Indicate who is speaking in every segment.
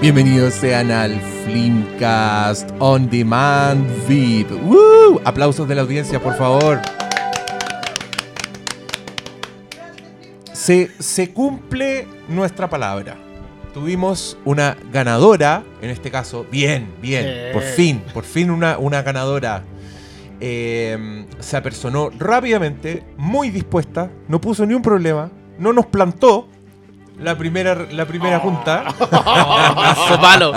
Speaker 1: Bienvenidos sean al Flimcast On Demand VIP. ¡Woo! Aplausos de la audiencia, por favor. Se, se cumple nuestra palabra. Tuvimos una ganadora, en este caso, bien, bien,
Speaker 2: Eh.
Speaker 1: por fin, por fin una, una ganadora. Eh, se apersonó rápidamente, muy dispuesta, no puso ni un problema, no nos plantó la primera, la primera junta.
Speaker 2: Mazo palo.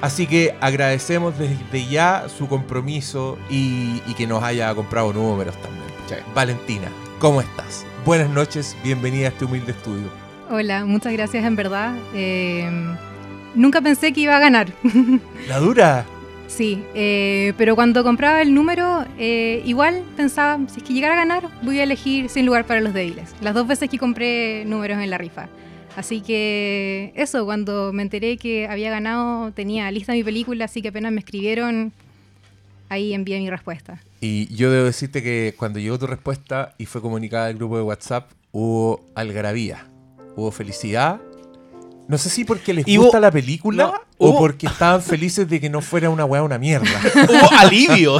Speaker 1: Así que agradecemos desde ya su compromiso y, y que nos haya comprado números también. Valentina, ¿cómo estás? Buenas noches, bienvenida a este humilde estudio.
Speaker 3: Hola, muchas gracias en verdad. Eh, nunca pensé que iba a ganar.
Speaker 1: La dura.
Speaker 3: Sí, eh, pero cuando compraba el número, eh, igual pensaba, si es que llegara a ganar, voy a elegir Sin lugar para los débiles. Las dos veces que compré números en la rifa. Así que eso, cuando me enteré que había ganado, tenía lista mi película, así que apenas me escribieron, ahí envié mi respuesta.
Speaker 1: Y yo debo decirte que cuando llegó tu respuesta y fue comunicada al grupo de WhatsApp, hubo algarabía, hubo felicidad. No sé si porque les
Speaker 2: Y
Speaker 1: gusta
Speaker 2: hubo-
Speaker 1: la película
Speaker 2: no,
Speaker 1: o
Speaker 2: hubo-
Speaker 1: porque estaban felices de que no fuera una weá una mierda.
Speaker 2: Hubo alivio.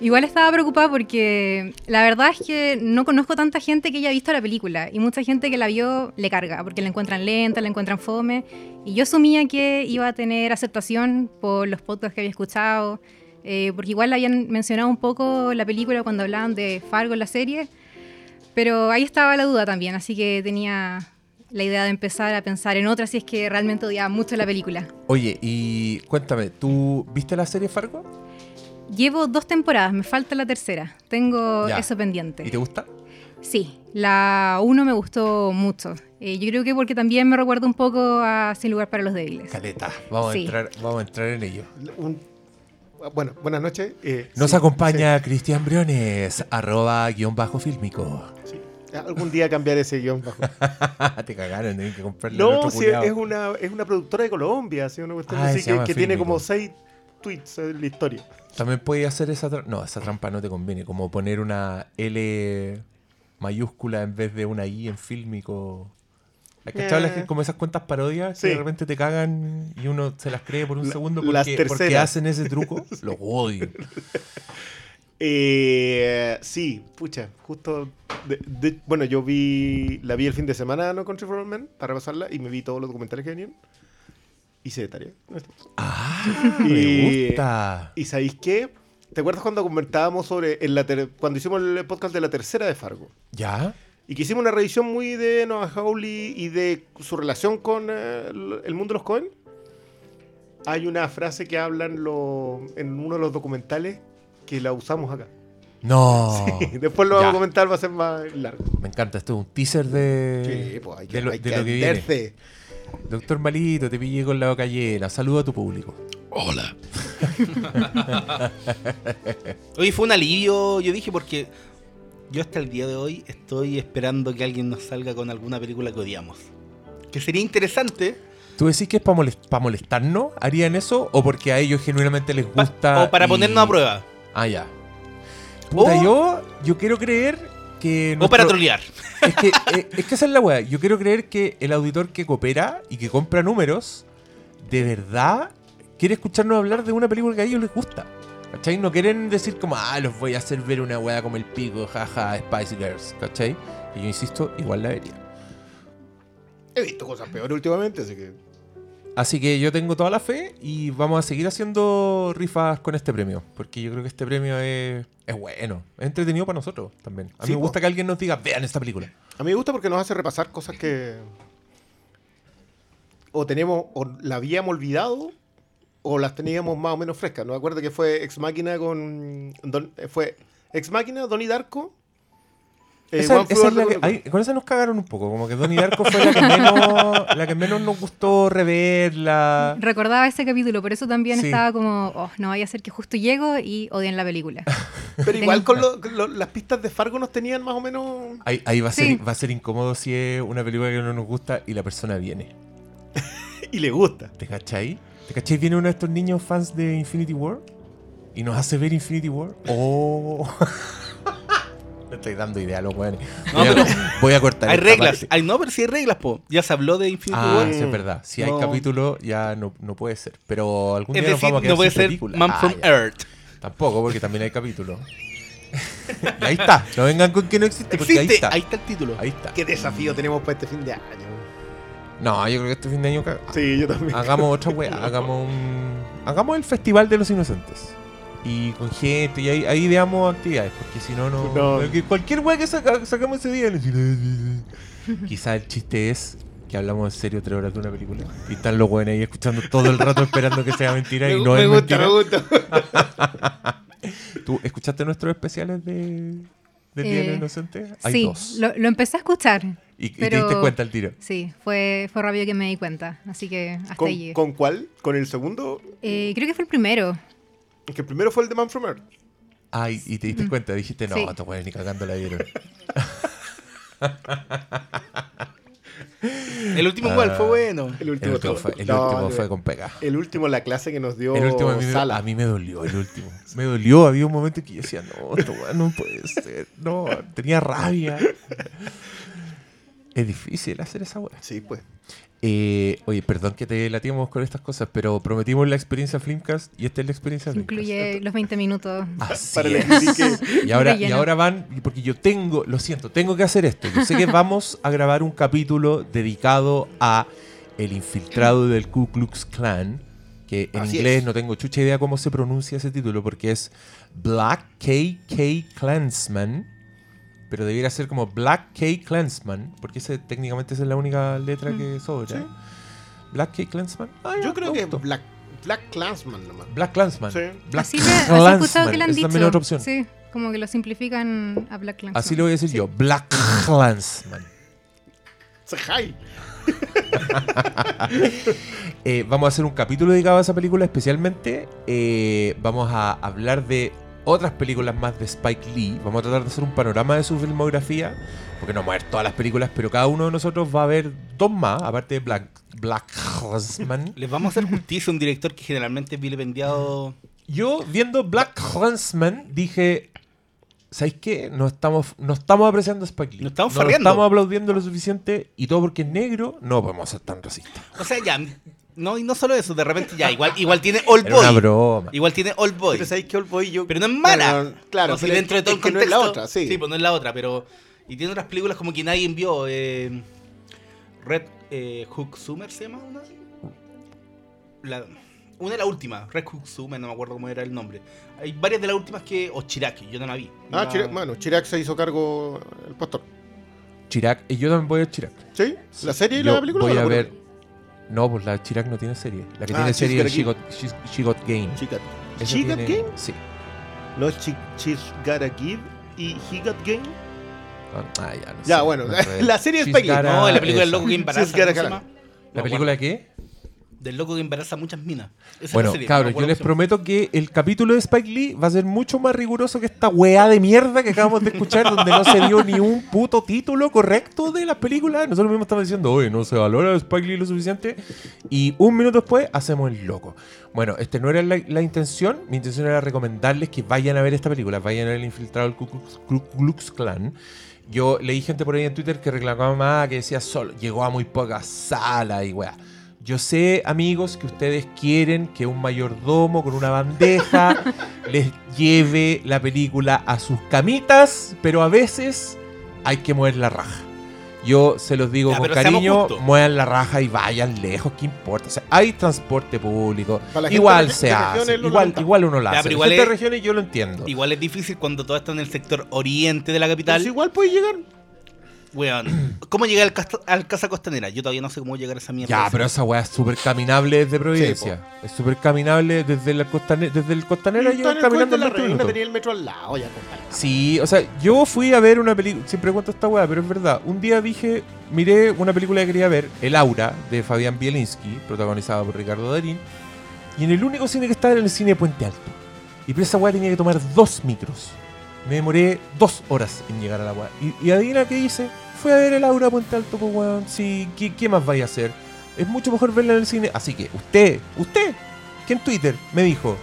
Speaker 3: Igual estaba preocupada porque la verdad es que no conozco tanta gente que haya visto la película y mucha gente que la vio le carga porque la encuentran lenta, la encuentran fome y yo asumía que iba a tener aceptación por los podcasts que había escuchado eh, porque igual habían mencionado un poco la película cuando hablaban de Fargo en la serie pero ahí estaba la duda también así que tenía la idea de empezar a pensar en otra si es que realmente odiaba mucho la película.
Speaker 1: Oye, y cuéntame, ¿tú viste la serie Fargo?
Speaker 3: Llevo dos temporadas, me falta la tercera, tengo
Speaker 1: Ya.
Speaker 3: eso pendiente.
Speaker 1: ¿Y te gusta?
Speaker 3: Sí, la 1 me gustó mucho. Eh, yo creo que porque también me recuerda un poco a Sin lugar para los débiles.
Speaker 1: Caleta, vamos,
Speaker 3: Sí.
Speaker 1: a, entrar, vamos a entrar en ello.
Speaker 4: Un- bueno, buenas noches. eh,
Speaker 1: Nos
Speaker 4: sí,
Speaker 1: acompaña Cristian Briones, arroba guion bajo fílmico.
Speaker 4: Algún día cambiaré ese guion bajo.
Speaker 1: Te cagaron, tienen que comprarle
Speaker 4: No,
Speaker 1: culiao.
Speaker 4: es una, es una productora de Colombia, así, una cuestión
Speaker 1: Ah,
Speaker 4: así que, tiene como seis tweets en la historia.
Speaker 1: También puede hacer esa trampa. No, esa trampa no te conviene. Como poner una L mayúscula en vez de una I en fílmico. ¿Has cachado las que-
Speaker 4: Eh.
Speaker 1: como esas cuentas parodias
Speaker 4: Sí.
Speaker 1: que de repente te cagan y uno se las cree por un
Speaker 4: La-
Speaker 1: segundo porque, porque hacen ese truco? Lo odio.
Speaker 4: Eh, sí, pucha, justo. de- de- bueno, yo vi. La vi el fin de semana, No Country for Old Men, para repasarla, y me vi todos los documentales que venían. Hice de tarea.
Speaker 1: Ah, me
Speaker 4: Y-
Speaker 1: gusta.
Speaker 4: ¿Y sabéis qué? ¿Te acuerdas cuando comentábamos sobre. en la ter- cuando hicimos el podcast de la tercera de Fargo?
Speaker 1: ¿Ya?
Speaker 4: Y que hicimos una revisión muy de Noah Hawley y de su relación con eh, el el mundo de los Cohen. Hay una frase que hablan lo- en uno de los documentales que la usamos acá.
Speaker 1: No.
Speaker 4: Después lo vamos a comentar, va a ser más largo.
Speaker 1: Me encanta. Esto es un teaser de,
Speaker 4: Sí, pues hay
Speaker 1: de
Speaker 4: que,
Speaker 1: lo,
Speaker 4: hay
Speaker 1: de
Speaker 4: que
Speaker 1: lo que viene. Doctor Malito, te pillé con la boca llena. Saludo a tu público.
Speaker 2: Hola. Hoy fue un alivio, yo dije, porque yo hasta el día de hoy estoy esperando que alguien nos salga con alguna película que odiamos. Que sería interesante.
Speaker 1: ¿Tú decís que es para molestarnos? ¿Harían eso? ¿O porque a ellos genuinamente les
Speaker 2: pa-
Speaker 1: gusta?
Speaker 2: o para
Speaker 1: y-
Speaker 2: ponernos a prueba.
Speaker 1: Ah, ya. Puta,
Speaker 2: O-
Speaker 1: yo, yo quiero creer que.
Speaker 2: O para
Speaker 1: nuestro-
Speaker 2: trolear.
Speaker 1: Es que, eh, es que esa es la weá. Yo quiero creer que el auditor que coopera y que compra números, de verdad quiere escucharnos hablar de una película que a ellos les gusta. ¿Cachai? No quieren decir como, ah, los voy a hacer ver una weá como el pico, jaja, Spice Girls. ¿Cachai? Y yo insisto, igual la vería.
Speaker 4: He visto cosas peores últimamente, así que.
Speaker 1: Así que yo tengo toda la fe y vamos a seguir haciendo rifas con este premio. Porque yo creo que este premio es, es bueno. Es entretenido para nosotros también. A mí
Speaker 4: Sí,
Speaker 1: me
Speaker 4: po.
Speaker 1: gusta que alguien nos diga, vean esta película.
Speaker 4: A mí me gusta porque nos hace repasar cosas que. O tenemos. O la habíamos olvidado. O las teníamos más o menos frescas. No me acuerdo que fue Ex Máquina con. Don- eh, fue Ex Máquina, Donnie Darko. Eh,
Speaker 1: Esa-
Speaker 4: One Flew
Speaker 1: esa
Speaker 4: Over
Speaker 1: es la
Speaker 4: the
Speaker 1: que-
Speaker 4: Cuckoo's
Speaker 1: ahí- con esa nos cagaron un poco. Como que Donnie Darko fue la que menos, la que menos nos gustó reverla.
Speaker 3: Recordaba ese capítulo, por eso también
Speaker 1: Sí.
Speaker 3: estaba como, oh, no vaya a ser que justo llego y odian la película.
Speaker 4: Pero igual con, lo- con lo- las pistas de Fargo nos tenían más o menos.
Speaker 1: Ahí, ahí va, a
Speaker 3: Sí.
Speaker 1: ser, va a ser incómodo si es una película que no nos gusta y la persona viene.
Speaker 4: Y le gusta.
Speaker 1: ¿Te cachai? ¿Te cachai? Viene uno de estos niños fans de Infinity War y nos hace ver Infinity War. Oh. Le estoy dando idea a los weones.
Speaker 2: No,
Speaker 1: voy, a,
Speaker 2: pero
Speaker 1: voy a cortar
Speaker 2: Hay reglas. Hay, no, pero sí hay reglas, po. Ya se habló de Infinity
Speaker 1: Ah,
Speaker 2: War.
Speaker 1: sí, es verdad. Si hay capítulo, ya no, no puede ser. Pero algún
Speaker 2: Es
Speaker 1: día nos
Speaker 2: decir,
Speaker 1: vamos a quedar
Speaker 2: no puede
Speaker 1: sin
Speaker 2: ser
Speaker 1: película.
Speaker 2: Man
Speaker 1: Ah,
Speaker 2: from
Speaker 1: ya.
Speaker 2: Earth.
Speaker 1: Tampoco, porque también hay capítulo. y ahí está. No vengan con que no existe, porque
Speaker 2: Existe.
Speaker 1: ahí
Speaker 2: Ahí
Speaker 1: está.
Speaker 2: está. el título.
Speaker 1: Ahí está.
Speaker 4: ¿Qué desafío tenemos para este fin de año?
Speaker 1: No, yo creo que este fin de año
Speaker 4: Sí, yo también.
Speaker 1: hagamos otra wea. Hagamos un. Hagamos el Festival de los Inocentes. Y con gente, y ahí, ahí ideamos actividades, porque si no, no. Cualquier wea que saca- sacamos ese día. Quizá el chiste es que hablamos en serio tres horas de una película. Y están los buenos ahí escuchando todo el rato esperando que sea mentira y no
Speaker 4: me
Speaker 1: es
Speaker 4: gusta,
Speaker 1: mentira.
Speaker 4: me gusta.
Speaker 1: ¿Tú escuchaste nuestros especiales de, del Día de los
Speaker 3: Eh,
Speaker 1: Inocentes? Hay
Speaker 3: sí,
Speaker 1: dos.
Speaker 3: Lo, lo empecé a escuchar.
Speaker 1: Y, y te diste cuenta al tiro.
Speaker 3: Sí, fue, fue rápido que me di cuenta. Así que hasta
Speaker 4: ¿Con,
Speaker 3: llegué.
Speaker 4: ¿Con cuál? ¿Con el segundo?
Speaker 3: Eh, creo que fue el primero.
Speaker 4: Que el primero fue el de Man from Earth.
Speaker 1: Ay, y te diste cuenta, dijiste, no,
Speaker 3: Sí.
Speaker 1: estos weones ni cagando la vieron.
Speaker 2: El último igual fue
Speaker 1: Ah.
Speaker 2: bueno.
Speaker 4: El
Speaker 1: El
Speaker 4: último,
Speaker 1: último
Speaker 4: todo-
Speaker 1: fue, el
Speaker 4: No,
Speaker 1: último
Speaker 4: no,
Speaker 1: fue con pega.
Speaker 4: El último, la clase que nos dio
Speaker 1: El último a mí, me,
Speaker 4: Sala.
Speaker 1: a mí me dolió, el último. Me dolió, había un momento que yo decía, no, esto no puede ser. No, tenía rabia. Es difícil hacer esa weá.
Speaker 4: Sí, pues.
Speaker 1: Eh, oye, perdón que te latíamos con estas cosas, pero prometimos la experiencia Flimcast y esta es la experiencia Flimcast.
Speaker 3: Incluye los 20 minutos.
Speaker 1: Así
Speaker 4: Para
Speaker 1: es.
Speaker 4: critique.
Speaker 1: Y ahora, y ahora van, porque yo tengo, lo siento, tengo que hacer esto. Yo sé que vamos a grabar un capítulo dedicado a el infiltrado del Ku Klux Klan, que en
Speaker 4: Así
Speaker 1: inglés
Speaker 4: es.
Speaker 1: no tengo chucha idea cómo se pronuncia ese título, porque es Black KK Klansman, pero debiera ser como Black K Klansman, porque ese técnicamente esa es la única letra que sobra.
Speaker 4: sí.
Speaker 1: Black K Klansman. Ah,
Speaker 4: Yo creo que
Speaker 1: gustó.
Speaker 4: Black, Black Clansman nomás.
Speaker 1: Black Klansman.
Speaker 4: Sí.
Speaker 1: Black
Speaker 3: así, le, así he escuchado que le han dicho.
Speaker 1: también otra opción.
Speaker 3: Sí, como que lo simplifican a Black Clansman.
Speaker 1: Así lo voy a decir yo, Black Klansman.
Speaker 4: Say hi.
Speaker 1: Eh, vamos a hacer un capítulo dedicado a esa película especialmente. Eh, vamos a hablar de otras películas más de Spike Lee. Vamos a tratar de hacer un panorama de su filmografía. Porque no vamos a ver todas las películas, pero cada uno de nosotros va a ver dos más, aparte de Black, Black Klansman.
Speaker 2: Les vamos a hacer justicia a un director que generalmente es vilipendiado.
Speaker 1: Yo, viendo Black Klansman, dije... ¿Sabéis qué? No estamos, no estamos apreciando a Spike Lee.
Speaker 2: No estamos
Speaker 1: no estamos aplaudiendo lo suficiente y todo porque es negro, no podemos ser tan racistas.
Speaker 2: O sea, ya. No, y no solo eso, de repente ya. Igual, igual tiene Old
Speaker 1: Era una
Speaker 2: Boy.
Speaker 1: broma.
Speaker 2: Igual tiene Old Boy.
Speaker 4: Pero sabéis que Old Boy yo.
Speaker 2: Pero no es mala.
Speaker 4: Claro, claro,
Speaker 2: No, si
Speaker 4: pero
Speaker 2: dentro de todo
Speaker 4: es
Speaker 2: el
Speaker 4: que no es
Speaker 2: contexto.
Speaker 4: la otra, sí.
Speaker 2: pues no es la otra, pero. Y tiene otras películas como que nadie envió. Eh, Red eh, Hook Summer se llama una. La- una de las últimas, Red Hook Summer, no me acuerdo cómo era el nombre. Hay varias de las últimas que. O Chiraki, yo no la vi.
Speaker 4: Ah, Chirac, bueno, Chirac se hizo cargo el pastor.
Speaker 1: Chirac, y yo también voy a Chirac.
Speaker 4: ¿Sí? ¿La serie y
Speaker 1: Yo
Speaker 4: la película?
Speaker 1: Voy a ver. No, pues la Chirac no tiene serie. La que
Speaker 4: Ah,
Speaker 1: tiene serie es She
Speaker 4: Game.
Speaker 1: Got, She Got Game.
Speaker 4: She Got, She Got
Speaker 1: tiene-
Speaker 4: Game?
Speaker 1: Sí.
Speaker 4: No, She, She's Gotta Give y He Got Game.
Speaker 1: Ah, ya, no
Speaker 4: Ya,
Speaker 1: sé,
Speaker 4: bueno,
Speaker 1: no
Speaker 4: la serie Lee.
Speaker 1: gotta-
Speaker 2: No, la película del loco
Speaker 4: es cara,
Speaker 2: ¿cómo se
Speaker 4: cara.
Speaker 2: llama?
Speaker 1: ¿La película qué?
Speaker 2: Del loco que embaraza muchas minas. Esa es
Speaker 1: Bueno,
Speaker 2: serie,
Speaker 1: cabros, yo les prometo que el capítulo de Spike Lee va a ser mucho más riguroso que esta weá de mierda que acabamos de escuchar, donde no se dio ni un puto título correcto de las películas. Nosotros mismos estamos diciendo, oye, no se valora Spike Lee lo suficiente. Y un minuto después hacemos el loco. Bueno, este no era la, la intención. Mi intención era recomendarles que vayan a ver esta película, vayan a ver El Infiltrado del Ku Klux Klan. Yo leí gente por ahí en Twitter que reclamaba más, que decía solo, llegó a muy pocas salas y weá. Yo sé, amigos, que ustedes quieren que un mayordomo con una bandeja les lleve la película a sus camitas, pero a veces hay que mover la raja. Yo se los digo
Speaker 2: Ya,
Speaker 1: con cariño, muevan la raja y vayan lejos, ¿qué importa? O sea, hay transporte público, igual se hace, igual, uno la
Speaker 2: Ya,
Speaker 1: hace.
Speaker 2: es-
Speaker 1: regiones yo lo entiendo.
Speaker 2: Igual es difícil cuando todo está en el sector oriente de la capital.
Speaker 4: Pues igual puede llegar.
Speaker 2: Weón, ¿cómo llegar al, Casta- al Casa Costanera? Yo todavía no sé cómo llegar a esa mierda.
Speaker 1: Ya, pero esa weá es súper caminable desde Providencia. es súper caminable desde, la costane- desde el costanera.
Speaker 4: Está
Speaker 1: Yo caminando en
Speaker 4: la
Speaker 1: 20
Speaker 4: reina,
Speaker 1: minutos.
Speaker 4: tenía el metro al lado, ya compadre.
Speaker 1: Sí, o sea, yo fui a ver una película, siempre cuento esta weá, pero es verdad. Un día dije, miré una película que quería ver, El Aura, de Fabián Bielinski, protagonizada por Ricardo Darín, y en el único cine que estaba era en el cine de Puente Alto. Y por esa weá tenía que tomar dos micros. Me demoré dos horas en llegar a la weá. Y, y adivina qué hice, fui a ver El Aura Puente Alto, pues weón. Sí, ¿qué, más vaya a hacer? Es mucho mejor verla en el cine. Así que usted, usted, que en Twitter me dijo,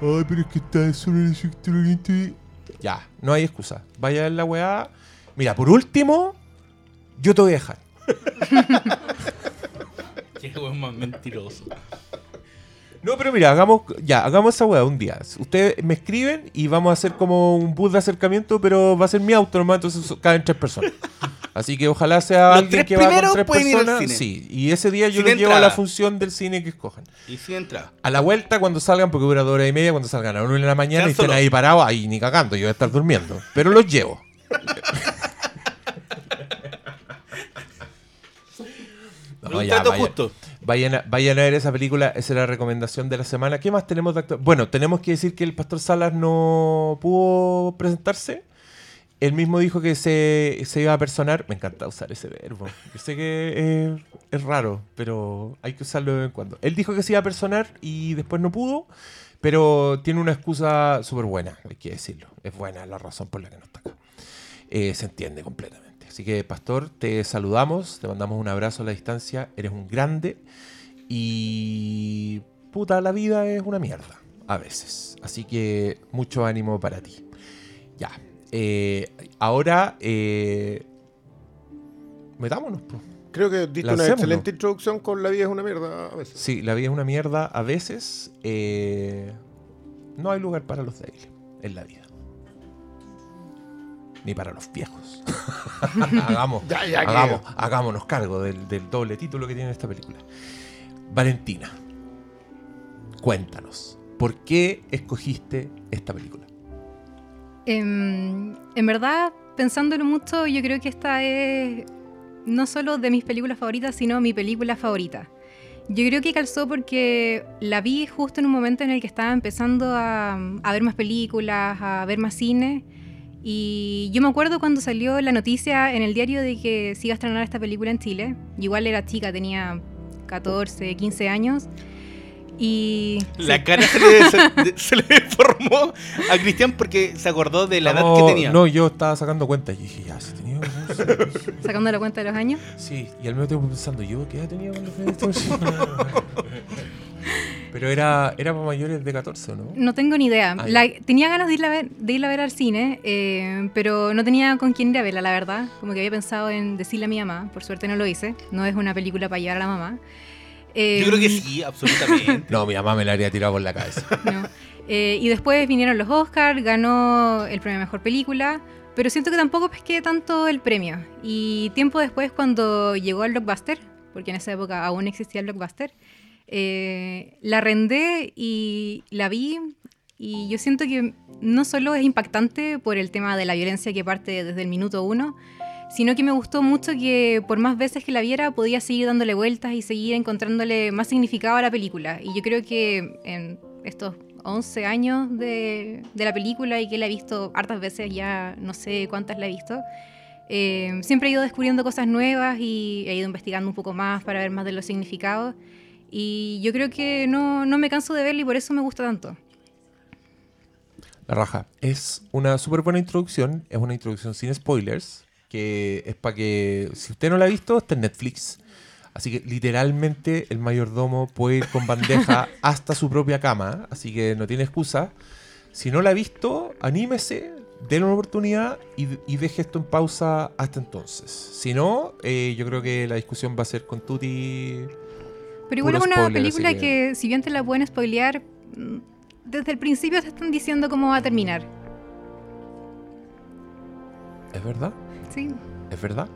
Speaker 1: Ay, pero es que está solo en el sector oriente. Ya, no hay excusa. Vaya a ver la weá. Mira, por último, yo te voy a dejar.
Speaker 2: Qué weón más mentiroso.
Speaker 1: No, pero mira, hagamos, ya, hagamos esa weá un día. Ustedes me escriben y vamos a hacer como un bus de acercamiento, pero va a ser mi auto nomás, entonces caben tres personas. Así que ojalá sea
Speaker 2: Los
Speaker 1: alguien que va con tres
Speaker 2: pueden ir al
Speaker 1: personas.
Speaker 2: cine.
Speaker 1: Sí, y ese día yo los llevo a la función del cine que escojan.
Speaker 2: Y sin entrada.
Speaker 1: A la vuelta, cuando salgan, porque dura dos horas y media, cuando salgan a una de la mañana
Speaker 2: Sean
Speaker 1: y estén ahí parados, ahí ni cagando, yo voy a estar durmiendo. Pero los llevo. No,
Speaker 2: un
Speaker 1: ya,
Speaker 2: trato
Speaker 1: vaya-
Speaker 2: justo.
Speaker 1: Vayan a, vayan a ver esa película, esa es la recomendación de la semana. ¿Qué más tenemos de actor? Bueno, tenemos que decir que el Pastor Salas no pudo presentarse. Él mismo dijo que se, se iba a personar. Me encanta usar ese verbo. Yo sé que es raro, pero hay que usarlo de vez en cuando. Él dijo que se iba a personar y después no pudo, pero tiene una excusa súper buena, hay que decirlo. Es buena la razón por la que no está acá. Eh, se entiende completamente. Así que, Pastor, te saludamos, te mandamos un abrazo a la distancia. Eres un grande y puta, la vida es una mierda a veces. Así que mucho ánimo para ti. Ya. eh, ahora, eh, metámonos. po.
Speaker 4: Creo que diste una excelente introducción con La vida es una mierda a veces.
Speaker 1: Sí, la vida es una mierda a veces. eh, no hay lugar para los débiles en la vida. Ni para los viejos. hagamos,
Speaker 4: Ya, ya, que-
Speaker 1: hagamos, hagámonos cargo del, del doble título que tiene esta película. Valentina, cuéntanos, ¿por qué escogiste esta película?
Speaker 3: Em, en verdad, pensándolo mucho, yo creo que esta es no solo de mis películas favoritas, sino mi película favorita. Yo creo que calzó porque la vi justo en un momento en el que estaba empezando a, a ver más películas, a ver más cine. Y yo me acuerdo cuando salió la noticia en el diario de que se iba a estrenar esta película en Chile. Igual era chica, tenía 14, 15 años. Y
Speaker 2: La cara se le, se, se le deformó a Cristian porque se acordó de la edad que tenía.
Speaker 1: No, yo estaba sacando cuentas y dije, ya, si tenía...
Speaker 3: sacando la cuenta de los años.
Speaker 1: Sí, y al mismo tiempo pensando, ¿yo qué edad tenía cuando fui a esta versión? Pero era, era para mayores de 14, ¿o ¿no?
Speaker 3: No tengo ni idea.
Speaker 1: Ah,
Speaker 3: La- tenía ganas de irla, a ver, de irla a ver al cine, eh, pero no tenía con quién ir a verla, la verdad. Como que había pensado en decirle a mi mamá. Por suerte no lo hice. No es una película para llevar a la mamá. Eh,
Speaker 2: Yo creo que sí, absolutamente.
Speaker 1: No, mi mamá me la habría tirado por la cabeza.
Speaker 3: no. Eh, y después vinieron los Oscars, ganó el premio a Mejor Película, pero siento que tampoco pesqué tanto el premio. Y tiempo después, cuando llegó al Blockbuster, porque en esa época aún existía el Blockbuster, eh, la arrendé y la vi. Y yo siento que no solo es impactante por el tema de la violencia que parte desde el minuto uno, sino que me gustó mucho que por más veces que la viera podía seguir dándole vueltas y seguir encontrándole más significado a la película. Y yo creo que en estos 11 años de, de la película y que la he visto hartas veces, ya no sé cuántas la he visto, eh, siempre he ido descubriendo cosas nuevas y he ido investigando un poco más para ver más de los significados. Y yo creo que no, no me canso de verla y por eso me gusta tanto.
Speaker 1: La raja. Es una súper buena introducción. Es una introducción sin spoilers. Que es para que, si usted no la ha visto, está en Netflix. Así que literalmente el mayordomo puede ir con bandeja hasta su propia cama. Así que no tiene excusa. Si no la ha visto, anímese, déle una oportunidad y, y deje esto en pausa hasta entonces. Si no, eh, yo creo que la discusión va a ser con Tuti.
Speaker 3: Pero igual es una
Speaker 1: spoiler,
Speaker 3: película que...
Speaker 1: que-
Speaker 3: si bien te la pueden spoilear, mm, desde el principio te están diciendo cómo va a terminar.
Speaker 1: ¿Es verdad?
Speaker 3: Sí.
Speaker 1: Es verdad.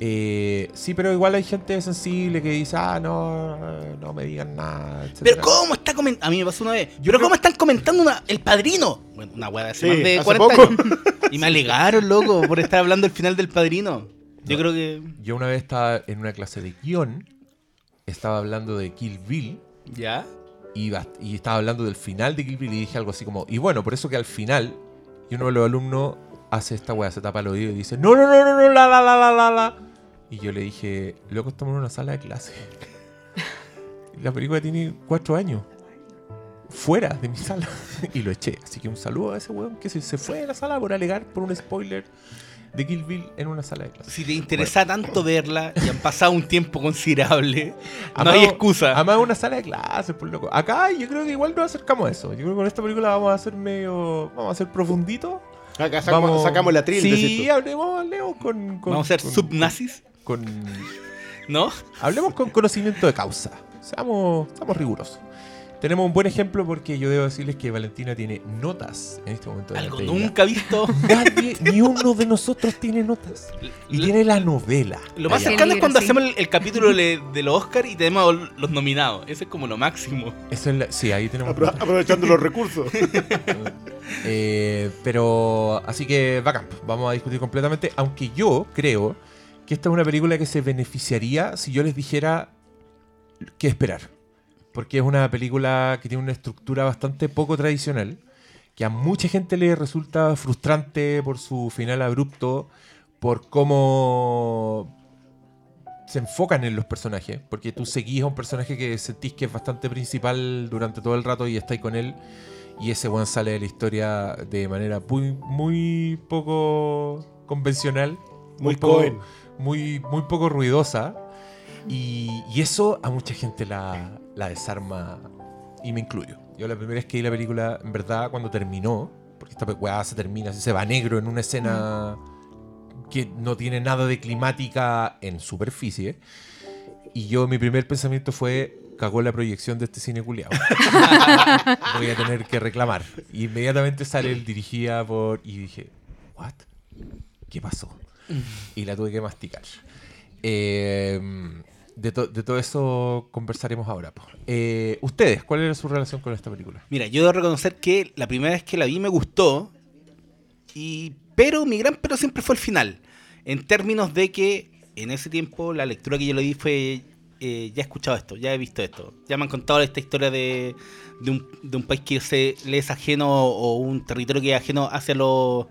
Speaker 1: Eh, sí, pero igual hay gente sensible que dice, ah, no, no me digan nada.
Speaker 2: Pero. ¿cómo está comentando? A mí me pasó una vez.
Speaker 1: Yo
Speaker 2: Pero
Speaker 1: creo-
Speaker 2: ¿cómo están comentando una... El Padrino? Bueno, una weá de hace
Speaker 4: Sí,
Speaker 2: más de
Speaker 4: hace
Speaker 2: 40
Speaker 4: poco.
Speaker 2: años. Y me alegaron, loco, por estar hablando del final del Padrino. Yo
Speaker 1: No.
Speaker 2: creo que...
Speaker 1: Yo una vez estaba en una clase de guion, estaba hablando de Kill Bill
Speaker 2: ¿Ya?
Speaker 1: y, y estaba hablando del final de Kill Bill y dije algo así como, y bueno, por eso que al final, y uno de los alumnos hace esta weá, se tapa el oído y dice, no, no, no, no, no, la, la, la, la, la, la. Y yo le dije, loco, estamos en una sala de clase. La película tiene cuatro años. Fuera de mi sala. y lo eché. Así que un saludo a ese weón que se, se fue de la sala por alegar por un spoiler de Kill Bill en una sala de clase.
Speaker 2: Si te interesa tanto verla y han pasado un tiempo considerable, no hay excusa.
Speaker 1: Además, es una sala de clases, por loco. Acá yo creo que igual nos acercamos a eso. Yo creo que con esta película vamos a hacer medio. Vamos a hacer profundito.
Speaker 4: Acá sacamos, sacamos la tril.
Speaker 1: Sí, hablemos, hablemos con, con-
Speaker 2: Vamos a ser
Speaker 1: con-
Speaker 2: subnazis,
Speaker 1: con-
Speaker 2: ¿no?
Speaker 1: Hablemos con conocimiento de causa. Seamos, seamos rigurosos. Tenemos un buen ejemplo porque yo debo decirles que Valentina tiene notas en este momento.
Speaker 2: Algo
Speaker 1: de ella.
Speaker 2: nunca visto.
Speaker 1: Nadie, ni uno de nosotros tiene notas. Y
Speaker 2: L-
Speaker 1: tiene la novela.
Speaker 2: Lo más cercano es cuando
Speaker 3: sí.
Speaker 2: hacemos el, el capítulo de, de los Oscars y tenemos los nominados. Ese es como lo máximo.
Speaker 1: Eso es la- sí, ahí tenemos.
Speaker 4: Apro- aprovechando los recursos.
Speaker 1: Eh, pero así que bacán, vamos a discutir completamente. Aunque yo creo que esta es una película que se beneficiaría si yo les dijera qué esperar. Porque es una película que tiene una estructura bastante poco tradicional, que a mucha gente le resulta frustrante por su final abrupto, por cómo se enfocan en los personajes, porque tú seguís a un personaje que sentís que es bastante principal durante todo el rato y estáis con él, y ese one sale de la historia de manera muy, muy poco convencional,
Speaker 4: Muy
Speaker 1: poco,
Speaker 4: Cohen.
Speaker 1: muy, muy poco ruidosa, y, y eso a mucha gente la, la desarma, y me incluyo. Yo la primera vez que vi la película, en verdad, cuando terminó, porque esta weá se termina, se va negro en una escena que no tiene nada de climática en superficie. Y yo, mi primer pensamiento fue, cagó la proyección de este cine culiado. Voy a tener que reclamar. Y inmediatamente sale el dirigida por... Y dije, ¿what? ¿Qué pasó? Y la tuve que masticar. Eh, de, to- de todo eso conversaremos ahora. Eh, Ustedes, ¿cuál era su relación con esta película?
Speaker 2: Mira, yo debo reconocer que la primera vez que la vi me gustó. Y, pero mi gran pero siempre fue el final. En términos de que en ese tiempo la lectura que yo le di fue. eh, ya he escuchado esto, ya he visto esto. Ya me han contado esta historia de, de, un, de un país que se, le es ajeno o un territorio que es ajeno hacia los,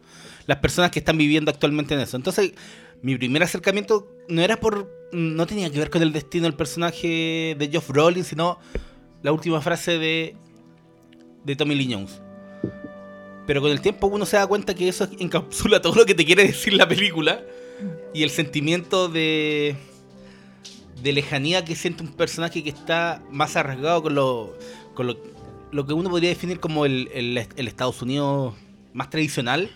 Speaker 2: las personas que están viviendo actualmente en eso. Entonces, mi primer acercamiento no era por. No tenía que ver con el destino del personaje de Geoff Brolin, sino la última frase de de Tommy Lee Jones. Pero con el tiempo uno se da cuenta que eso encapsula todo lo que te quiere decir la película y el sentimiento de de lejanía que siente un personaje que está más arriesgado con lo con lo, lo que uno podría definir como el, el- el Estados Unidos más tradicional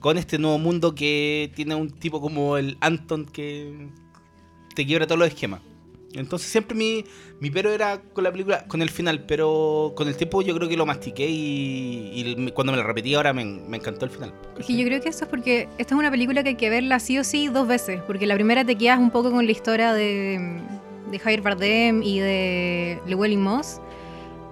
Speaker 2: con este nuevo mundo que tiene un tipo como el Anton que te quiebra todos los esquemas. Entonces siempre mi, mi pero era con la película, con el final, pero con el tiempo yo creo que lo mastiqué y, y cuando me la repetí ahora me, me encantó el final.
Speaker 3: Es que yo creo que eso es porque esta es una película que hay que verla sí o sí dos veces, porque la primera te quedas un poco con la historia de, de Javier Bardem y de Llewellyn Moss,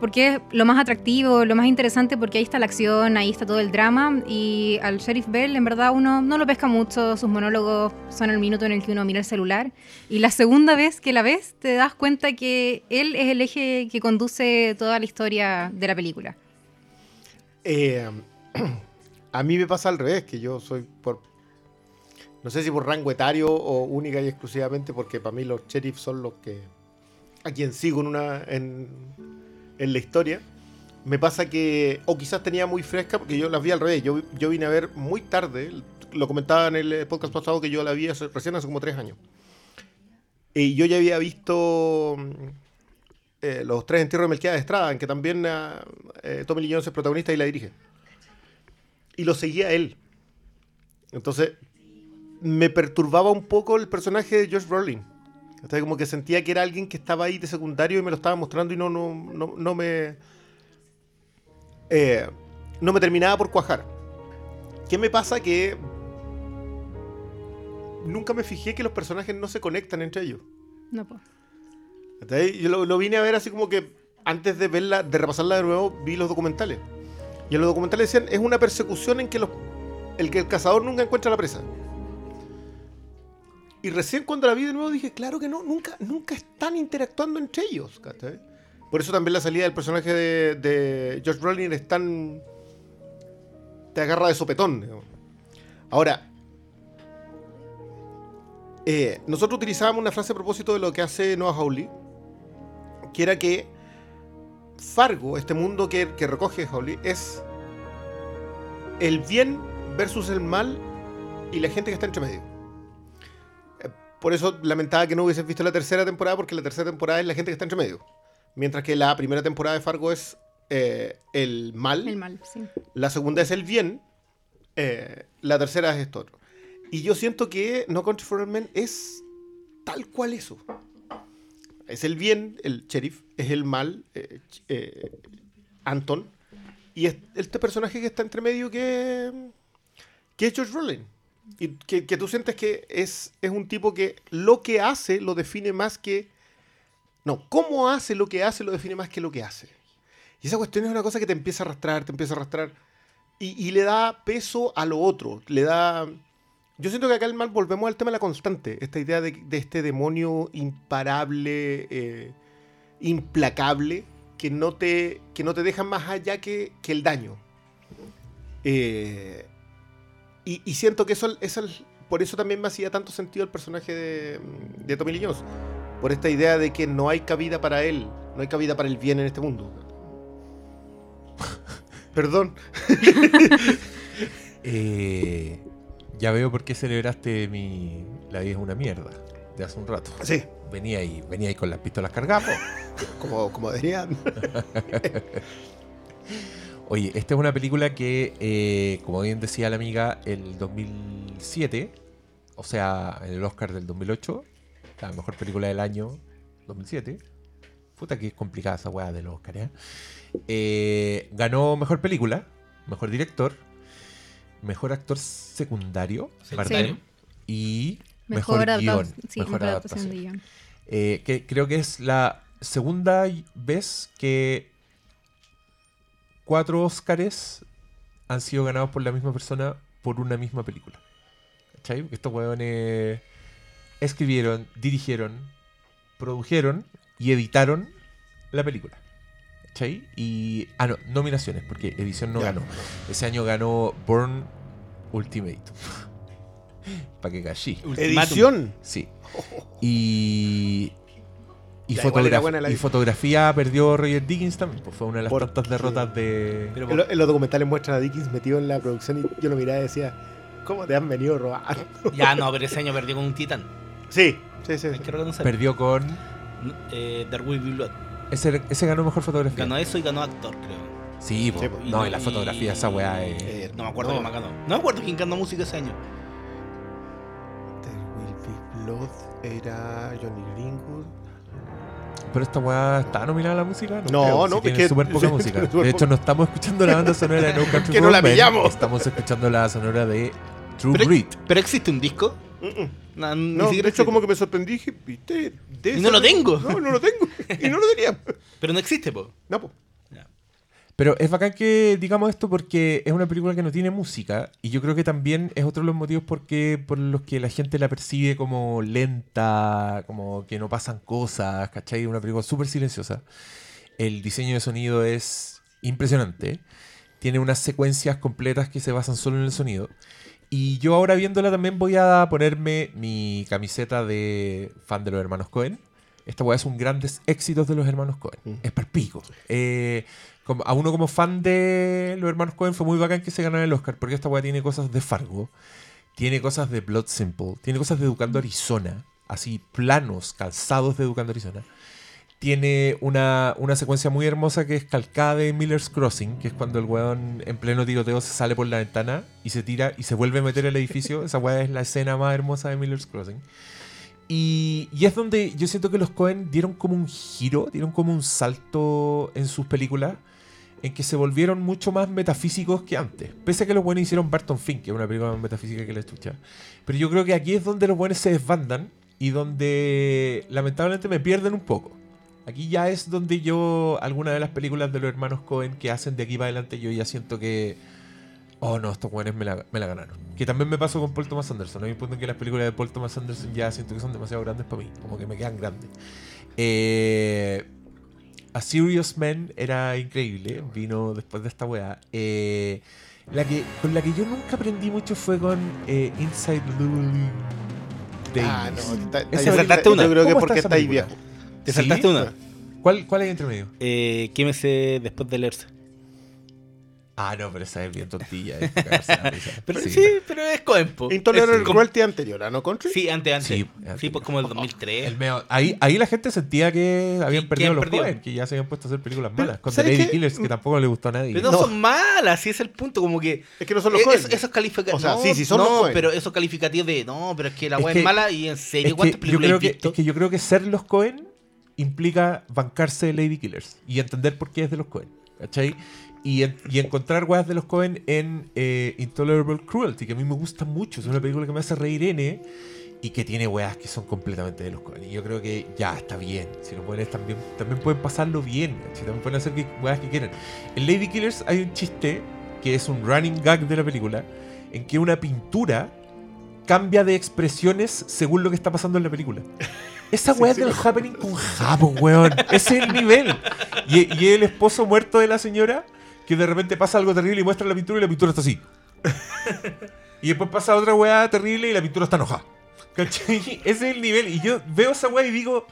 Speaker 3: porque es lo más atractivo, lo más interesante, porque ahí está la acción, ahí está todo el drama, y al Sheriff Bell en verdad uno no lo pesca mucho, sus monólogos son el minuto en el que uno mira el celular, y la segunda vez que la ves te das cuenta que él es el eje que conduce toda la historia de la película.
Speaker 4: Eh, a mí me pasa al revés, que yo soy por. No sé si por rango etario o única y exclusivamente, porque para mí los sheriffs son los que. a quien sigo en, una, en la historia. Me pasa que. O quizás tenía muy fresca, porque yo las vi al revés. Yo, yo vine a ver muy tarde. Lo comentaba en el podcast pasado que yo la vi hace- recién hace como tres años. Y yo ya había visto. mm, eh, los tres entierros de Melquiades de Estrada, en que también ah, eh, Tommy Lee Jones es protagonista y la dirige. Y lo seguía él. Entonces, me perturbaba un poco el personaje de Josh Brolin. O sea, como que sentía que era alguien que estaba ahí de secundario y me lo estaba mostrando y no, no, no, no me. eh, no me terminaba por cuajar. ¿Qué me pasa? Que. Nunca me fijé que los personajes no se conectan entre ellos.
Speaker 3: No, pues.
Speaker 4: Yo lo, lo vine a ver así como que antes de verla, de repasarla de nuevo, vi los documentales. Y en los documentales decían, es una persecución en que los, el que el cazador nunca encuentra la presa. Y recién cuando la vi de nuevo dije, claro que no, nunca, nunca están interactuando entre ellos. ¿cachai? Por eso también la salida del personaje de, de Josh Brolin es tan... te agarra de sopetón. Ahora, eh, nosotros utilizábamos una frase a propósito de lo que hace Noah Hawley, que era que Fargo, este mundo que, que recoge Hawley, es el bien versus el mal y la gente que está entre medio. Por eso lamentaba que no hubieses visto la tercera temporada, porque la tercera temporada es la gente que está entre medio. Mientras que la primera temporada de Fargo es eh, el mal,
Speaker 3: El mal, sí.
Speaker 4: la segunda es el bien, Eh, la tercera es esto otro. Y yo siento que No Country for Men es tal cual eso. Es el bien, el sheriff, es el mal, eh, eh, Anton, y es este personaje que está entre medio que, que es George Brolin. Y que, que tú sientes que es, es un tipo que lo que hace lo define más que... No, cómo hace lo que hace lo define más que lo que hace. Y esa cuestión es una cosa que te empieza a arrastrar, te empieza a arrastrar. Y, y le da peso a lo otro. Le da. Yo siento que acá el mal volvemos al tema de la constante. Esta idea de, de este demonio imparable, eh, implacable, que no, te, que no te deja más allá que, que el daño. Eh, y, y siento que eso, eso- por eso también me hacía tanto sentido el personaje de, de Tommy Lee Jones. Por esta idea de que no hay cabida para él, no hay cabida para el bien en este mundo. Perdón.
Speaker 1: Eh, ya veo por qué celebraste mi La vida es una mierda de hace un rato.
Speaker 4: Sí,
Speaker 1: Venía ahí, venía ahí con las pistolas cargadas.
Speaker 4: como, como dirían.
Speaker 1: Oye, esta es una película que, eh, como bien decía la amiga, el 2007, o sea, en el Oscar del 2008, la mejor película del año 2007. Puta que es complicada esa weá del Oscar, ¿eh? Eh, ganó mejor película, mejor director, mejor actor secundario,
Speaker 2: Secundario.
Speaker 1: Y mejor,
Speaker 3: Mejor, guion. sí,
Speaker 1: mejor
Speaker 3: mejor adaptación de guion.
Speaker 1: Eh, que creo que es la segunda vez que cuatro Óscares han sido ganados por la misma persona por una misma película. ¿Cachai? Porque estos huevones escribieron, dirigieron, produjeron y editaron la película. ¿Cachai? Y. Ah, no, nominaciones, porque edición no
Speaker 4: Ya.
Speaker 1: ganó. Ese año ganó Born Ultimate. Para que cachí.
Speaker 4: Edición.
Speaker 1: Sí. Y. Y,
Speaker 4: buena la
Speaker 1: fotografía perdió Roger Dickens también. Pues fue una de las
Speaker 4: Por-
Speaker 1: tantas derrotas de.
Speaker 2: Pero
Speaker 4: En, lo- en los documentales muestran a Dickens metido en la producción y yo lo miraba y decía, ¿cómo te han venido a robar?
Speaker 2: Ya, no, pero ese año perdió con un titán.
Speaker 4: Sí, sí, sí.
Speaker 2: Hay que reconocer.
Speaker 1: Perdió con.
Speaker 2: Eh, Be Blood.
Speaker 1: Ese, ese ganó mejor fotografía.
Speaker 2: Ganó eso y ganó actor, creo.
Speaker 1: Sí.
Speaker 4: Sí, po.
Speaker 1: no,
Speaker 2: Y-
Speaker 1: la fotografía,
Speaker 2: y-
Speaker 1: esa weá.
Speaker 4: Eh,
Speaker 2: No me acuerdo quién más ganó. No me acuerdo quién ganó música ese año.
Speaker 4: There Will Be Blood era Johnny Greenwood.
Speaker 1: Pero esta weá está nominada a la música.
Speaker 4: No,
Speaker 1: creo,
Speaker 4: no,
Speaker 1: si tiene súper poca
Speaker 4: sí,
Speaker 1: música. De hecho, no estamos escuchando la banda sonora de No Country
Speaker 4: Que no la pillamos.
Speaker 1: Estamos escuchando la sonora de True
Speaker 2: Pero,
Speaker 1: Grit.
Speaker 2: pero existe un disco.
Speaker 4: Mm.
Speaker 2: No, ni
Speaker 4: No, de hecho
Speaker 2: existe.
Speaker 4: como que me sorprendí dije, ¿viste? De
Speaker 2: Y no lo tengo.
Speaker 4: No, no lo tengo. Y no lo tenía.
Speaker 2: Pero no existe, po.
Speaker 4: No, pues.
Speaker 1: Pero es bacán que digamos esto porque es una película que no tiene música y yo creo que también es otro de los motivos porque, por los que la gente la percibe como lenta, como que no pasan cosas, ¿cachai? Una película súper silenciosa. El diseño de sonido es impresionante. Tiene unas secuencias completas que se basan solo en el sonido. Y yo ahora viéndola también voy a ponerme mi camiseta de fan de los hermanos Cohen. Esta weá es un grandes éxitos de los hermanos Cohen.
Speaker 4: Mm.
Speaker 1: Es palpico. Eh, como, a uno como fan de los hermanos Cohen fue muy bacán que se ganara el Oscar, porque esta weá tiene cosas de Fargo, tiene cosas de Blood Simple, tiene cosas de Educando Arizona, así planos, calzados de Educando Arizona. Tiene una, una secuencia muy hermosa que es calcada de Miller's Crossing, que es cuando el weón en pleno tiroteo se sale por la ventana y se tira y se vuelve a meter al edificio. Esa weá es la escena más hermosa de Miller's Crossing. Y, y es donde yo siento que los Cohen dieron como un giro, dieron como un salto en sus películas, en que se volvieron mucho más metafísicos que antes. Pese a que los buenos hicieron Barton Fink, que es una película más metafísica que la chucha. Pero yo creo que aquí es donde los buenos se desbandan y donde lamentablemente me pierden un poco. Aquí ya es donde yo, alguna de las películas de los hermanos Cohen que hacen de aquí para adelante, yo ya siento que, oh no, estos buenos me la, me la ganaron. Que también me pasó con Paul Thomas Anderson. Hay un punto en que las películas de Paul Thomas Anderson ya siento que son demasiado grandes para mí, como que me quedan grandes. Eh, A Serious Man era increíble, vino después de esta weá. Eh, la que, con la que yo nunca aprendí mucho fue con eh, Inside Llewellyn Davis.
Speaker 4: Ah, no. Yo-
Speaker 2: saltaste una.
Speaker 4: Yo creo que
Speaker 1: ¿Cómo
Speaker 4: porque
Speaker 1: está esa
Speaker 4: está ahí
Speaker 1: película?
Speaker 4: viejo.
Speaker 2: Te
Speaker 1: ¿Sí?
Speaker 2: saltaste una.
Speaker 1: ¿Cuál, ¿Cuál hay entre medio?
Speaker 2: Eh, quémese después de leerse.
Speaker 1: Ah, no, pero esa es bien tontilla. es.
Speaker 2: Pero sí. pero es Cohen, po.
Speaker 4: Intolerable
Speaker 2: Es-
Speaker 4: Cruelty anterior, ¿a no country?
Speaker 2: Sí, antes, antes.
Speaker 1: Sí,
Speaker 2: Sí, pues como el 2003.
Speaker 1: El meo- ahí, ahí la gente sentía que habían perdido los
Speaker 2: perdido.
Speaker 1: Coen, que ya se habían puesto a hacer películas
Speaker 4: Pero,
Speaker 1: malas. Con The
Speaker 4: ¿sabes
Speaker 1: Lady
Speaker 4: qué?
Speaker 1: Killers, que tampoco le gustó a nadie.
Speaker 2: Pero no,
Speaker 4: No.
Speaker 2: son malas, sí es el punto, como que...
Speaker 4: Es que no son los Coen.
Speaker 2: es- esos calificativos...
Speaker 4: O sea,
Speaker 2: no,
Speaker 4: sí, sí son
Speaker 2: no,
Speaker 4: los Coen.
Speaker 2: pero esos calificativos de... No, pero es que la
Speaker 1: Es que-
Speaker 2: es mala y en serio, ¿cuántas
Speaker 1: yo
Speaker 2: películas
Speaker 1: creo
Speaker 2: he
Speaker 1: que, es que yo creo que ser los Cohen implica bancarse de Lady Killers y entender por qué es de los Cohen. ¿Cachai? Y, en- y encontrar weas de los Cohen en eh, Intolerable Cruelty, que a mí me gusta mucho. Es una película que me hace reír N y que tiene weas que son completamente de los Cohen. Y yo creo que ya está bien. Si los Cohen también, también pueden pasarlo bien. ¿cachai? También pueden hacer que, weas que quieran. En Lady Killers hay un chiste que es un running gag de la película en que una pintura cambia de expresiones según lo que está pasando en la película. Esa weá
Speaker 4: sí,
Speaker 1: del happening con Japón, weón. Ese es el nivel. Y, y el esposo muerto de la señora, que de repente pasa algo terrible y muestra la pintura y la pintura está así. Y después pasa otra weá terrible y la pintura está enojada. ¿Cachai? Ese es el nivel. Y yo veo esa weá y digo.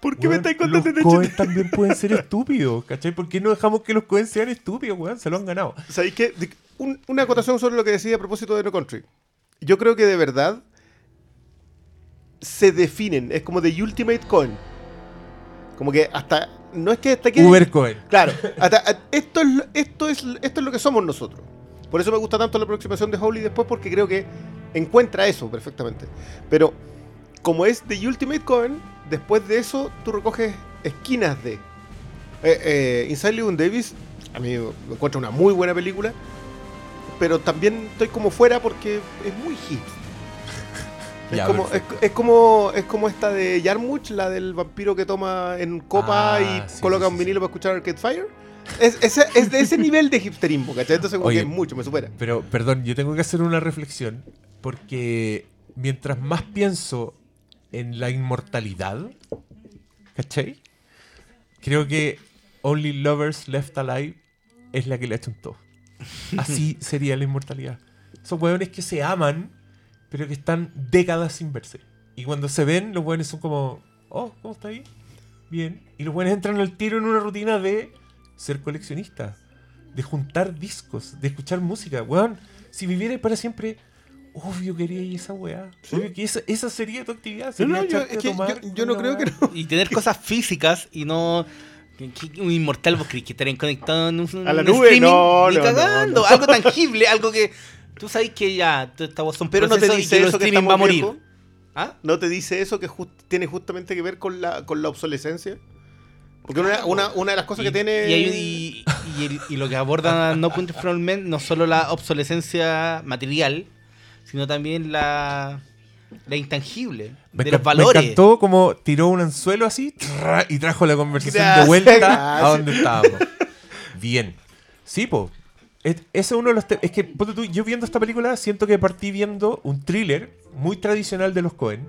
Speaker 4: ¿Por qué me estáis contando
Speaker 1: Los
Speaker 4: este
Speaker 1: Cohen también pueden ser estúpidos, ¿cachai? ¿Por qué no dejamos que los Cohen sean estúpidos, weón? Se lo han ganado.
Speaker 4: ¿Sabéis qué? Un- una acotación sobre lo que decía a propósito de No Country. Yo creo que de verdad se definen. Es como The Ultimate Coin. Como que hasta. No es que hasta que.
Speaker 1: Uber Cohen.
Speaker 4: Claro. hasta- esto, es, lo- esto, es, esto es lo que somos nosotros. Por eso me gusta tanto la aproximación de Howley después, porque creo que encuentra eso perfectamente. Pero como es The Ultimate Coin, después de eso tú recoges esquinas de. Eh, eh, Inside Llewyn Davis, a mí me encuentro una muy buena película, pero también estoy como fuera porque es muy Es, como, es, como, es como esta de Yarmuch, la del vampiro que toma en copa
Speaker 1: Ah,
Speaker 4: y
Speaker 1: sí,
Speaker 4: coloca
Speaker 1: sí,
Speaker 4: un
Speaker 1: sí,
Speaker 4: vinilo para escuchar Arcade Fire. Es, es, es de ese nivel de hipsterismo, ¿cachai? Entonces como
Speaker 1: Oye.
Speaker 4: que es mucho, me supera.
Speaker 1: Pero, perdón, yo tengo que hacer una reflexión porque mientras más pienso en la inmortalidad, ¿cachai? Creo que Only Lovers Left Alive es la que le ha hecho un todo. Así sería la inmortalidad. Son hueones que se aman, pero que están décadas sin verse. Y cuando se ven, los hueones son como, oh, ¿cómo está ahí? Bien. Y los hueones entran al tiro en una rutina de ser coleccionista, de juntar discos, de escuchar música. Weón, si vivieras para siempre, obvio quería esa weá. Obvio que esa, esa sería tu actividad.
Speaker 4: No,
Speaker 1: sería
Speaker 4: no, yo, es que
Speaker 1: tomar
Speaker 4: yo, no creo que no.
Speaker 2: Y tener cosas físicas y no... que- que Un inmortal, vos crees que estarían conectados en un,
Speaker 4: A la nube,
Speaker 2: streaming?
Speaker 4: no,
Speaker 2: Ni
Speaker 4: no,
Speaker 2: cagando.
Speaker 4: no, no.
Speaker 2: Algo tangible, algo que... Tú sabes que ya, tú estamos son
Speaker 4: Pero no te dice
Speaker 2: que
Speaker 4: eso que
Speaker 2: va a morir.
Speaker 4: viejos.
Speaker 2: ¿Ah?
Speaker 4: ¿No te dice eso que jus- tiene justamente que ver con la, con la obsolescencia? Porque una,
Speaker 2: Claro.
Speaker 4: una, una de las cosas
Speaker 2: y,
Speaker 4: que tiene...
Speaker 2: y, hay- y- y el- y lo que aborda No Country for Men no solo la obsolescencia material, sino también la, la intangible
Speaker 1: Me,
Speaker 2: de los
Speaker 1: me
Speaker 2: valores.
Speaker 1: encantó como tiró un anzuelo así y trajo la conversación de
Speaker 4: Gracias,
Speaker 1: vuelta a donde estábamos. Bien. Sí, po. Es, ese es uno de los Es que, ponte tú, yo viendo esta película siento que partí viendo un thriller muy tradicional de los Cohen,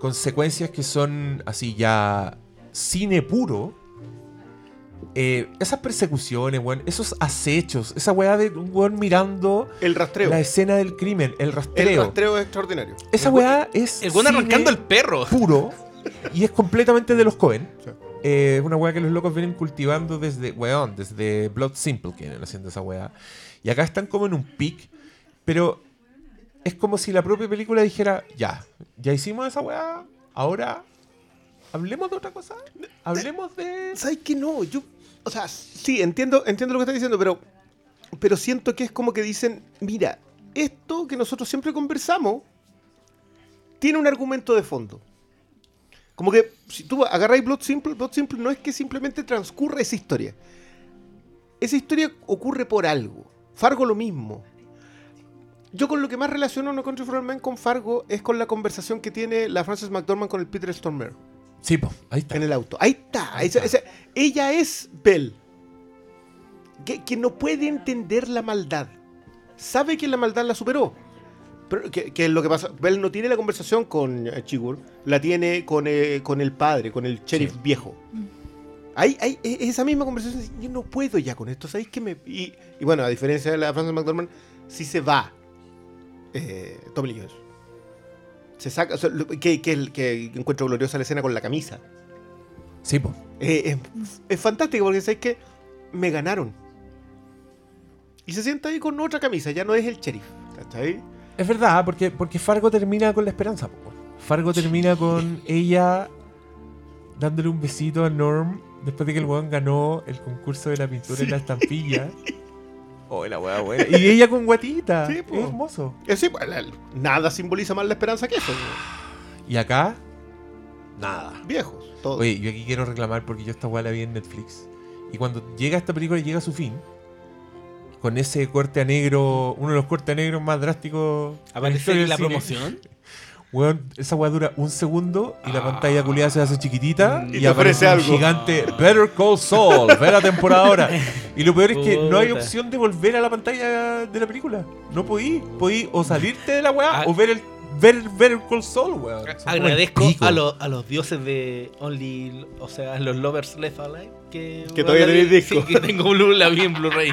Speaker 1: con secuencias que son así ya cine puro. Eh, esas persecuciones, weón, esos acechos, esa weá de un weón mirando
Speaker 4: El rastreo.
Speaker 1: la escena del crimen, el
Speaker 4: El
Speaker 1: rastreo.
Speaker 4: rastreo es extraordinario.
Speaker 1: Esa weá es.
Speaker 2: El
Speaker 1: cine
Speaker 2: arrancando el perro.
Speaker 1: puro y es completamente de los Cohen.
Speaker 4: Sí.
Speaker 1: Eh, una weá que los locos vienen cultivando desde, weón, desde Blood Simple que vienen haciendo esa weá. Y acá están como en un pic, pero es como si la propia película dijera, ya, ya hicimos esa weá, ahora hablemos de otra cosa, hablemos de...
Speaker 4: ¿Sabes qué no? Yo, o sea, sí, entiendo, entiendo lo que estás diciendo, pero, pero siento que es como que dicen, mira, esto que nosotros siempre conversamos tiene un argumento de fondo. Como que si tú agarráis Blood Simple, Blood Simple no es que simplemente transcurra esa historia. Esa historia ocurre por algo. Fargo lo mismo. Yo con lo que más relaciono No Country for Old Men con Fargo es con la conversación que tiene la Frances McDormand con el Peter Stormare
Speaker 1: Sí, po, ahí está.
Speaker 4: en el auto. Ahí está.
Speaker 1: Ahí está.
Speaker 4: esa- ella es Belle. Que, que no puede entender la maldad. Sabe que la maldad la superó. Pero que, que es lo que pasa. Belle no tiene la conversación con eh, Chigur. La tiene con, eh, con el padre, con el sheriff
Speaker 1: Sí.
Speaker 4: viejo. Hay, hay e- esa misma conversación. Yo no puedo ya con esto. ¿Sabéis que me.? Y, y bueno, a diferencia de la Frances McDormand, sí se va. Eh, Tommy Lee Jones. Se saca. o sea, que, que, que encuentro gloriosa la escena con la camisa.
Speaker 1: Sí, po.
Speaker 4: Eh, es, es fantástico porque sabes que me ganaron. Y se sienta ahí con otra camisa, ya no es el sheriff. ¿Cachai?
Speaker 1: Es verdad, porque, porque Fargo termina con la esperanza. Fargo termina con ella dándole un besito a Norm después de que el weón ganó el concurso de la pintura en la estampilla. Oh, la weá buena. Y ella con guatita.
Speaker 4: Sí, po.
Speaker 1: es hermoso.
Speaker 4: Es decir, pues, la- nada simboliza más la esperanza que eso.
Speaker 1: Y acá, nada.
Speaker 4: Viejos, todos.
Speaker 1: Oye, yo aquí quiero reclamar porque yo esta weá la vi en Netflix. Y cuando llega esta película y llega a su fin, con ese corte a negro, uno de los cortes a negros más drásticos.
Speaker 2: Aparece en la
Speaker 1: cine.
Speaker 2: promoción.
Speaker 1: Weón, esa weá dura un segundo y la
Speaker 2: Ah.
Speaker 1: pantalla culiada se hace chiquitita
Speaker 2: Y
Speaker 1: y,
Speaker 4: te
Speaker 1: aparece un
Speaker 4: algo.
Speaker 1: gigante Better Call Saul, ve la temporada ahora. Y lo peor es que no hay opción de volver a la pantalla de la película. No podí, podí o salirte de la weá
Speaker 2: Ah.
Speaker 1: o ver el ver Call Saul, weón.
Speaker 2: Agradezco a, los- a los dioses de Only, o sea, los Lovers Left Alive. Que,
Speaker 4: Que todavía tenéis disco.
Speaker 2: Sí, que tengo Blue, la vi en Blu-ray.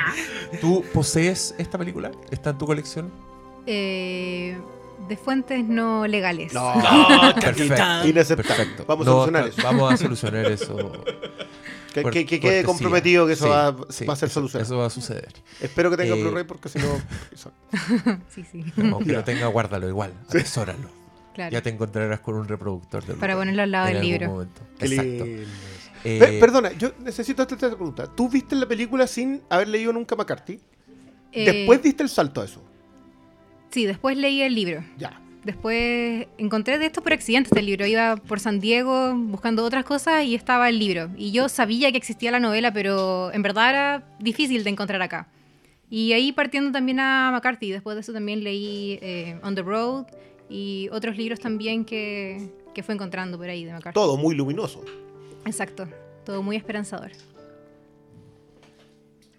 Speaker 1: ¿Tú posees esta película? ¿Está en tu colección?
Speaker 3: Eh, de fuentes no legales.
Speaker 4: No,
Speaker 2: No,
Speaker 1: Perfecto.
Speaker 4: inaceptable.
Speaker 1: Perfecto.
Speaker 4: Vamos a solucionar eso.
Speaker 1: Vamos a solucionar eso.
Speaker 4: Que,
Speaker 1: Por-
Speaker 4: que- que quede comprometido que eso
Speaker 1: Sí,
Speaker 4: va,
Speaker 1: sí,
Speaker 4: va a ser
Speaker 1: eso-
Speaker 4: solucionado.
Speaker 1: Eso va a suceder.
Speaker 4: Espero que tenga
Speaker 1: Eh,
Speaker 4: Blu-ray porque si no.
Speaker 3: Sí, sí.
Speaker 1: Aunque lo tenga, guárdalo igual. Atesóralo.
Speaker 3: Claro.
Speaker 1: Ya te encontrarás con un reproductor de
Speaker 3: Para ponerlo al lado del libro.
Speaker 1: momento. Exacto. Eh,
Speaker 4: Pe- perdona, yo necesito hacerte esta pregunta. ¿Tú viste la película sin haber leído nunca McCarthy?
Speaker 3: Eh,
Speaker 4: Después diste el salto a eso.
Speaker 3: Sí, después leí el libro.
Speaker 4: Ya.
Speaker 3: Después encontré de esto por accidente este libro. Iba por San Diego buscando otras cosas y estaba el libro. Y yo sabía que existía la novela, pero en verdad era difícil de encontrar acá. Y ahí partiendo también a McCarthy. Después de eso también leí eh, On the Road y otros libros también que, que fue encontrando por ahí de McCarthy.
Speaker 4: Todo muy luminoso.
Speaker 3: Exacto. Todo muy esperanzador.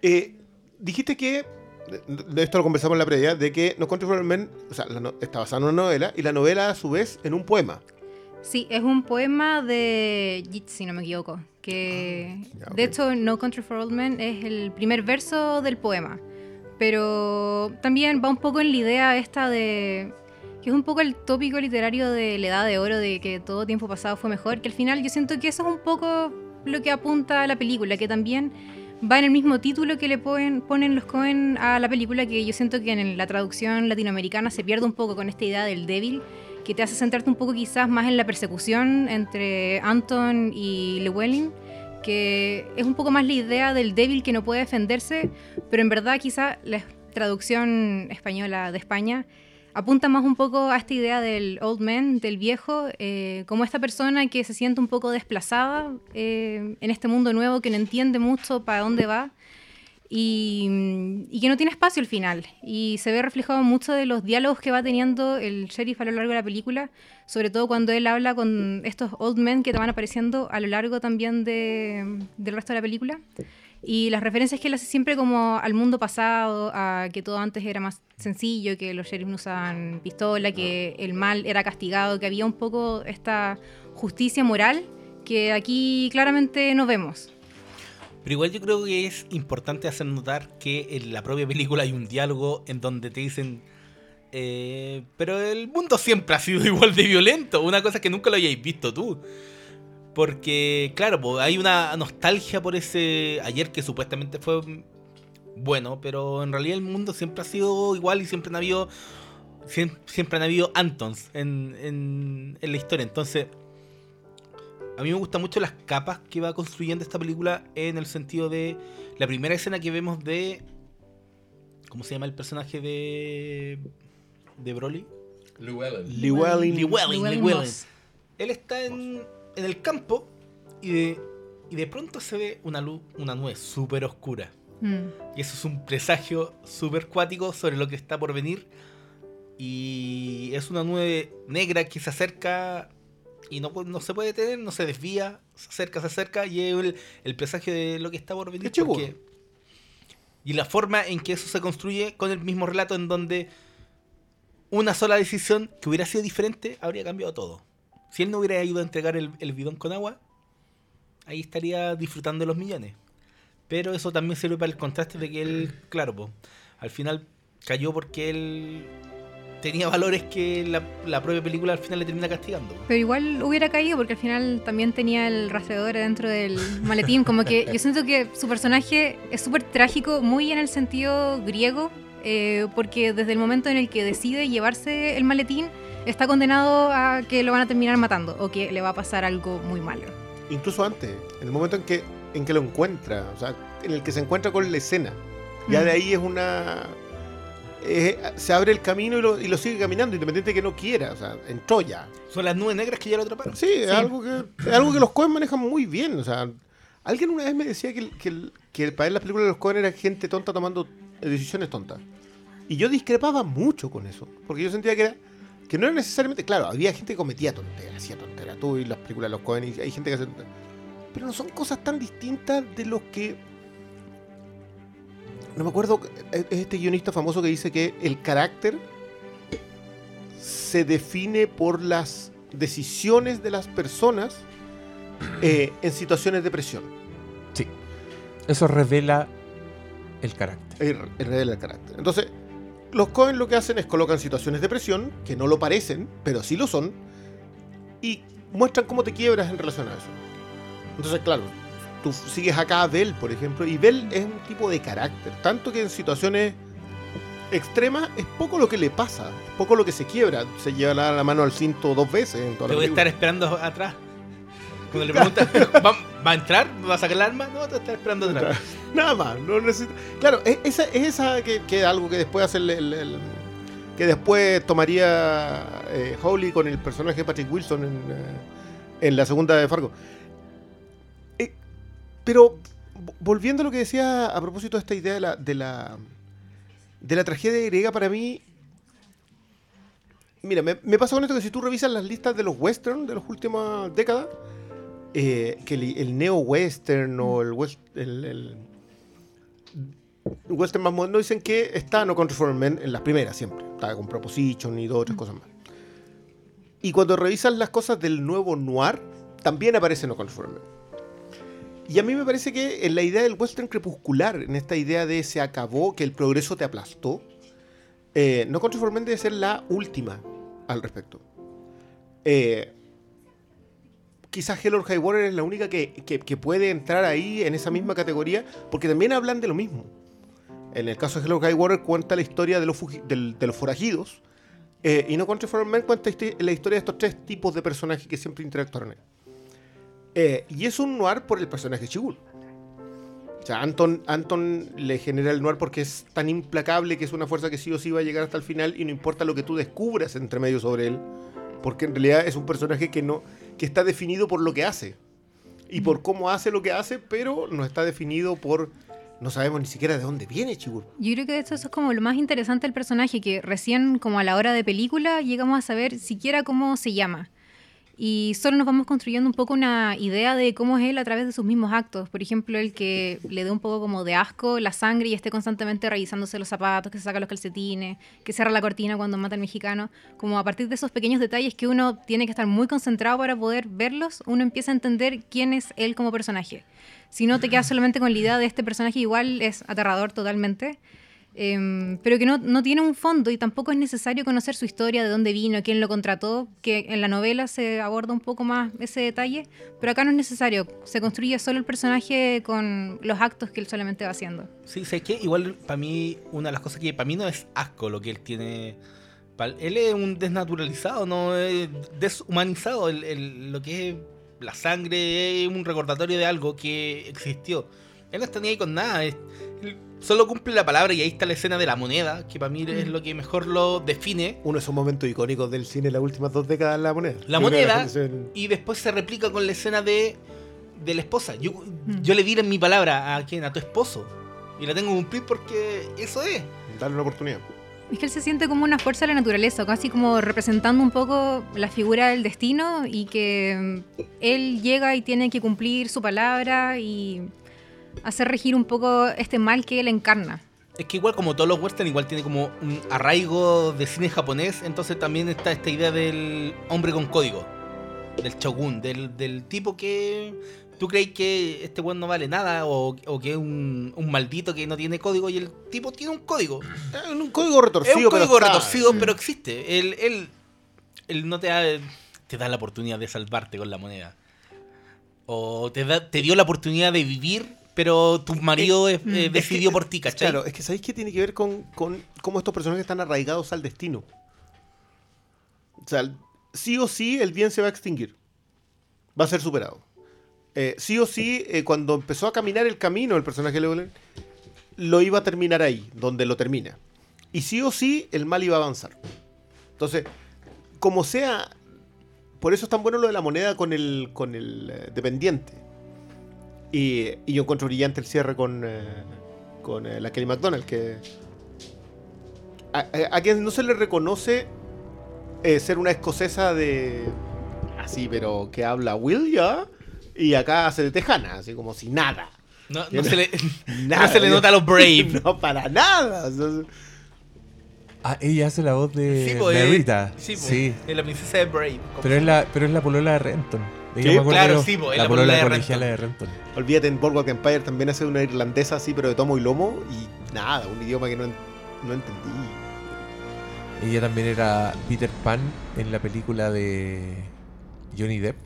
Speaker 4: Eh, dijiste que. De- de Esto lo conversamos en la previa, de que No Country for Men, o sea, no- está basada en una novela y la novela a su vez en un poema.
Speaker 3: Sí, es un poema de Yeats, si no me equivoco. Que
Speaker 4: Ah, ya,
Speaker 3: de
Speaker 4: ok.
Speaker 3: hecho, No Country for Old Men es el primer verso del poema. Pero también va un poco en la idea esta de. que es un poco el tópico literario de la edad de oro, de que todo tiempo pasado fue mejor. Que al final yo siento que eso es un poco lo que apunta a la película, que también va en el mismo título que le ponen, los Cohen a la película, que yo siento que en la traducción latinoamericana se pierde un poco con esta idea del débil, que te hace centrarte un poco quizás más en la persecución entre Anton y Llewellyn, que es un poco más la idea del débil que no puede defenderse, pero en verdad quizás la traducción española de España apunta más un poco a esta idea del old man, del viejo, eh, como esta persona que se siente un poco desplazada eh, en este mundo nuevo, que no entiende mucho para dónde va y, que no tiene espacio al final. Y se ve reflejado mucho de los diálogos que va teniendo el sheriff a lo largo de la película, sobre todo cuando él habla con estos old men que te van apareciendo a lo largo también de- del resto de la película. Y las referencias que él hace siempre como al mundo pasado, a que todo antes era más sencillo, que los sheriffs no usaban pistola, que el mal era castigado, que había un poco esta justicia moral que aquí claramente no vemos.
Speaker 2: Pero igual yo creo que es importante hacer notar que en la propia película hay un diálogo en donde te dicen, eh, pero el mundo siempre ha sido igual de violento, una cosa que nunca lo hayáis visto tú. Porque, claro, hay una nostalgia por ese ayer que supuestamente fue bueno, pero en realidad el mundo siempre ha sido igual y siempre han habido, siem- siempre, han habido Antons en, en- en la historia. Entonces, a mí me gustan mucho las capas que va construyendo esta película en el sentido de la primera escena que vemos de... ¿Cómo se llama el personaje de... de Broly?
Speaker 4: Llewellyn.
Speaker 2: Llewellyn,
Speaker 3: Llewellyn
Speaker 2: Llewellyn.
Speaker 3: Moss.
Speaker 2: Él está en, en el campo y de, y de pronto se ve una luz, una nube súper oscura.
Speaker 3: Mm.
Speaker 2: Y eso es un presagio súper cuático sobre lo que está por venir. Y es una nube negra que se acerca y no, se puede detener, no se desvía, se acerca, se acerca y es el, el presagio de lo que está por venir.
Speaker 4: Qué chulo.
Speaker 2: porque- y la forma en que eso se construye con el mismo relato en donde una sola decisión que hubiera sido diferente habría cambiado todo. Si él no hubiera ido a entregar el, el bidón con agua, ahí estaría disfrutando de los millones. Pero eso también sirve para el contraste de que él, claro, po, al final cayó porque él tenía valores que la, la propia película al final le termina castigando.
Speaker 3: Pero igual hubiera caído porque al final también tenía el rastreador dentro del maletín. Como que yo siento que su personaje es súper trágico, muy en el sentido griego, eh, porque desde el momento en el que decide llevarse el maletín, está condenado a que lo van a terminar matando o que le va a pasar algo muy malo.
Speaker 4: Incluso antes, en el momento en que, en que lo encuentra, o sea, en el que se encuentra con la escena. Ya
Speaker 3: Mm.
Speaker 4: de ahí es una... eh, se abre el camino y lo, y lo sigue caminando, independiente de que no quiera, o sea, entró ya.
Speaker 2: Son las nubes negras que ya lo atraparon.
Speaker 4: Sí, es algo que, es algo que los Cohen manejan muy bien. O sea, alguien una vez me decía que, el- que, que para él las películas de los Cohen era gente tonta tomando decisiones tontas. Y yo discrepaba mucho con eso. Porque yo sentía que era que no era necesariamente. Claro, había gente que cometía tonteras, hacía tonteras. Tú y las películas de los Cohen, y hay gente que hace tonteras. Pero no son cosas tan distintas de los que. No me acuerdo, es es este guionista famoso que dice que el carácter se define por las decisiones de las personas eh, en situaciones de presión.
Speaker 1: Sí. Eso revela el carácter.
Speaker 4: Eh, re- revela el carácter. Entonces, los Cohen lo que hacen es colocan situaciones de presión, que no lo parecen, pero sí lo son, y muestran cómo te quiebras en relación a eso. Entonces, claro, tú sigues acá a Bell, por ejemplo, y Bell es un tipo de carácter, tanto que en situaciones extremas es poco lo que le pasa, es poco lo que se quiebra. Se lleva la, la mano al cinto dos veces en toda
Speaker 2: Te voy a estar esperando atrás. Cuando le preguntas, ¿va, a entrar? ¿Va a sacar el arma? No, te estar esperando atrás.
Speaker 4: Nada más, no necesita. Claro, es esa, es esa que, que algo que después hace el, que después tomaría eh, Howley con el personaje de Patrick Wilson en, eh, la segunda de Fargo. Eh, pero vo- volviendo a lo que decía a propósito de esta idea de la, de la, de la tragedia griega, para mí. Mira, me, me pasa con esto que si tú revisas las listas de los western de las últimas décadas, eh, que el, el neo-western o el, west- el, el western más moderno dicen que está No Country for Men en las primeras siempre. Está con Proposition y dos otras cosas más. Y cuando revisas las cosas del nuevo noir, también aparece No Country for Men. Y a mí me parece que en la idea del western crepuscular, en esta idea de se acabó, que el progreso te aplastó, eh, No Country for Men debe ser la última al respecto. Eh, quizás Hell or High Water es la única que, que- puede entrar ahí en esa misma categoría, porque también hablan de lo mismo. En el caso de Hell or High Water cuenta la historia de los, forajidos, eh, y No Country for Men cuenta la historia de estos tres tipos de personajes que siempre interactuaron. Eh, y es un noir por el personaje Chigul. O sea, Anton, Anton le genera el noir porque es tan implacable que es una fuerza que sí o sí va a llegar hasta el final y no importa lo que tú descubras entre medio sobre él, porque en realidad es un personaje que no que está definido por lo que hace y por cómo hace lo que hace, pero no está definido por no sabemos ni siquiera de dónde viene Chigul.
Speaker 3: Yo creo que eso es como lo más interesante del personaje, que recién como a la hora de película llegamos a saber siquiera cómo se llama. Y solo nos vamos construyendo un poco una idea de cómo es él a través de sus mismos actos. Por ejemplo, el que le dé un poco como de asco la sangre y esté constantemente revisándose los zapatos, que se saca los calcetines, que cierra la cortina cuando mata al mexicano. Como a partir de esos pequeños detalles que uno tiene que estar muy concentrado para poder verlos, uno empieza a entender quién es él como personaje. Si no te quedas solamente con la idea de este personaje, igual es aterrador totalmente. Em, pero que no, no tiene un fondo y tampoco es necesario conocer su historia, de dónde vino, quién lo contrató, que en la novela se aborda un poco más ese detalle, pero acá no es necesario, se construye solo el personaje con los actos que él solamente va haciendo.
Speaker 2: Sí, sé que igual para mí, una de las cosas que para mí no es asco lo que él tiene. Él es un desnaturalizado, no es deshumanizado. El- el- lo que es la sangre es un recordatorio de algo que existió. Él no está ni ahí con nada. él solo cumple la palabra y ahí está la escena de la moneda, que para mí es lo que mejor lo define.
Speaker 4: Uno de esos momentos icónicos del cine en las últimas dos décadas, la moneda.
Speaker 2: La
Speaker 4: creo
Speaker 2: moneda y después se replica con la escena de, de la esposa. Yo, yo le di en mi palabra a quién, a tu esposo. Y la tengo que cumplir porque eso es.
Speaker 4: Darle una oportunidad.
Speaker 3: Es que él se siente como una fuerza de la naturaleza, casi como representando un poco la figura del destino y que mm, él llega y tiene que cumplir su palabra y hacer regir un poco este mal que él encarna.
Speaker 2: Es que igual como todos los western, igual tiene como un arraigo de cine japonés, entonces también está esta idea del hombre con código, del shogun, del, del tipo que ¿Tú crees que este weón no vale nada o, o que es un, un maldito que no tiene código y el tipo tiene un código?
Speaker 4: Es un código retorcido,
Speaker 2: es un
Speaker 4: pero
Speaker 2: código
Speaker 4: está.
Speaker 2: retorcido, pero existe. Él, él, él no te da, te da la oportunidad de salvarte con la moneda. O te, da, te dio la oportunidad de vivir, pero tu marido eh, eh, decidió por ti, ¿cachai?
Speaker 4: Claro, es que ¿sabéis qué tiene que ver con, con cómo estos personajes están arraigados al destino? O sea, sí o sí el bien se va a extinguir. Va a ser superado. Eh, sí o sí, eh, cuando empezó a caminar el camino el personaje lo iba a terminar ahí, donde lo termina. Y sí o sí, el mal iba a avanzar. Entonces, como sea, por eso es tan bueno lo de la moneda con el, con el dependiente. Y, y yo encuentro brillante el cierre con, eh, con eh, la Kelly McDonald, que a, a- a quien no se le reconoce eh, ser una escocesa de así, pero que habla William y acá hace de tejana, así como si nada.
Speaker 2: no, no se le,
Speaker 4: Nada,
Speaker 2: no se le nota a los Brave.
Speaker 4: No, para nada. o sea,
Speaker 1: Ah, ella hace la voz de
Speaker 2: Sí, po, eh,
Speaker 1: Merita.
Speaker 2: sí, po,
Speaker 1: sí.
Speaker 2: es la princesa de Brave.
Speaker 1: Pero es la, pero es la polola de Renton.
Speaker 2: Claro, sí, po,
Speaker 1: la
Speaker 2: la
Speaker 1: polola
Speaker 2: de
Speaker 1: colegiala de Renton.
Speaker 4: olvídate, en Boardwalk Empire también hace una irlandesa así, pero de tomo y lomo. Y nada, un idioma que no, no entendí.
Speaker 1: Ella también era Peter Pan en la película de Johnny Depp.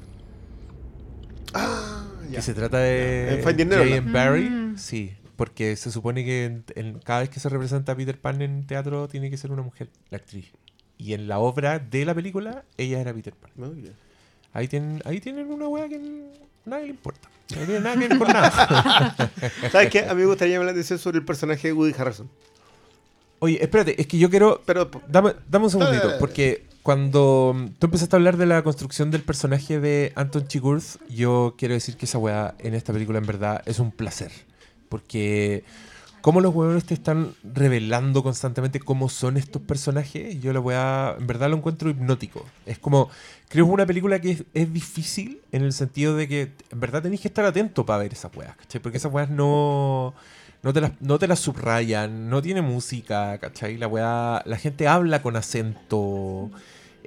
Speaker 4: Ah, ya.
Speaker 1: Que se trata de
Speaker 4: Finding Neverland.
Speaker 1: J.M. Barry.
Speaker 3: Mm.
Speaker 1: Sí, porque se supone que en- en- cada vez que se representa a Peter Pan en teatro tiene que ser una mujer, la actriz. Y en la obra de la película, ella era Peter Pan.
Speaker 4: Muy bien.
Speaker 1: Ahí tienen, ahí tienen una wea que nadie le importa. No tiene nada que ver con nada.
Speaker 4: ¿Sabes qué? A mí me gustaría hablar de eso sobre el personaje de Woody Harrelson.
Speaker 1: Oye, espérate, es que yo quiero
Speaker 4: Pero
Speaker 1: Dame, dame un segundito,
Speaker 4: Dale,
Speaker 1: porque cuando tú empezaste a hablar de la construcción del personaje de Anton Chigurh, yo quiero decir que esa weá en esta película en verdad es un placer. Porque como los huevones te están revelando constantemente cómo son estos personajes, yo la weá en verdad lo encuentro hipnótico. Es como, creo que es una película que es, es difícil en el sentido de que en verdad tenéis que estar atento para ver esas weas, ¿cachai? Porque esas weas no... No te, las, no te las subrayan, no tiene música, ¿cachai? La weá, la gente habla con acento.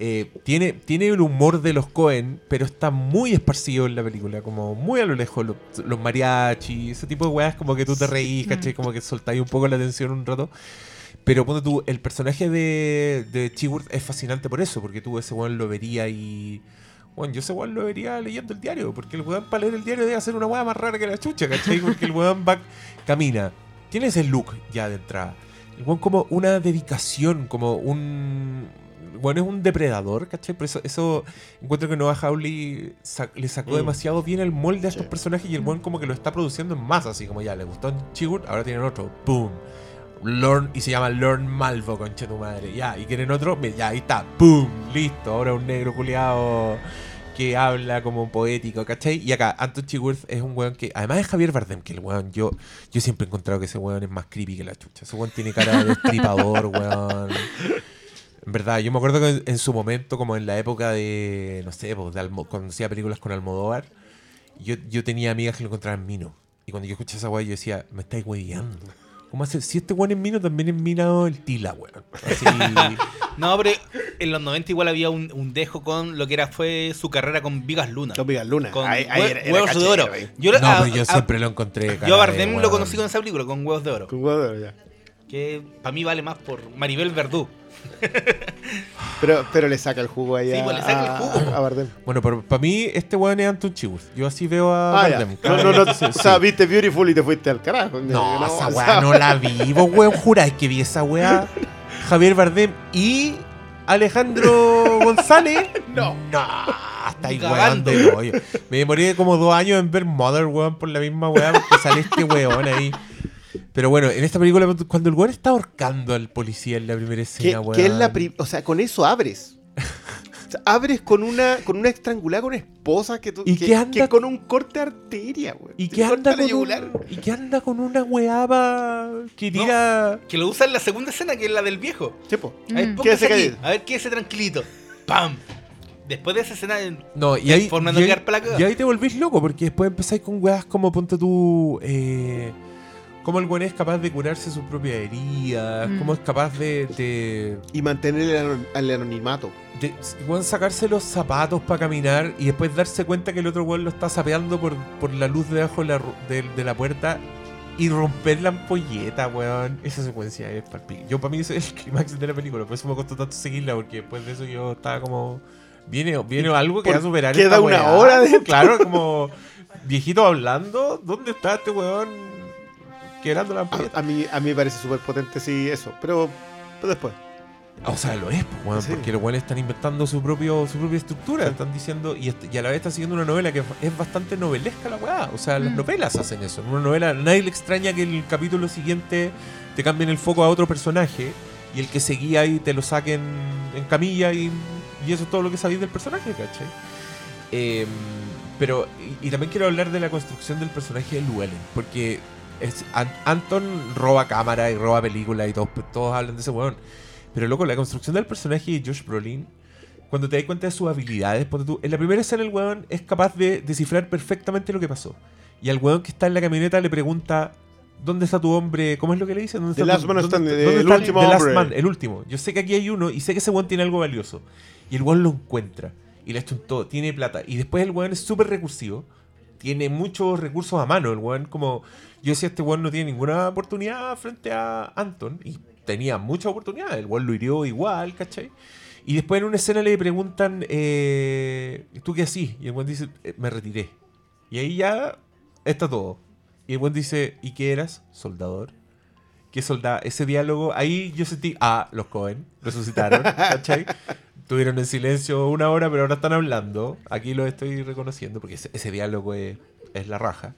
Speaker 1: Eh, tiene, tiene el humor de los Cohen, pero está muy esparcido en la película, como muy a lo lejos. Los, los mariachis, ese tipo de weas, como que tú te reís, ¿cachai? Como que soltáis un poco la atención un rato. Pero ponte tú, el personaje de, de es fascinante por eso, porque tú ese weón lo vería y. Bueno, yo ese weón lo vería leyendo el diario, porque el weón para leer el diario debe hacer una weá más rara que la chucha, ¿cachai? Porque el weón va, camina. Tiene ese look ya de entrada. El weón como una dedicación, como un... Bueno, es un depredador, ¿cachai? Por eso, eso encuentro que Noah Hawley le sacó
Speaker 4: Mm.
Speaker 1: demasiado bien el molde a estos
Speaker 4: Sí.
Speaker 1: personajes y el weón como que lo está produciendo en masa, así como ya, le gustó en Chigurh, ahora tienen otro. ¡Boom! Lorn, y se llama Lorn Malvo, concha tu madre. Ya, y quieren otro, ya, ahí está. ¡Boom! Listo, ahora un negro culiado que habla como poético, ¿cachai? Y acá, Anton Chigurh es un weón que, además es Javier Bardem, que el weón, yo, yo siempre he encontrado que ese weón es más creepy que la chucha. Ese weón tiene cara de destripador, weón. En verdad, yo me acuerdo que en, en su momento, como en la época de, no sé, pues, de Almo- cuando hacía películas con Almodóvar, yo, yo tenía amigas que lo encontraban mino. Y cuando yo escuché esa weá, yo decía, me estáis hueveando. ¿Cómo hace? Si este weón es mino, también es minado el tila, weón. Así,
Speaker 2: No, pero en los 90 igual había un, un dejo con lo que era fue su carrera con Vigas Luna.
Speaker 4: Con Vigas Luna.
Speaker 2: Con
Speaker 4: Ahí- ahí
Speaker 2: hue-
Speaker 4: era- era
Speaker 2: huevos de
Speaker 4: cachero,
Speaker 2: oro. Yo,
Speaker 1: no,
Speaker 2: a-
Speaker 1: pero yo
Speaker 2: a-
Speaker 1: siempre lo encontré.
Speaker 2: yo a
Speaker 1: de
Speaker 2: Bardem lo conocí con esa película, con Huevos de Oro.
Speaker 4: Con huevo de oro, ya.
Speaker 2: Que para mí vale más por Maribel Verdú.
Speaker 4: Pero, pero le saca el jugo ahí
Speaker 2: Sí,
Speaker 4: a,
Speaker 2: pues le saca el jugo.
Speaker 4: a Bardem.
Speaker 1: Bueno, pero para mí este weón es Anton Chigurh. Yo así veo a
Speaker 4: Ah, ya.
Speaker 1: Bardem.
Speaker 4: No, no, no.
Speaker 1: Sí,
Speaker 4: O
Speaker 1: sí.
Speaker 4: sea, viste Beautiful y te fuiste al carajo.
Speaker 1: No, esa
Speaker 4: o
Speaker 1: weá
Speaker 4: sea,
Speaker 1: no la vi. Vos, weón, juráis que vi esa weá. Javier Bardem y Alejandro González. No. No, ahí,
Speaker 2: Ni
Speaker 1: weón
Speaker 2: cagando.
Speaker 1: de hoyo. Me demoré como dos años en ver Mother, weón, por la misma weá, porque sale este weón ahí. Pero bueno, en esta película, cuando el weón está ahorcando al policía en la primera
Speaker 4: que,
Speaker 1: escena, weón.
Speaker 4: que es la O sea, con eso abres. O sea, abres con una con una estrangulada con esposa que tú
Speaker 1: ¿Y
Speaker 4: que,
Speaker 1: qué anda
Speaker 4: que con un corte de arteria, güey.
Speaker 1: ¿Y
Speaker 4: corta
Speaker 1: anda con un-. ¿Y qué anda con una weá pa- que tira...
Speaker 2: Que lo usa en la segunda escena, que es la del viejo.
Speaker 4: Sí, po.
Speaker 2: A ver,
Speaker 3: Mm.
Speaker 2: aquí. A ver, quédese tranquilito. ¡Pam! Después de esa escena,
Speaker 1: No, y ahí,
Speaker 2: Forma de
Speaker 1: y ahí- y ahí te volvís loco, porque después empezáis con weas como ponte tú. Eh, cómo el weón es capaz de curarse sus propias heridas,
Speaker 3: Mm.
Speaker 1: cómo es capaz de, de,
Speaker 4: Y mantener el, el anonimato.
Speaker 1: de weón, sacarse los zapatos para caminar y después darse cuenta que el otro weón lo está sapeando por, por la luz debajo de la, de, de la puerta y romper la ampolleta, weón. Esa secuencia es palpico. Yo, para mí, ese es el clímax de la película. Por eso me costó tanto seguirla, porque después de eso yo estaba como. Viene, viene algo que va a superar
Speaker 4: queda
Speaker 1: esta
Speaker 4: una
Speaker 1: weá.
Speaker 4: hora de.
Speaker 1: Claro, como viejito hablando. ¿Dónde está este weón quebrando la ampolleta?
Speaker 4: A, a mí, a mí me parece súper potente, sí, eso. Pero, pero después.
Speaker 1: O sea, lo es, pues,
Speaker 4: Sí.
Speaker 1: porque los weones están inventando su propio su propia estructura, están diciendo, y, a la vez están siguiendo una novela que es bastante novelesca la weá. O sea, las
Speaker 3: Mm.
Speaker 1: novelas hacen eso. En una novela, nadie le extraña que el capítulo siguiente te cambien el foco a otro personaje y el que seguía ahí te lo saquen en camilla y, y eso es todo lo que sabéis del personaje, ¿cachai? Em, pero, y, y también quiero hablar de la construcción del personaje de Llewellyn, porque es, An- Anton roba cámara y roba película y todos, todos hablan de ese weón. Pero loco, la construcción del personaje de Josh Brolin, cuando te das cuenta de sus habilidades, tú, en la primera escena el weón es capaz de descifrar perfectamente lo que pasó. Y al weón que está en la camioneta le pregunta, ¿dónde está tu hombre? ¿Cómo es lo que le dice? ¿Dónde
Speaker 4: The
Speaker 1: está
Speaker 4: Last
Speaker 1: tu-
Speaker 4: Man
Speaker 1: dónde está- dónde
Speaker 4: el
Speaker 1: está
Speaker 4: último
Speaker 1: The Last
Speaker 4: hombre?
Speaker 1: Man, el último. Yo sé que aquí hay uno y sé que ese weón tiene algo valioso. Y el weón lo encuentra. Y le todo, tiene plata. Y después el weón es súper recursivo. Tiene muchos recursos a mano. El weón como... Yo decía, este weón no tiene ninguna oportunidad frente a Anton. Y tenía muchas oportunidades. El weón lo hirió igual, ¿cachai? Y después en una escena le preguntan, eh, ¿tú qué así? Y el weón dice, "Eh, me retiré. Y ahí ya está todo. Y el weón dice, ¿y qué eras? Soldador. ¿Qué soldado? Ese diálogo, ahí yo sentí, ah, los Cohen resucitaron, ¿cachai? Estuvieron en silencio una hora, pero ahora están hablando. Aquí lo estoy reconociendo porque ese, ese diálogo es, es la raja.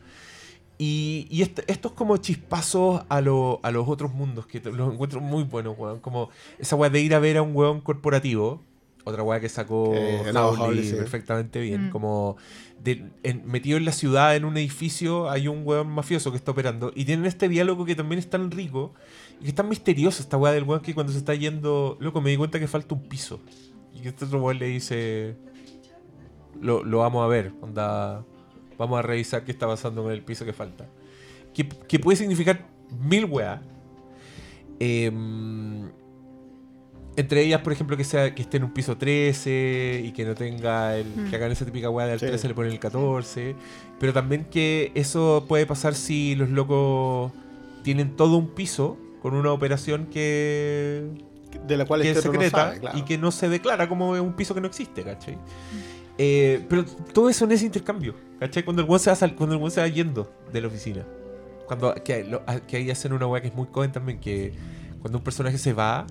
Speaker 1: Y, y estos como chispazos a, lo- a los otros mundos que los encuentro muy buenos, weón. Como esa weá de ir a ver a un weón corporativo. Otra weá que sacó
Speaker 4: no,
Speaker 1: Howley
Speaker 4: Howley, sí.
Speaker 1: perfectamente bien.
Speaker 3: Mm.
Speaker 1: Como de- en- metido en la ciudad, en un edificio, hay un weón mafioso que está operando. Y tienen este diálogo que también es tan rico y que es tan misterioso esta weá del weón que cuando se está yendo, loco, me di cuenta que falta un piso. Y que este otro weón le dice, lo, lo vamos a ver, onda, vamos a revisar qué está pasando con el piso que falta. Que, que puede significar mil weas. Em, entre ellas, por ejemplo, que sea que esté en un piso 13 y que no tenga el.
Speaker 3: Mm.
Speaker 1: que hagan esa típica wea del
Speaker 4: Sí.
Speaker 1: 13 le ponen el 14. Pero también que eso puede pasar si los locos tienen todo un piso con una operación que,
Speaker 4: De la cual
Speaker 1: que es
Speaker 4: no
Speaker 1: secreta
Speaker 4: sabe, claro.
Speaker 1: y que no se declara como un piso que no existe, ¿cachai? Eh, pero todo eso en ese intercambio, ¿cachai? Cuando el weón se va, sal- cuando el se va yendo de la oficina. Cuando, que, lo- a- que ahí hacen una weá que es muy cohen también, que cuando un personaje se va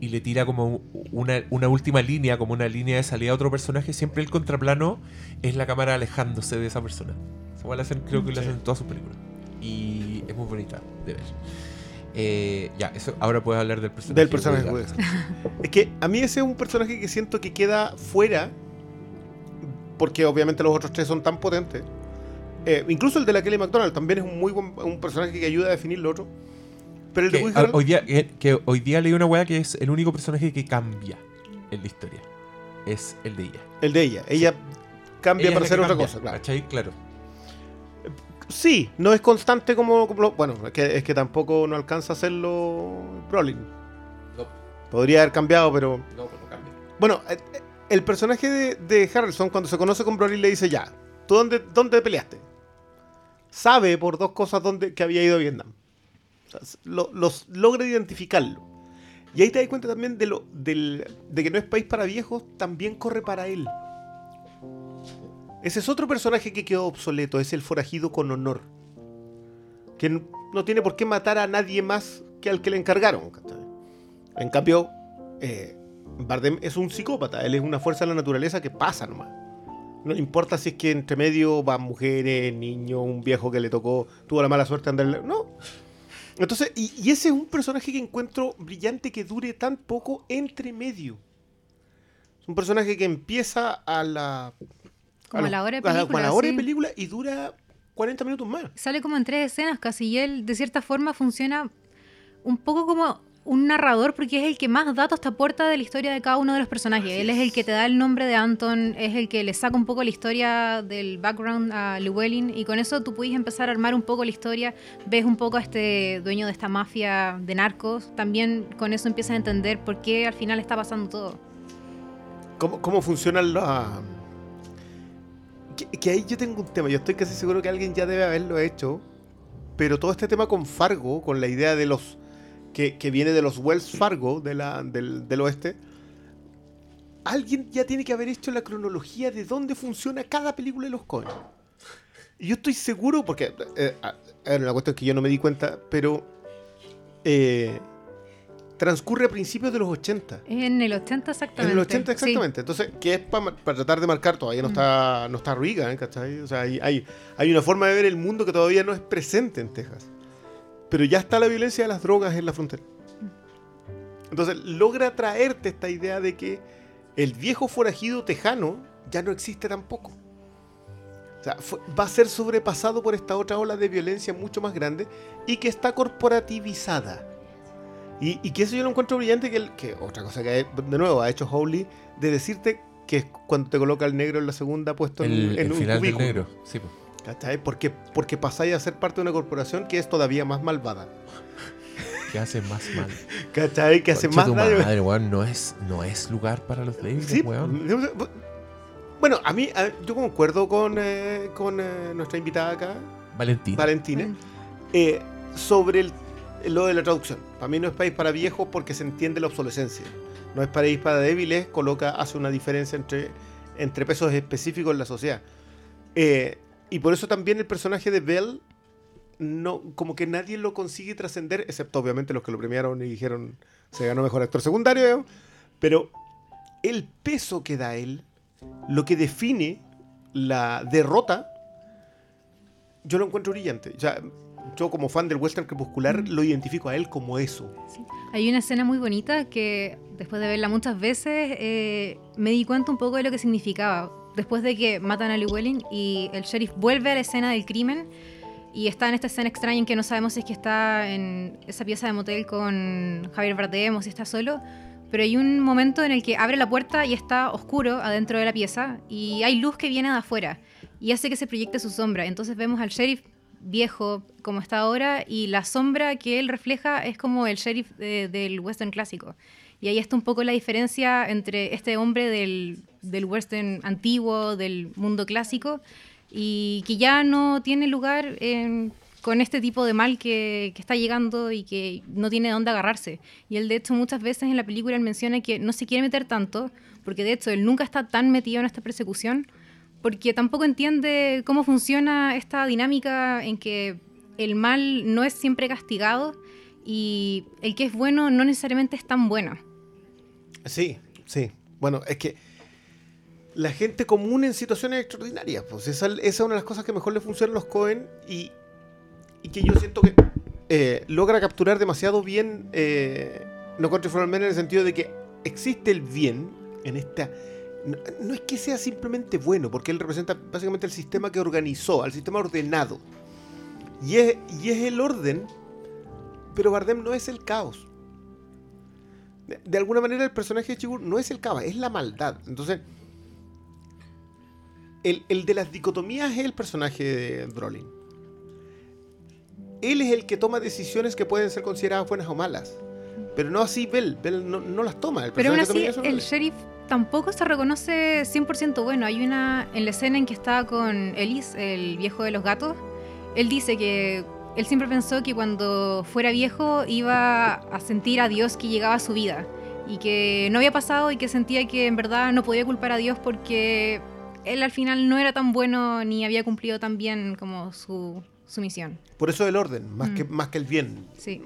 Speaker 1: y le tira como una, una última línea, como una línea de salida a otro personaje, siempre el contraplano es la cámara alejándose de esa persona. Esa weá la hacen, creo que la
Speaker 4: Sí.
Speaker 1: hacen en todas sus películas. Y es muy bonita de ver. Eh, ya, eso, ahora puedes hablar del personaje.
Speaker 4: Del personaje Es que a mí ese es un personaje que siento que queda fuera, porque obviamente los otros tres son tan potentes. Eh, incluso el de la Kelly McDonald también es un muy buen un personaje que ayuda a definir lo otro. Pero el de
Speaker 1: Que,
Speaker 4: Woody Harrelson-
Speaker 1: hoy, día, que, que hoy día leí una weá que es el único personaje que cambia en la historia. Es el de ella.
Speaker 4: el de ella. Ella cambia
Speaker 1: Ella
Speaker 4: para hacer
Speaker 1: que
Speaker 4: otra
Speaker 1: cambia,
Speaker 4: cosa, claro.
Speaker 1: ¿cachai? Claro.
Speaker 4: Sí, no es constante como, bueno, es que, es que tampoco no alcanza a hacerlo Brolin.
Speaker 1: No,
Speaker 4: Podría haber cambiado, pero
Speaker 1: no, pero no cambia.
Speaker 4: Bueno, eh, eh, el personaje de, de Harrelson, cuando se conoce con Broly, le dice ya, ¿tú dónde, dónde peleaste? Sabe por dos cosas dónde, que había ido a Vietnam. O sea, los, logra identificarlo. Y ahí te das cuenta también de, lo, de que no es país para viejos, también corre para él. Ese es otro personaje que quedó obsoleto, es el forajido con honor. Que no tiene por qué matar a nadie más que al que le encargaron. En cambio, eh, Bardem es un psicópata, él es una fuerza de la naturaleza que pasa nomás. No importa si es que entre medio van mujeres, niños, un viejo que le tocó, tuvo la mala suerte de andar. No. Entonces, y, y ese es un personaje que encuentro brillante que dure tan poco entre medio. Es un personaje que empieza a la.
Speaker 3: Como
Speaker 4: a
Speaker 3: la hora de
Speaker 4: a la-
Speaker 3: película,
Speaker 4: a la hora de película y dura 40 minutos más.
Speaker 3: Sale como en tres escenas casi y él de cierta forma funciona un poco como un narrador porque es el que más datos te aporta de la historia de cada uno de los personajes. Él es el que te da el nombre de Anton, es el que le saca un poco la historia del background a Llewellyn y con eso tú puedes empezar a armar un poco la historia, ves un poco a este dueño de esta mafia de narcos, también con eso empiezas a entender por qué al final está pasando todo.
Speaker 4: ¿Cómo, cómo funcionan los... Que, que ahí yo tengo un tema, yo estoy casi seguro que alguien ya debe haberlo hecho, pero todo este tema con Fargo, con la idea de los que, que viene de los Wells Fargo de la, del, del oeste, alguien ya tiene que haber hecho la cronología de dónde funciona cada película de los Coen. Y yo estoy seguro, porque eh, era una cuestión que yo no me di cuenta, pero eh, transcurre a principios de los 80.
Speaker 3: En el 80 exactamente.
Speaker 4: En el 80
Speaker 3: sí.
Speaker 4: exactamente. Entonces, que es para tratar de marcar, todavía no está, no está Riga, ¿eh? ¿cachai? O sea, hay, hay, hay una forma de ver el mundo que todavía no es presente en Texas. Pero ya está la violencia de las drogas en la frontera. Entonces, logra traerte esta idea de que el viejo forajido tejano ya no existe tampoco. O sea, fue- va a ser sobrepasado por esta otra ola de violencia mucho más grande y que está corporativizada. Y, y que eso yo lo encuentro brillante, que, el- que otra cosa que de nuevo ha hecho Howley, de decirte que es cuando te coloca el negro en la segunda puesto en,
Speaker 1: El,
Speaker 4: en
Speaker 1: el
Speaker 4: un
Speaker 1: final del negro. Sí, po.
Speaker 4: ¿Cachai? Porque, porque pasáis a ser parte de una corporación que es todavía más malvada.
Speaker 1: que hace más mal.
Speaker 4: ¿Cachai? Que hace más
Speaker 1: tu
Speaker 4: daño.
Speaker 1: madre, weón, no es, no es lugar para los débiles,
Speaker 4: Sí,
Speaker 1: weón.
Speaker 4: bueno, a mí, a- yo concuerdo con, eh, con eh, nuestra invitada acá,
Speaker 1: Valentín.
Speaker 4: Valentina, eh, sobre el- lo de la traducción. Para mí no es país para viejos porque se entiende la obsolescencia. No es país para débiles, coloca, hace una diferencia entre, entre pesos específicos en la sociedad. Eh, y por eso también el personaje de Bell, no, como que nadie lo consigue trascender, excepto obviamente los que lo premiaron y dijeron se ganó mejor actor secundario, pero el peso que da él, lo que define la derrota, yo lo encuentro brillante. Sea, yo como fan del western crepuscular lo identifico a él como eso.
Speaker 3: Hay una escena muy bonita que después de verla muchas veces eh, me di cuenta un poco de lo que significaba. Después de que matan a Llewellyn y el sheriff vuelve a la escena del crimen y está en esta escena extraña en que no sabemos si es que está en esa pieza de motel con Javier Bardem o si está solo. Pero hay un momento en el que abre la puerta y está oscuro adentro de la pieza y hay luz que viene de afuera y hace que se proyecte su sombra. Entonces vemos al sheriff viejo como está ahora y la sombra que él refleja es como el sheriff de- del western clásico. Y ahí está un poco la diferencia entre este hombre del, del western antiguo, del mundo clásico, y que ya no tiene lugar con este tipo de mal que, que está llegando y que no tiene dónde agarrarse. Y él, de hecho, muchas veces en la película él menciona que no se quiere meter tanto, porque de hecho él nunca está tan metido en esta persecución, porque tampoco entiende cómo funciona esta dinámica en que el mal no es siempre castigado y el que es bueno no necesariamente es tan bueno.
Speaker 4: Sí, sí. Bueno, es que la gente común en situaciones extraordinarias, pues esa, es una de las cosas que mejor le funcionan a los Cohen y, que yo siento que eh, logra capturar demasiado bien eh, No Country for Men en el sentido de que existe el bien en esta... No, es que sea simplemente bueno, porque él representa básicamente el sistema que organizó, al sistema ordenado. Y es, y es el orden, pero Bardem no es el caos. De, de alguna manera el personaje de Chibur no es el caos, es la maldad. Entonces, el, el de las dicotomías es el personaje de Brolin. Él es el que toma decisiones que pueden ser consideradas buenas o malas. Pero no así Bell. Bell no, no las toma. El
Speaker 3: Pero aún así, el sheriff tampoco se reconoce 100% bueno. Hay una, en la escena en que está con Ellis, el viejo de los gatos, él dice que él siempre pensó que cuando fuera viejo iba a sentir a Dios que llegaba a su vida. Y que no había pasado y que sentía que en verdad no podía culpar a Dios porque él al final no era tan bueno ni había cumplido tan bien como su, su misión.
Speaker 4: Por eso el orden, más,
Speaker 3: Mm.
Speaker 4: que, más que el bien.
Speaker 3: Sí.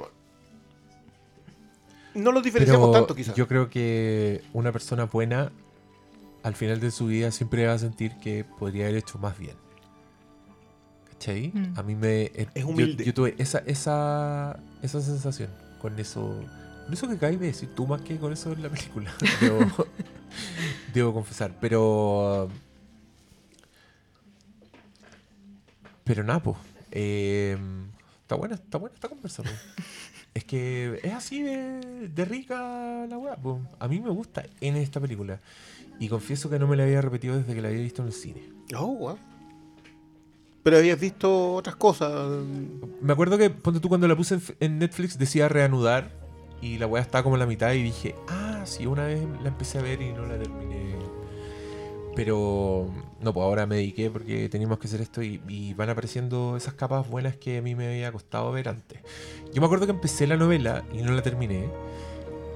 Speaker 4: No lo diferenciamos
Speaker 1: Pero
Speaker 4: tanto, quizás.
Speaker 1: yo creo que una persona buena al final de su vida siempre va a sentir que podría haber hecho más bien. ¿Cachai?
Speaker 3: Mm.
Speaker 1: A mí me... eh,
Speaker 4: Es
Speaker 1: yo-
Speaker 4: humilde.
Speaker 1: Yo, tuve esa, esa, esa sensación con eso... Con eso que acabas de decir tú más que con eso en la película. debo, debo confesar. Pero... Pero nada, pues. está buena, está buena esta conversación. Es que es así de, de rica la weá. A mí me gusta en esta película. Y confieso que no me la había repetido desde que la había visto en el cine.
Speaker 4: Oh, wow. Pero habías visto otras cosas.
Speaker 1: Me acuerdo que, ponte tú, cuando la puse en, en Netflix decía reanudar. Y la weá estaba como en la mitad y dije, ah, sí, una vez la empecé a ver y no la terminé. Pero, no, pues ahora me dediqué porque teníamos que hacer esto y, y van apareciendo esas capas buenas que a mí me había costado ver antes. Yo me acuerdo que empecé la novela y no la terminé.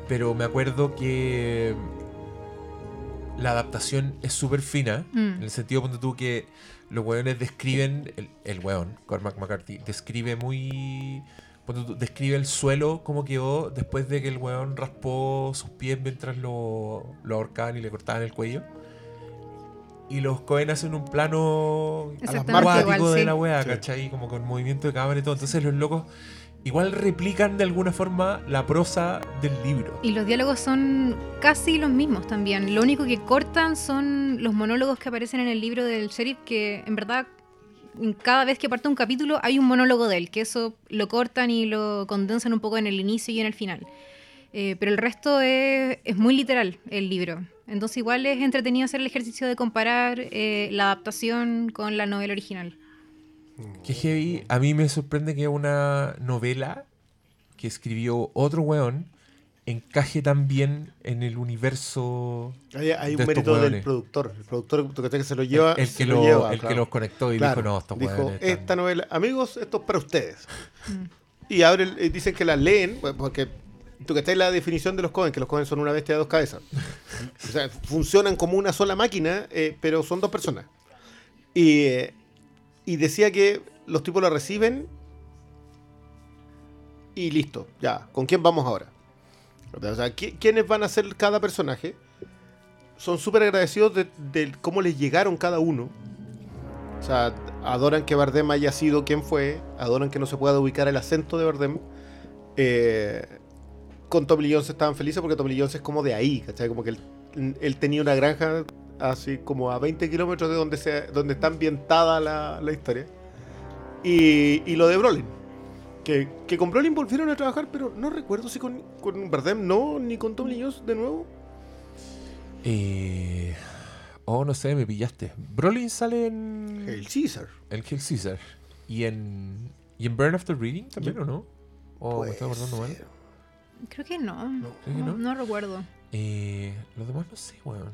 Speaker 1: Pero me acuerdo que la adaptación es súper fina.
Speaker 3: Mm.
Speaker 1: En el sentido, ponte tú, que los weones describen, el, el weón, Cormac McCarthy, describe muy... describe el suelo como quedó después de que el weón raspó sus pies mientras lo, lo ahorcaban y le cortaban el cuello. Y los Cohen hacen un plano acuático de
Speaker 3: sí.
Speaker 1: la wea,
Speaker 4: Sí.
Speaker 1: ¿cachai? Como con movimiento de cámara y todo. Entonces los locos igual replican de alguna forma la prosa del libro.
Speaker 3: Y los diálogos son casi los mismos también. Lo único que cortan son los monólogos que aparecen en el libro del sheriff, que en verdad cada vez que parte un capítulo hay un monólogo de él, que eso lo cortan y lo condensan un poco en el inicio y en el final. Eh, pero el resto es, es muy literal el libro. Entonces igual es entretenido hacer el ejercicio de comparar eh, la adaptación con la novela original.
Speaker 1: Que heavy, a mí me sorprende que una novela que escribió otro weón encaje tan bien en el universo
Speaker 4: Hay, hay
Speaker 1: de
Speaker 4: un mérito del productor. El productor que se lo lleva.
Speaker 1: el, el que,
Speaker 4: lo
Speaker 1: lo,
Speaker 4: lleva,
Speaker 1: el
Speaker 4: claro.
Speaker 1: que los conectó y
Speaker 4: Claro,
Speaker 1: dijo, no, estos
Speaker 4: dijo,
Speaker 1: están-
Speaker 4: esta novela, amigos, esto es para ustedes. Y abre, el- eh, dicen que la leen, pues, porque tú que estáis la definición de los Cohen, que los Cohen son una bestia de dos cabezas. o sea, funcionan como una sola máquina, eh, pero son dos personas. Y, eh, y decía que los tipos la reciben y listo, ya, ¿con quién vamos ahora? O sea, ¿qui- ¿quiénes van a ser cada personaje? Son súper agradecidos de, de cómo les llegaron cada uno. O sea, adoran que Bardem haya sido quien fue, adoran que no se pueda ubicar el acento de Bardem. Eh, con Tommy Lee Jones estaban felices porque Tommy Lee Jones es como de ahí, ¿cachai? Como que él, él tenía una granja así como a 20 kilómetros de donde, se, donde está ambientada la, la historia. Y, y lo de Brolin. Que, que con Brolin volvieron a trabajar, pero no recuerdo si con, con Bardem no, ni con Tommy Lee Jones de nuevo.
Speaker 1: Eh, oh, no sé, me pillaste. Brolin sale en
Speaker 4: El Caesar.
Speaker 1: en Kill Caesar. Y en, y en Burn After Reading también, ¿o no? ¿O me estoy acordando mal?
Speaker 3: Creo que no. No,
Speaker 1: ¿Creo que no?
Speaker 3: no recuerdo.
Speaker 1: Eh, los demás no sé, weón.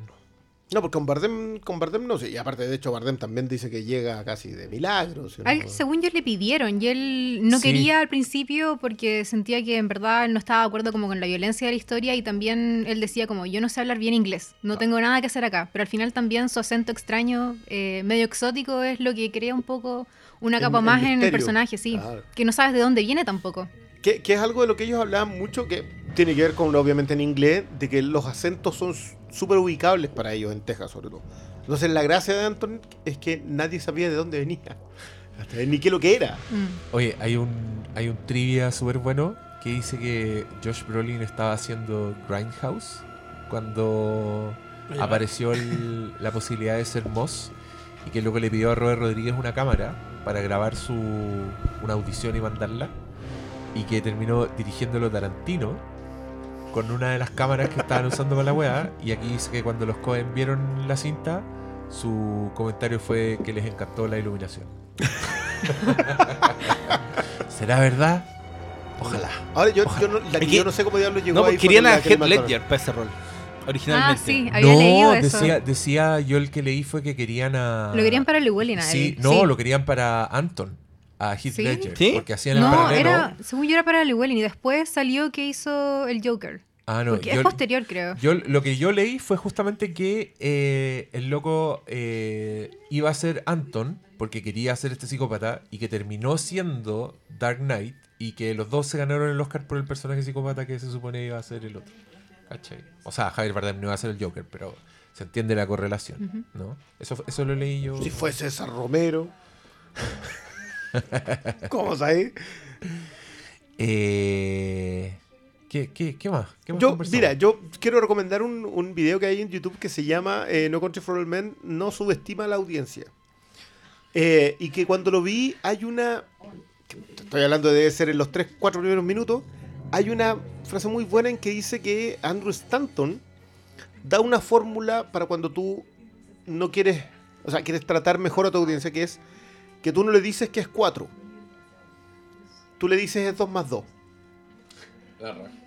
Speaker 4: No, porque con Bardem, con Bardem no sé. Y aparte, de hecho, Bardem también dice que llega casi de milagros.
Speaker 3: A él, según yo, le pidieron y él no
Speaker 1: Sí.
Speaker 3: quería al principio porque sentía que en verdad él no estaba de acuerdo como con la violencia de la historia y también él decía como yo no sé hablar bien inglés, no tengo nada que hacer acá, pero al final también su acento extraño, eh, medio exótico, es lo que crea un poco una capa más en el personaje, sí,
Speaker 4: Claro.
Speaker 3: que no sabes de dónde viene tampoco.
Speaker 4: Que, que es algo de lo que ellos hablaban mucho, que tiene que ver con, obviamente, en inglés, de que los acentos son súper ubicables para ellos en Texas, sobre todo. Entonces, la gracia de Anton es que nadie sabía de dónde venía, hasta ni qué lo que era.
Speaker 3: Mm.
Speaker 1: Oye, hay un, hay un trivia súper bueno que dice que Josh Brolin estaba haciendo Grindhouse cuando apareció el- la posibilidad de ser Moss y que luego le pidió a Robert Rodríguez una cámara para grabar su una audición y mandarla y que terminó dirigiéndolo Tarantino con una de las cámaras que estaban usando para la weá y aquí dice que cuando los Cohen vieron la cinta su comentario fue que les encantó la iluminación. ¿Será verdad? Ojalá.
Speaker 4: Ahora, yo,
Speaker 1: Ojalá.
Speaker 4: yo, no, la- yo no sé cómo diablos llegó
Speaker 2: No,
Speaker 4: ahí.
Speaker 2: porque querían a
Speaker 4: McConnell.
Speaker 2: Ledger para ese rol. Originalmente.
Speaker 3: Ah, sí, había leído eso.
Speaker 1: decía, decía yo el que leí fue que querían a...
Speaker 3: Lo querían para Llewellyn él.
Speaker 1: Sí, no, lo querían para Anton, a Heath
Speaker 3: ¿Sí?
Speaker 1: Ledger.
Speaker 2: ¿Sí?
Speaker 1: Porque hacían el
Speaker 3: No,
Speaker 1: paralelo.
Speaker 3: era, según yo era para Llewellyn y después salió que hizo el Joker.
Speaker 1: Ah, no,
Speaker 3: porque
Speaker 1: yo-
Speaker 3: es posterior, creo.
Speaker 1: Yo lo que yo leí fue justamente que eh, el loco eh, iba a ser Anton porque quería ser este psicópata y que terminó siendo Dark Knight y que los dos se ganaron el Oscar por el personaje psicópata que se supone iba a ser el otro. ¿Cachai? O sea, Javier Bardem no iba a ser el Joker, pero se entiende la correlación, ¿no? Eso, eso lo leí yo.
Speaker 4: Si fue César Romero. ¿Cómo sabes?
Speaker 1: Eh, ¿qué, qué, qué más? ¿Qué más
Speaker 4: Yo, mira, yo quiero recomendar un, un video que hay en YouTube que se llama eh, No Country for All Men no subestima a la audiencia. Eh, y que cuando lo vi hay una... Estoy hablando de debe ser en los 3, 4 primeros minutos. hay una frase muy buena en que dice que Andrew Stanton da una fórmula para cuando tú no quieres, o sea, quieres tratar mejor a tu audiencia, que es que tú no le dices que es 4. Tú le dices es 2 más 2.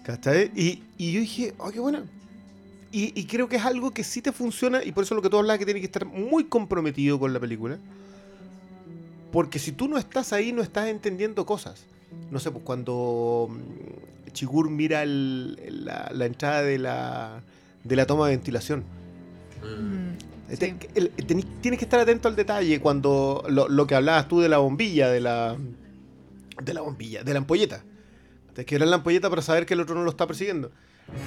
Speaker 4: ¿Cachai? Y, y yo dije, oh, qué buena. Y, y creo que es algo que sí te funciona, y por eso lo que tú hablas que tiene que estar muy comprometido con la película. Porque si tú no estás ahí, no estás entendiendo cosas. No sé, pues cuando mm, Chigur mira el- la, la entrada de la, de la toma de ventilación.
Speaker 3: Mm, sí.
Speaker 4: tienes que estar atento al detalle cuando lo, lo que hablabas tú de la bombilla, de la de la bombilla, de la ampolleta. Tienes que ver la ampolleta para saber que el otro no lo está persiguiendo.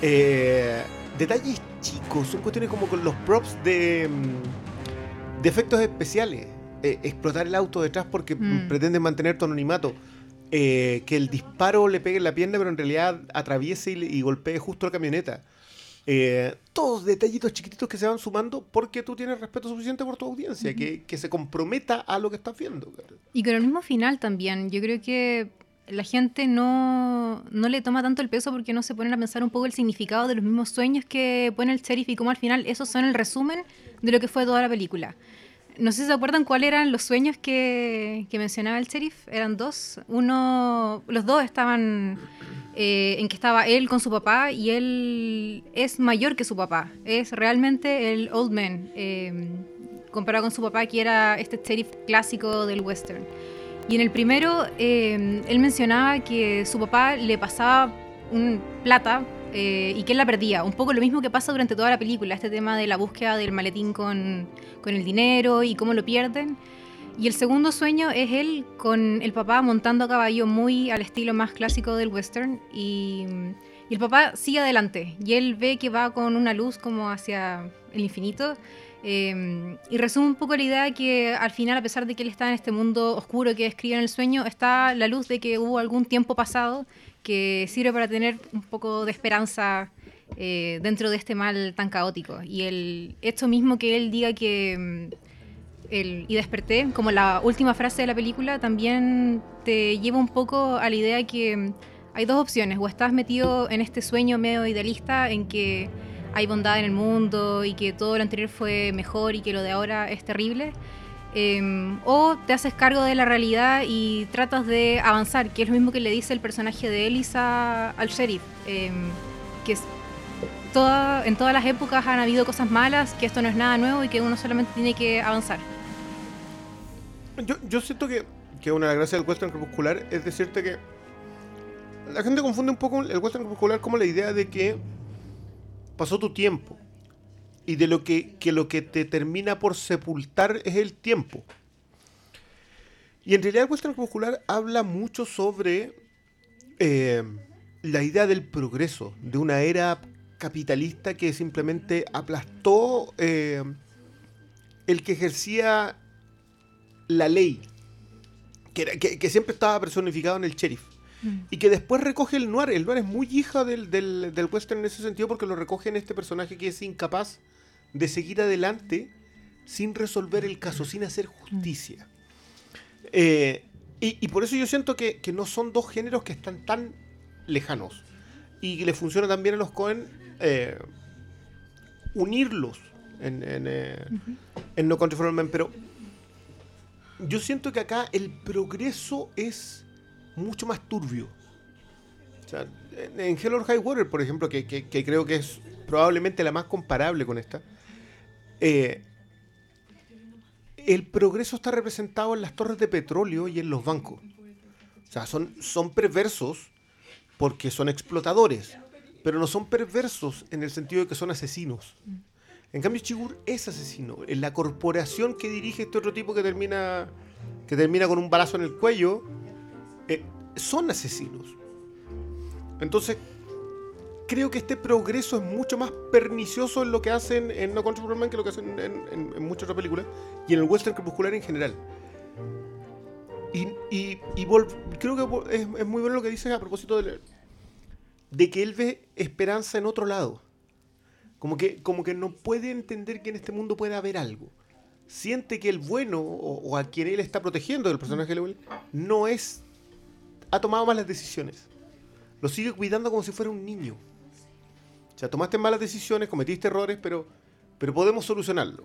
Speaker 4: Eh, detalles chicos, son cuestiones como con los props de, mm, de efectos especiales. Eh, explotar el auto detrás porque
Speaker 3: Mm.
Speaker 4: pretenden mantener tu anonimato. Eh, que el disparo le pegue en la pierna, pero en realidad atraviese y, y golpee justo la camioneta. Eh, todos detallitos chiquititos que se van sumando porque tú tienes respeto suficiente por tu audiencia, que, que se comprometa a lo que estás viendo.
Speaker 3: Y con el mismo final también. Yo creo que la gente no, no le toma tanto el peso porque no se ponen a pensar un poco el significado de los mismos sueños que pone el sheriff y cómo al final esos son el resumen de lo que fue toda la película. No sé si se acuerdan cuáles eran los sueños que, que mencionaba el sheriff. Eran dos. Uno, los dos estaban eh, en que estaba él con su papá y él es mayor que su papá. Es realmente el old man, eh, comparado con su papá que era este sheriff clásico del western. Y en el primero, eh, él mencionaba que su papá le pasaba un plata eh, y que él la perdía. Un poco lo mismo que pasa durante toda la película, este tema de la búsqueda del maletín con, con el dinero y cómo lo pierden. Y el segundo sueño es él con el papá montando a caballo muy al estilo más clásico del western y, y el papá sigue adelante y él ve que va con una luz como hacia el infinito eh, y resume un poco la idea que al final a pesar de que él está en este mundo oscuro que describe en el sueño está la luz de que hubo algún tiempo pasado que sirve para tener un poco de esperanza eh, dentro de este mal tan caótico. Y el esto mismo que él diga que mm, y desperté, como la última frase de la película, también te lleva un poco a la idea de que mm, hay dos opciones, o estás metido en este sueño medio idealista en que hay bondad en el mundo y que todo lo anterior fue mejor y que lo de ahora es terrible, em, o te haces cargo de la realidad y tratas de avanzar, que es lo mismo que le dice el personaje de Elisa al sheriff, em, que toda- en todas las épocas han habido cosas malas, que esto no es nada nuevo y que uno solamente tiene que avanzar.
Speaker 4: Yo, yo siento que, que una de las gracias del western crepuscular es decirte que la gente confunde un poco el western crepuscular como la idea de que pasó tu tiempo y de lo que, que lo que te termina por sepultar es el tiempo. Y en realidad el western crepuscular habla mucho sobre eh, la idea del progreso, de una era capitalista que simplemente aplastó eh, el que ejercía la ley, que, era- que- que siempre estaba personificado en el sheriff. Y que después recoge el noir. El noir es muy hija del, del, del western en ese sentido porque lo recoge en este personaje que es incapaz de seguir adelante sin resolver el caso, sin hacer justicia. Eh, y, y por eso yo siento que, que no son dos géneros que están tan lejanos. Y que le funciona también a los Cohen eh, unirlos en, en, eh, en No Country for Men. Pero yo siento que acá el progreso es mucho más turbio. O sea, en, en Hell or High Water, por ejemplo, que, que- que creo que es probablemente la más comparable con esta, eh, el progreso está representado en las torres de petróleo y en los bancos. O sea, son, son perversos porque son explotadores, pero no son perversos en el sentido de que son asesinos. En cambio, Chigur es asesino. La corporación que dirige este otro tipo que termina, que termina con un balazo en el cuello, eh, son asesinos. Entonces, creo que este progreso es mucho más pernicioso en lo que hacen en No Country for Men que lo que hacen en, muchas otras películas y en el western crepuscular en general. Y, creo que es, muy bueno lo que dices a propósito de, que él ve esperanza en otro lado. Como que, no puede entender que en este mundo pueda haber algo. Siente que el bueno o, a quien él está protegiendo, el personaje de Lewell, no es. ha tomado malas decisiones. lo sigue cuidando como si fuera un niño. Sea, tomaste malas decisiones, cometiste errores, pero, pero podemos solucionarlo.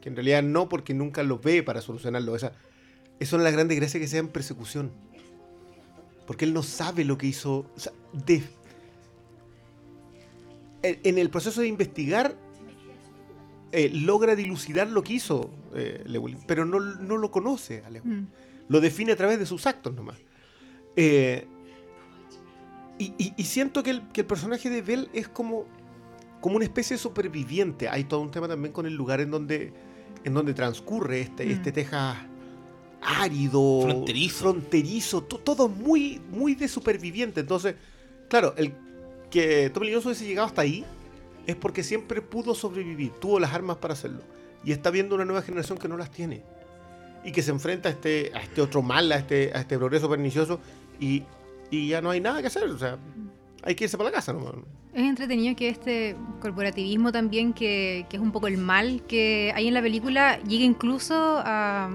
Speaker 4: Que en realidad no, porque nunca lo ve para solucionarlo. Esa, eso es la grande gracia que sea en persecución. Porque él no sabe lo que hizo. O sea, de- en el proceso de investigar, eh, logra dilucidar lo que hizo eh, Llewellyn, pero no, no lo conoce a Llewellyn
Speaker 3: Mm.
Speaker 4: lo define a través de sus actos nomás. Eh, y, y- y siento que el, que el personaje de Bell es como, como una especie de superviviente. Hay todo un tema también con el lugar en donde, en donde transcurre este,
Speaker 3: Mm.
Speaker 4: este Texas árido,
Speaker 2: Fronterizo.
Speaker 4: fronterizo, to- todo muy, muy de superviviente. Entonces, claro, el que Tommy Lee Jones hubiese llegado hasta ahí es porque siempre pudo sobrevivir, tuvo las armas para hacerlo. Y está viendo una nueva generación que no las tiene y que se enfrenta a este, a este otro mal, a este, a este progreso pernicioso y, y ya no hay nada que hacer. O sea, hay que irse para la casa nomás.
Speaker 3: Es entretenido que este corporativismo también, que, que es un poco el mal que hay en la película, llegue incluso a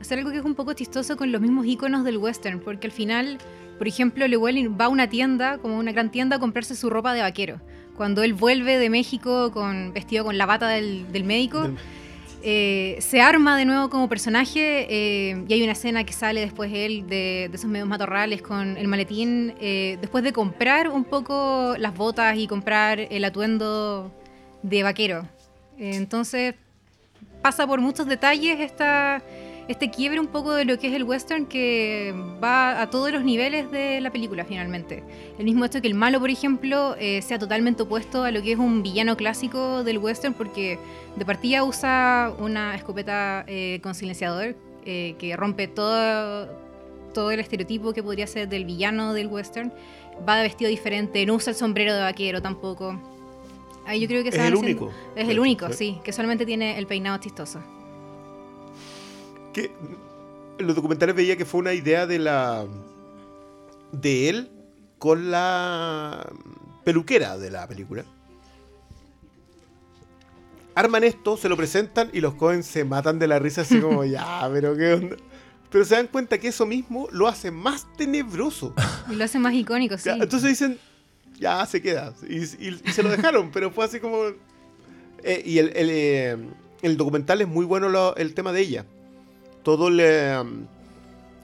Speaker 3: hacer algo que es un poco chistoso con los mismos iconos del western, porque al final, por ejemplo, Llewellyn va a una tienda, como una gran tienda, a comprarse su ropa de vaquero. Cuando él vuelve de México con vestido con la bata del, del médico,
Speaker 4: Del-
Speaker 3: eh, se arma de nuevo como personaje eh, y hay una escena que sale después él de, esos medios matorrales con el maletín, eh, después de comprar un poco las botas y comprar el atuendo de vaquero. Entonces pasa por muchos detalles esta, este quiebre un poco de lo que es el western que va a todos los niveles de la película finalmente. El mismo hecho que el malo, por ejemplo, eh, sea totalmente opuesto a lo que es un villano clásico del western porque de partida usa una escopeta eh, con silenciador eh, que rompe todo, todo el estereotipo que podría ser del villano del western. Va de vestido diferente, no usa el sombrero de vaquero tampoco. Ahí yo creo que
Speaker 4: Es el único.
Speaker 3: Es el único, sí, que solamente tiene el peinado chistoso.
Speaker 4: Que en los documentales veía que fue una idea de la. de él con la peluquera de la película. Arman esto, se lo presentan y los Cohen se matan de la risa así como, ya, pero qué onda. Pero se dan cuenta que eso mismo lo hace más tenebroso.
Speaker 3: Y lo hace más icónico, sí.
Speaker 4: Entonces dicen, ya se queda. Y, y- y se lo dejaron, pero fue así como. Eh, y el, el, eh, el documental es muy bueno lo- el tema de ella. Todo el, eh,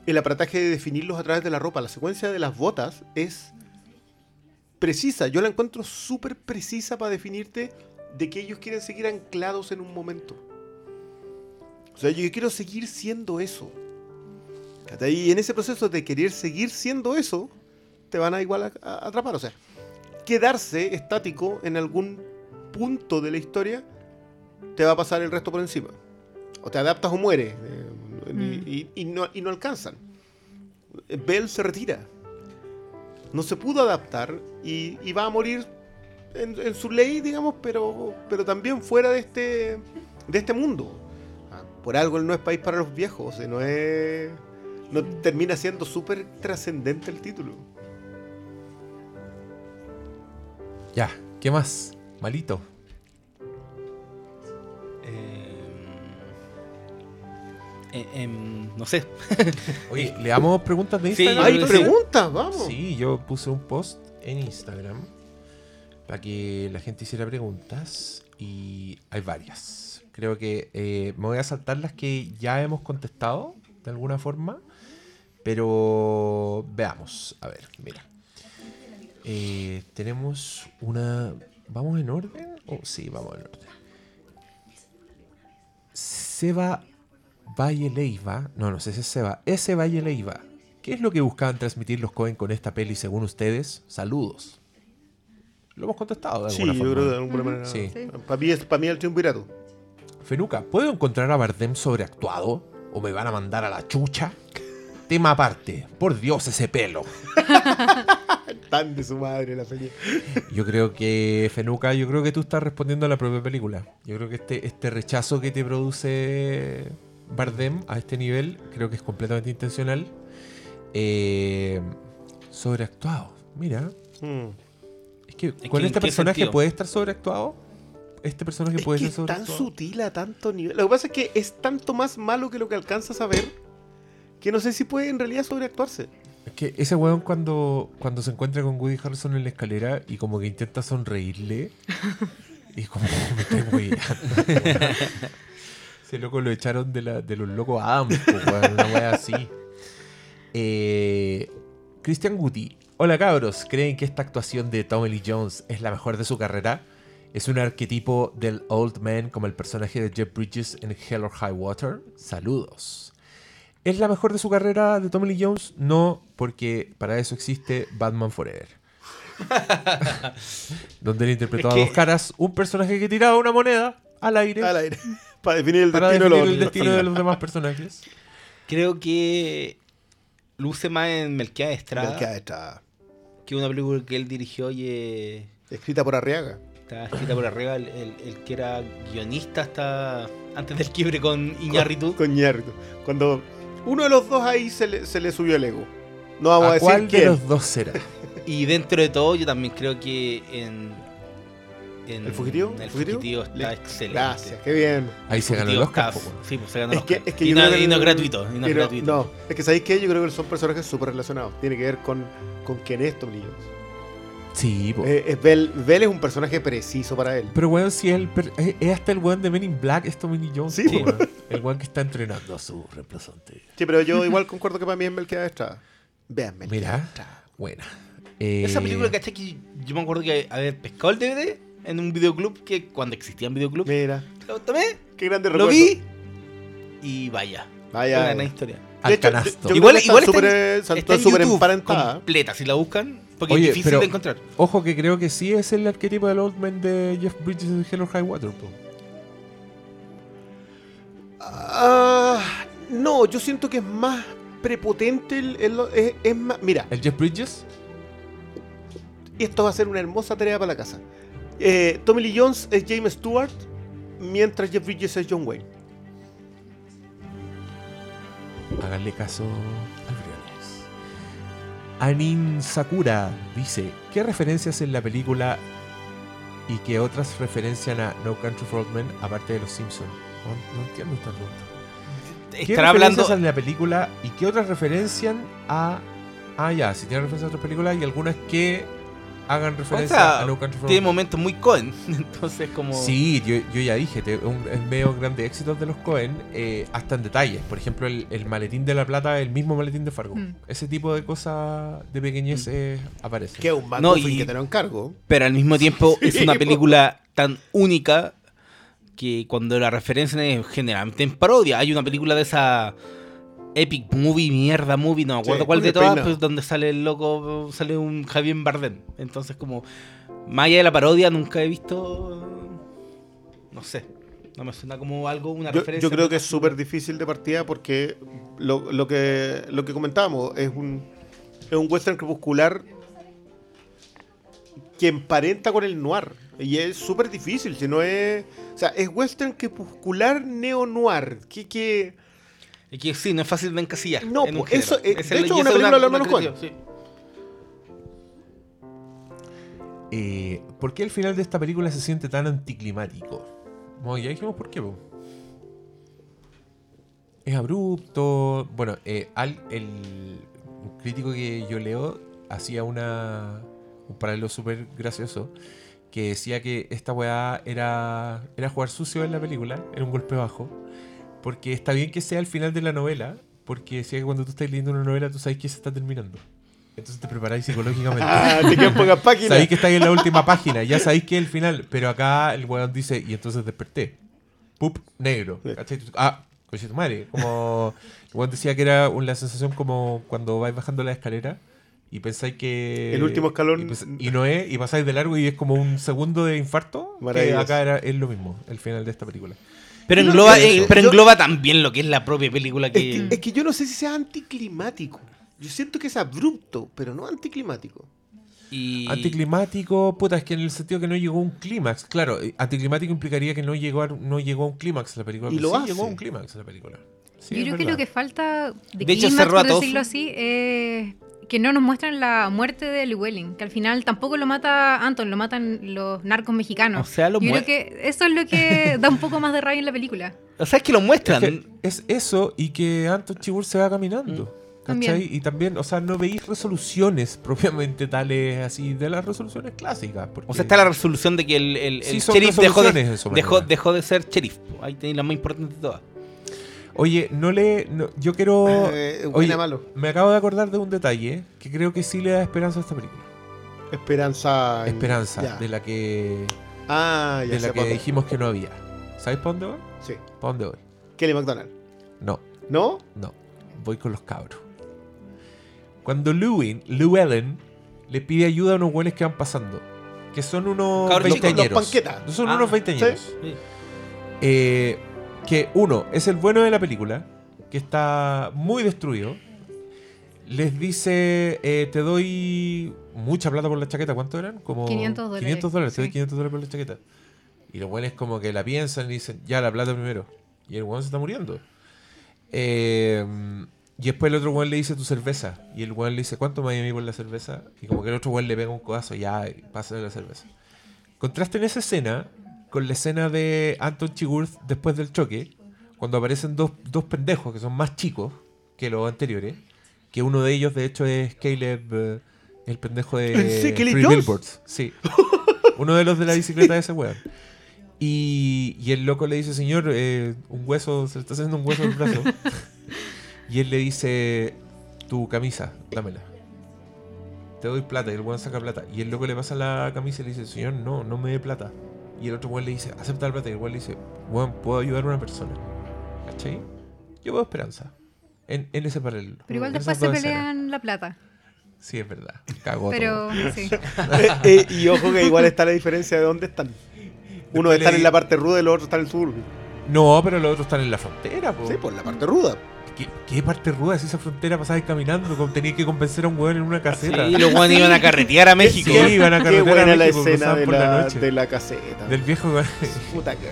Speaker 4: el aparataje de definirlos a través de la ropa. La secuencia de las botas es precisa. Yo la encuentro súper precisa para definirte de que ellos quieren seguir anclados en un momento. O sea, yo quiero seguir siendo eso. Y en ese proceso de querer seguir siendo eso, te van a igual a, a atrapar. O sea, quedarse estático en algún punto de la historia te va a pasar el resto por encima. O te adaptas o mueres. eh,
Speaker 3: Mm.
Speaker 4: y, y- y no, y no alcanzan. Bell se retira. No se pudo adaptar y, y va a morir en, en su ley, digamos, pero, pero también fuera de este, de este mundo. Ah, Por algo él no es país para los viejos. o sea, no es. No termina siendo súper trascendente el título.
Speaker 1: Ya, ¿qué más? Malito.
Speaker 2: Eh, no sé.
Speaker 1: Oye, le damos preguntas de Instagram.
Speaker 2: yo
Speaker 4: ¡Hay
Speaker 2: sí.
Speaker 4: preguntas! ¡Vamos!
Speaker 1: Sí, yo puse un post en Instagram para que la gente hiciera preguntas y hay varias. Creo que eh, me voy a saltar las que ya hemos contestado de alguna forma, pero veamos. A ver, mira. Eh, tenemos una... ¿Vamos en orden? Oh, sí, vamos en orden. Seba Valle Leiva. No, no sé si es Seba. Ese Valle Leiva. ¿Qué es lo que buscaban transmitir los Cohen con esta peli según ustedes? Saludos. Lo hemos contestado de
Speaker 4: Sí,
Speaker 1: alguna
Speaker 4: yo
Speaker 1: forma.
Speaker 4: creo que de alguna manera.
Speaker 1: Sí.
Speaker 3: Sí.
Speaker 4: Para mí, es, para mí es el triunvirato.
Speaker 1: Fenuca, ¿puedo encontrar a Bardem sobreactuado? ¿O me van a mandar a la chucha? Tema aparte. Por Dios, ese pelo.
Speaker 4: Tan de su madre la feña.
Speaker 1: Yo creo que, Fenuca, yo creo que tú estás respondiendo a la propia película. Yo creo que este, este rechazo que te produce Bardem a este nivel, creo que es completamente intencional. Eh, sobreactuado. Mira,
Speaker 4: Mm.
Speaker 1: es que
Speaker 2: que,
Speaker 1: con
Speaker 2: ¿en
Speaker 1: este personaje
Speaker 2: sentido?
Speaker 1: puede estar sobreactuado. Este personaje
Speaker 4: Es
Speaker 1: puede
Speaker 4: que
Speaker 1: ser
Speaker 4: es tan
Speaker 1: sobreactuado.
Speaker 4: sutil a tanto nivel. Lo que pasa es que es tanto más malo que lo que alcanzas a ver que no sé si puede en realidad sobreactuarse.
Speaker 1: Es que ese weón cuando, cuando se encuentra con Woody Harrelson en la escalera y como que intenta sonreírle y como me estoy. Ese loco lo echaron de, la, de los locos Adams, una wea así. Eh, Christian Guti. Hola cabros, ¿creen que esta actuación de Tommy Lee Jones es la mejor de su carrera? ¿Es un arquetipo del Old Man como el personaje de Jeff Bridges en Hell or High Water? Saludos. ¿Es la mejor de su carrera de Tommy Lee Jones? No, porque para eso existe Batman Forever. Donde él interpretó
Speaker 2: Es
Speaker 1: a
Speaker 2: que-
Speaker 1: dos caras un personaje que tiraba una moneda al aire
Speaker 4: Al aire. Para definir el
Speaker 1: para
Speaker 4: destino,
Speaker 1: definir
Speaker 4: de
Speaker 1: el
Speaker 4: los-
Speaker 1: destino de los demás personajes.
Speaker 2: Creo que luce más en Melquiades Estrada,
Speaker 4: que está
Speaker 2: que una película que él dirigió y eh,
Speaker 4: escrita por Arriaga.
Speaker 2: está escrita por arriba, el, el- el que era guionista hasta antes del quiebre con Iñárritu.
Speaker 4: Con Ñarritu. Cuando uno de los dos ahí se le, se le subió el ego. No vamos a,
Speaker 1: ¿A
Speaker 4: decir
Speaker 1: cuál de
Speaker 4: quién.
Speaker 1: los dos será?
Speaker 2: Y dentro de todo, yo también creo que en. En
Speaker 4: ¿El fugitivo?
Speaker 2: El
Speaker 4: ¿Fugitivo?
Speaker 2: fugitivo está
Speaker 4: Le-
Speaker 2: excelente.
Speaker 4: Gracias, qué bien.
Speaker 1: Ahí se ganó el Oscar.
Speaker 2: está-. Sí, pues se ganó
Speaker 4: Es
Speaker 2: el
Speaker 4: que,
Speaker 2: Oscar.
Speaker 4: es que
Speaker 2: y, no,
Speaker 4: creo que
Speaker 2: y no
Speaker 4: el-
Speaker 2: es gratuito. Y no es
Speaker 4: pero-
Speaker 2: gratuito.
Speaker 4: no, es que sabéis que yo creo que son personajes súper relacionados. Tiene que ver con, con quién es Tommy Lee Jones.
Speaker 1: Sí.
Speaker 4: Eh, es Bell, Bell es un personaje preciso para él.
Speaker 1: Pero weón, si es, el es, es hasta el weón de Men in Black, es Tommy Jones.
Speaker 4: Sí.
Speaker 1: El weón que está entrenando a su reemplazante.
Speaker 4: Sí, pero yo igual concuerdo que para mí es Melquiades Estrada. Vean Melquiades
Speaker 1: Mira,
Speaker 4: Estrada.
Speaker 1: buena. Eh,
Speaker 2: Esa película, ¿cachai? Que yo me acuerdo que haber pescado el DVD en un videoclub que cuando existían videoclubs,
Speaker 4: Mira,
Speaker 2: lo tomé,
Speaker 4: qué grande
Speaker 2: lo
Speaker 4: recuerdo.
Speaker 2: vi y vaya.
Speaker 4: Vaya.
Speaker 2: Una gran historia.
Speaker 1: al
Speaker 4: hecho,
Speaker 1: canasto.
Speaker 4: yo- yo
Speaker 2: Igual- igual
Speaker 4: está súper eh,
Speaker 2: Está
Speaker 4: está
Speaker 2: en
Speaker 4: súper
Speaker 2: YouTube completa, si la buscan, porque
Speaker 1: Oye,
Speaker 2: es difícil
Speaker 1: pero-
Speaker 2: de encontrar.
Speaker 1: Ojo que creo que sí es el arquetipo del Old Man de Jeff Bridges de Hell or High Water.
Speaker 4: Ah, no, yo siento que es más prepotente el, el- es, es más, mira,
Speaker 1: ¿El Jeff Bridges?
Speaker 4: esto va a ser una hermosa tarea para la casa. Eh, Tommy Lee Jones es James Stewart, mientras Jeff Bridges es John Wayne.
Speaker 1: Háganle caso al Briones. Anin Sakura dice: ¿Qué referencias en la película y qué otras referencian a No Country for Old Men aparte de los Simpsons? No, no entiendo esta pregunta. ¿Qué
Speaker 2: Estará hablando.
Speaker 1: referencias en la película y qué otras referencian a. Ah, ya, si tiene referencias a otras películas y algunas que hagan
Speaker 2: O
Speaker 1: referencia
Speaker 2: sea,
Speaker 1: a No Country for
Speaker 2: tiene momentos muy Cohen. Entonces, como.
Speaker 1: Sí, yo, yo ya dije, te- un, es medio grande éxito de los Cohen, eh, hasta en detalles. Por ejemplo, el, el maletín de la plata, el mismo maletín de Fargo.
Speaker 3: Mm.
Speaker 1: Ese tipo de cosas de pequeñez
Speaker 2: Mm.
Speaker 1: eh, aparecen.
Speaker 4: Que es un
Speaker 2: No, y-
Speaker 4: que te lo encargo.
Speaker 2: Pero al mismo tiempo es una
Speaker 4: po.
Speaker 2: película tan única que cuando la referencian es generalmente en parodia. Hay una película de esa epic movie, mierda movie, no me acuerdo
Speaker 4: Sí,
Speaker 2: cuál de todas, pues donde sale el loco, sale un Javier Bardem. Entonces como, más allá de la parodia, nunca he visto, no sé, no me suena como algo, una
Speaker 4: Yo,
Speaker 2: referencia.
Speaker 4: yo creo que es súper difícil de partida porque lo, lo que, lo que comentábamos es un, es un western crepuscular que emparenta con el noir. Y es súper difícil, si no es... O sea, es western crepuscular neo-noir. Que, que,
Speaker 2: Es que sí, no es fácil de encasillar.
Speaker 4: No,
Speaker 2: en
Speaker 4: pues, eso, eh,
Speaker 2: Esa
Speaker 4: de
Speaker 2: es
Speaker 4: hecho,
Speaker 2: y
Speaker 4: una película de los hermanos
Speaker 2: sí.
Speaker 1: Eh, ¿Por qué el final de esta película se siente tan anticlimático? Bueno, ya dijimos por qué. po. Es abrupto. Bueno, eh, al, el crítico que yo leo hacía una, un paralelo súper gracioso que decía que esta weá era, era jugar sucio en la película, era un golpe bajo, porque está bien que sea el final de la novela, porque decía que cuando tú estás leyendo una novela tú sabes que se está terminando. Entonces te preparáis psicológicamente.
Speaker 4: Ah, te quedan pocas páginas.
Speaker 1: Sabéis que estáis en la última página, ya sabéis que es el final, pero acá el weón dice, y entonces desperté. Pup, negro. ¿Cachai? Ah, coche tu madre. Como, el weón decía que era una sensación como cuando vais bajando la escalera y pensáis que...
Speaker 4: El último escalón-
Speaker 1: Y, y no es, y pasáis de largo y es como un segundo de infarto. Que acá era, es lo mismo, el final de esta película.
Speaker 2: Pero engloba, eh, pero
Speaker 4: yo-
Speaker 2: engloba también lo que es la propia película
Speaker 4: Es
Speaker 2: que...
Speaker 4: es que yo no sé si sea anticlimático. Yo siento que es abrupto, pero no anticlimático.
Speaker 2: y...
Speaker 1: Anticlimático, puta, es que en el sentido que no llegó a un clímax. Claro, eh, anticlimático implicaría que no llegó a, no llegó a un clímax la película.
Speaker 4: Y lo
Speaker 1: sí
Speaker 4: hace.
Speaker 1: llegó a un clímax la película. Sí,
Speaker 3: Yo creo que lo que falta de,
Speaker 2: De hecho,
Speaker 3: clímax,
Speaker 2: cerró a
Speaker 3: por decirlo así, es que no nos muestran la muerte de Llewellyn, que al final tampoco lo mata Anton, lo matan los narcos mexicanos.
Speaker 2: O sea, lo
Speaker 3: Yo creo que eso es lo que da un poco más de rabia en la película.
Speaker 2: O sea, es que lo
Speaker 1: Es,
Speaker 2: muestran.
Speaker 1: que es eso y que Anton Chibur se va caminando.
Speaker 3: También.
Speaker 1: ¿Cachai? Y también, o sea, no veis resoluciones propiamente tales así de las resoluciones clásicas. Porque...
Speaker 2: O sea, está la resolución de que el, el,
Speaker 1: Sí,
Speaker 2: el
Speaker 1: son
Speaker 2: sheriff dejó de, dejó, dejó de ser sheriff. Ahí tenéis la más importante de todas.
Speaker 1: Oye, no le. no- yo quiero.
Speaker 4: Eh,
Speaker 1: Oye,
Speaker 4: malo.
Speaker 1: me acabo de acordar de un detalle que creo que sí le da esperanza a esta película.
Speaker 4: Esperanza. en-
Speaker 1: Esperanza,
Speaker 4: ya.
Speaker 1: de la que.
Speaker 4: Ah, ya
Speaker 1: de la que dijimos que no había. ¿Sabes para dónde voy?
Speaker 4: Sí.
Speaker 1: ¿Para dónde voy?
Speaker 4: Kelly McDonald.
Speaker 1: No,
Speaker 4: ¿No?
Speaker 1: no. Voy con los cabros. Cuando Llewyn, Llewellyn, le pide ayuda a unos buenos que van pasando. Que son unos
Speaker 2: Cabros chicos, los
Speaker 1: veinteañeros.
Speaker 4: panquetas.
Speaker 1: Son
Speaker 2: Ah,
Speaker 1: unos veinteañeros.
Speaker 2: Sí.
Speaker 1: Eh, que uno es el bueno de la película, que está muy destruido. Les dice, eh, te doy mucha plata por la chaqueta. ¿Cuánto eran? Como
Speaker 3: 500 dólares.
Speaker 1: 500 dólares, te doy
Speaker 3: Sí.
Speaker 1: 500 dólares por la chaqueta. Y los buenos como que la piensan y dicen, ya, la plata primero. Y el weón se está muriendo. Eh, y después el otro weón le dice tu cerveza. Y el weón le dice, ¿cuánto me hay a mí por la cerveza? Y como que el otro weón le pega un codazo, ya, pasa la cerveza. Contrasten esa escena con la escena de Anton Chigurh después del choque, cuando aparecen dos, dos pendejos que son más chicos que los anteriores, que uno de ellos de hecho es Caleb, eh, el pendejo de
Speaker 4: ¿Sí, Jones?
Speaker 1: Billboards. Sí. uno de los de la bicicleta de ese weón. Y, y el loco le dice, señor, eh, un hueso, se le está haciendo un hueso en el brazo. y él le dice, tu camisa, dámela. Te doy plata. Y el weón saca plata. Y el loco le pasa la camisa y le dice, señor, no, no me dé plata. Y el otro weón le dice, acepta la plata. Y el weón le dice, weón, puedo ayudar a una persona. ¿Cachai? Yo veo esperanza. En, en ese paralelo.
Speaker 3: Pero igual después se
Speaker 1: escenas.
Speaker 3: pelean la plata.
Speaker 1: Sí, es verdad. Cagó
Speaker 3: Pero sí.
Speaker 4: Eh, eh, y ojo que igual está la diferencia de dónde están. Uno está en la parte ruda y el otro está en el sur.
Speaker 1: No, pero los otros están en la frontera, po.
Speaker 4: Sí, por la parte ruda.
Speaker 1: ¿Qué, qué parte ruda es esa frontera pasada caminando? Como Tenía que convencer a un weón en una caseta.
Speaker 2: Y los buenos iban a carretear a México.
Speaker 1: Sí, iban a
Speaker 4: Qué
Speaker 1: carretera
Speaker 4: buena
Speaker 1: a
Speaker 4: la
Speaker 1: México,
Speaker 4: escena
Speaker 1: cruzaban
Speaker 4: de
Speaker 1: la
Speaker 4: la,
Speaker 1: noche.
Speaker 4: de la caseta.
Speaker 1: Del viejo weón.
Speaker 4: Puta que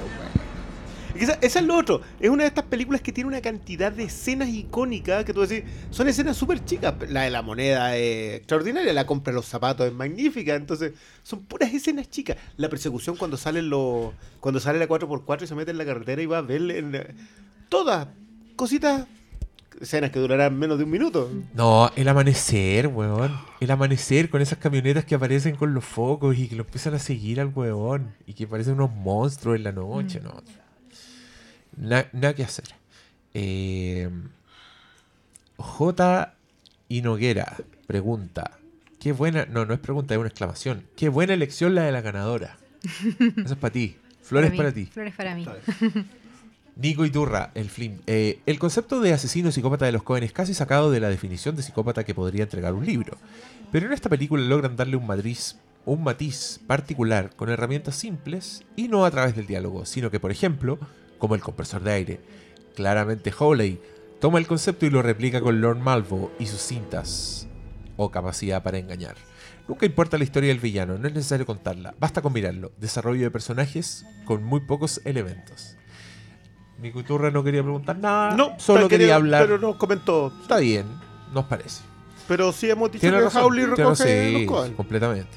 Speaker 4: Esa, esa es lo otro. Es una de estas películas que tiene una cantidad de escenas icónicas que tú decís, son escenas súper chicas. La de la moneda es extraordinaria, la compra de los zapatos es magnífica. Entonces, son puras escenas chicas. La persecución cuando salen los. Cuando sale la 4x4 y se mete en la carretera y va a ver en- todas cositas. Escenas que durarán menos de un minuto.
Speaker 1: No, el amanecer, weón. El amanecer con esas camionetas que aparecen con los focos y que lo empiezan a seguir al weón. Y que parecen unos monstruos en la noche, no. Na- nada que hacer. Eh, J. y Noguera pregunta. Qué buena. No, no es pregunta, es una exclamación. Qué buena elección la de la ganadora. Eso es para ti. Flores
Speaker 3: mí.
Speaker 1: para ti.
Speaker 3: Flores para mí.
Speaker 1: Nico Iturra, el film. Eh, el concepto de asesino psicópata de los Cohen es casi sacado de la definición de psicópata que podría entregar un libro. Pero en esta película logran darle un matiz, un matiz particular con herramientas simples y no a través del diálogo, sino que, por ejemplo, como el compresor de aire. Claramente Hawley toma el concepto y lo replica con Lord Malvo y sus cintas o capacidad para engañar. Nunca importa la historia del villano, no es necesario contarla, basta con mirarlo. Desarrollo de personajes con muy pocos elementos. Mi Turra no quería preguntar nada,
Speaker 4: No,
Speaker 1: solo quería
Speaker 4: quería-
Speaker 1: hablar.
Speaker 4: Pero nos comentó.
Speaker 1: Está bien, nos parece.
Speaker 4: Pero sí hemos dicho que
Speaker 1: razón.
Speaker 4: Howley recoge
Speaker 1: sí,
Speaker 4: los
Speaker 1: completamente.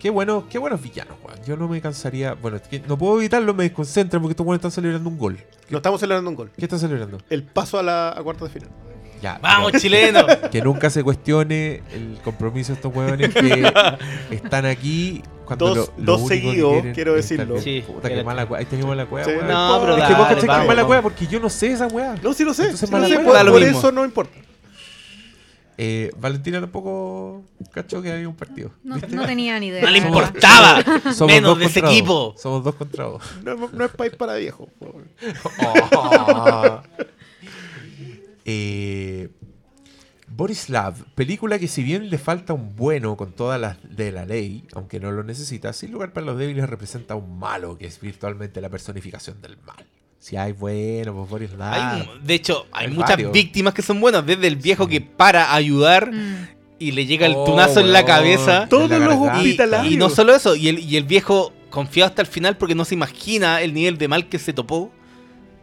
Speaker 1: Qué bueno, qué buenos villanos, weón. Yo no me cansaría. Bueno, es que no puedo evitarlo, me desconcentra porque estos weones están celebrando un gol.
Speaker 4: No estamos celebrando un gol.
Speaker 1: ¿Qué están celebrando?
Speaker 4: El paso a la a cuartos de final.
Speaker 1: Ya.
Speaker 2: ¡Vamos,
Speaker 1: pero
Speaker 2: chileno!
Speaker 1: Que nunca se cuestione el compromiso de estos huevones que están aquí cuando
Speaker 4: Dos-
Speaker 1: lo- lo
Speaker 4: dos
Speaker 1: único que
Speaker 4: seguidos,
Speaker 1: quieren
Speaker 4: quiero
Speaker 1: es
Speaker 4: decirlo.
Speaker 2: Sí,
Speaker 1: Puta,
Speaker 2: espérate.
Speaker 1: mala weá. Ahí tenemos la weá,
Speaker 4: Sí.
Speaker 2: No, pero
Speaker 1: Es que vos cachai que es mala weá porque yo no sé esa weá.
Speaker 4: No, sí lo sé.
Speaker 1: Entonces,
Speaker 4: sí lo
Speaker 1: mala
Speaker 4: sé,
Speaker 1: wea.
Speaker 4: por, por eso no importa.
Speaker 1: Eh, Valentina tampoco cachó que había un partido.
Speaker 3: No, no tenía ni idea.
Speaker 2: No le importaba.
Speaker 1: Somos
Speaker 2: Menos
Speaker 1: dos
Speaker 2: de ese
Speaker 1: contra dos.
Speaker 2: equipo.
Speaker 1: Somos dos contra dos.
Speaker 4: No, no es país para viejos.
Speaker 1: Oh. Eh, Borislav, película que si bien le falta un bueno con todas las de la ley, aunque no lo necesita, sin lugar para los débiles representa un malo que es virtualmente la personificación del mal. Si hay bueno, pues Borislav.
Speaker 2: Hay de hecho, hay,
Speaker 1: Hay
Speaker 2: muchas
Speaker 1: varios.
Speaker 2: víctimas que son buenas. Desde el viejo que para ayudar
Speaker 3: Mm.
Speaker 2: y le llega el
Speaker 1: Oh,
Speaker 2: tunazo en la cabeza.
Speaker 4: Todos
Speaker 1: la
Speaker 4: los.
Speaker 2: Y,
Speaker 4: hospitalarios.
Speaker 2: y no solo eso, y el, y el viejo confiado hasta el final porque no se imagina el nivel de mal que se topó.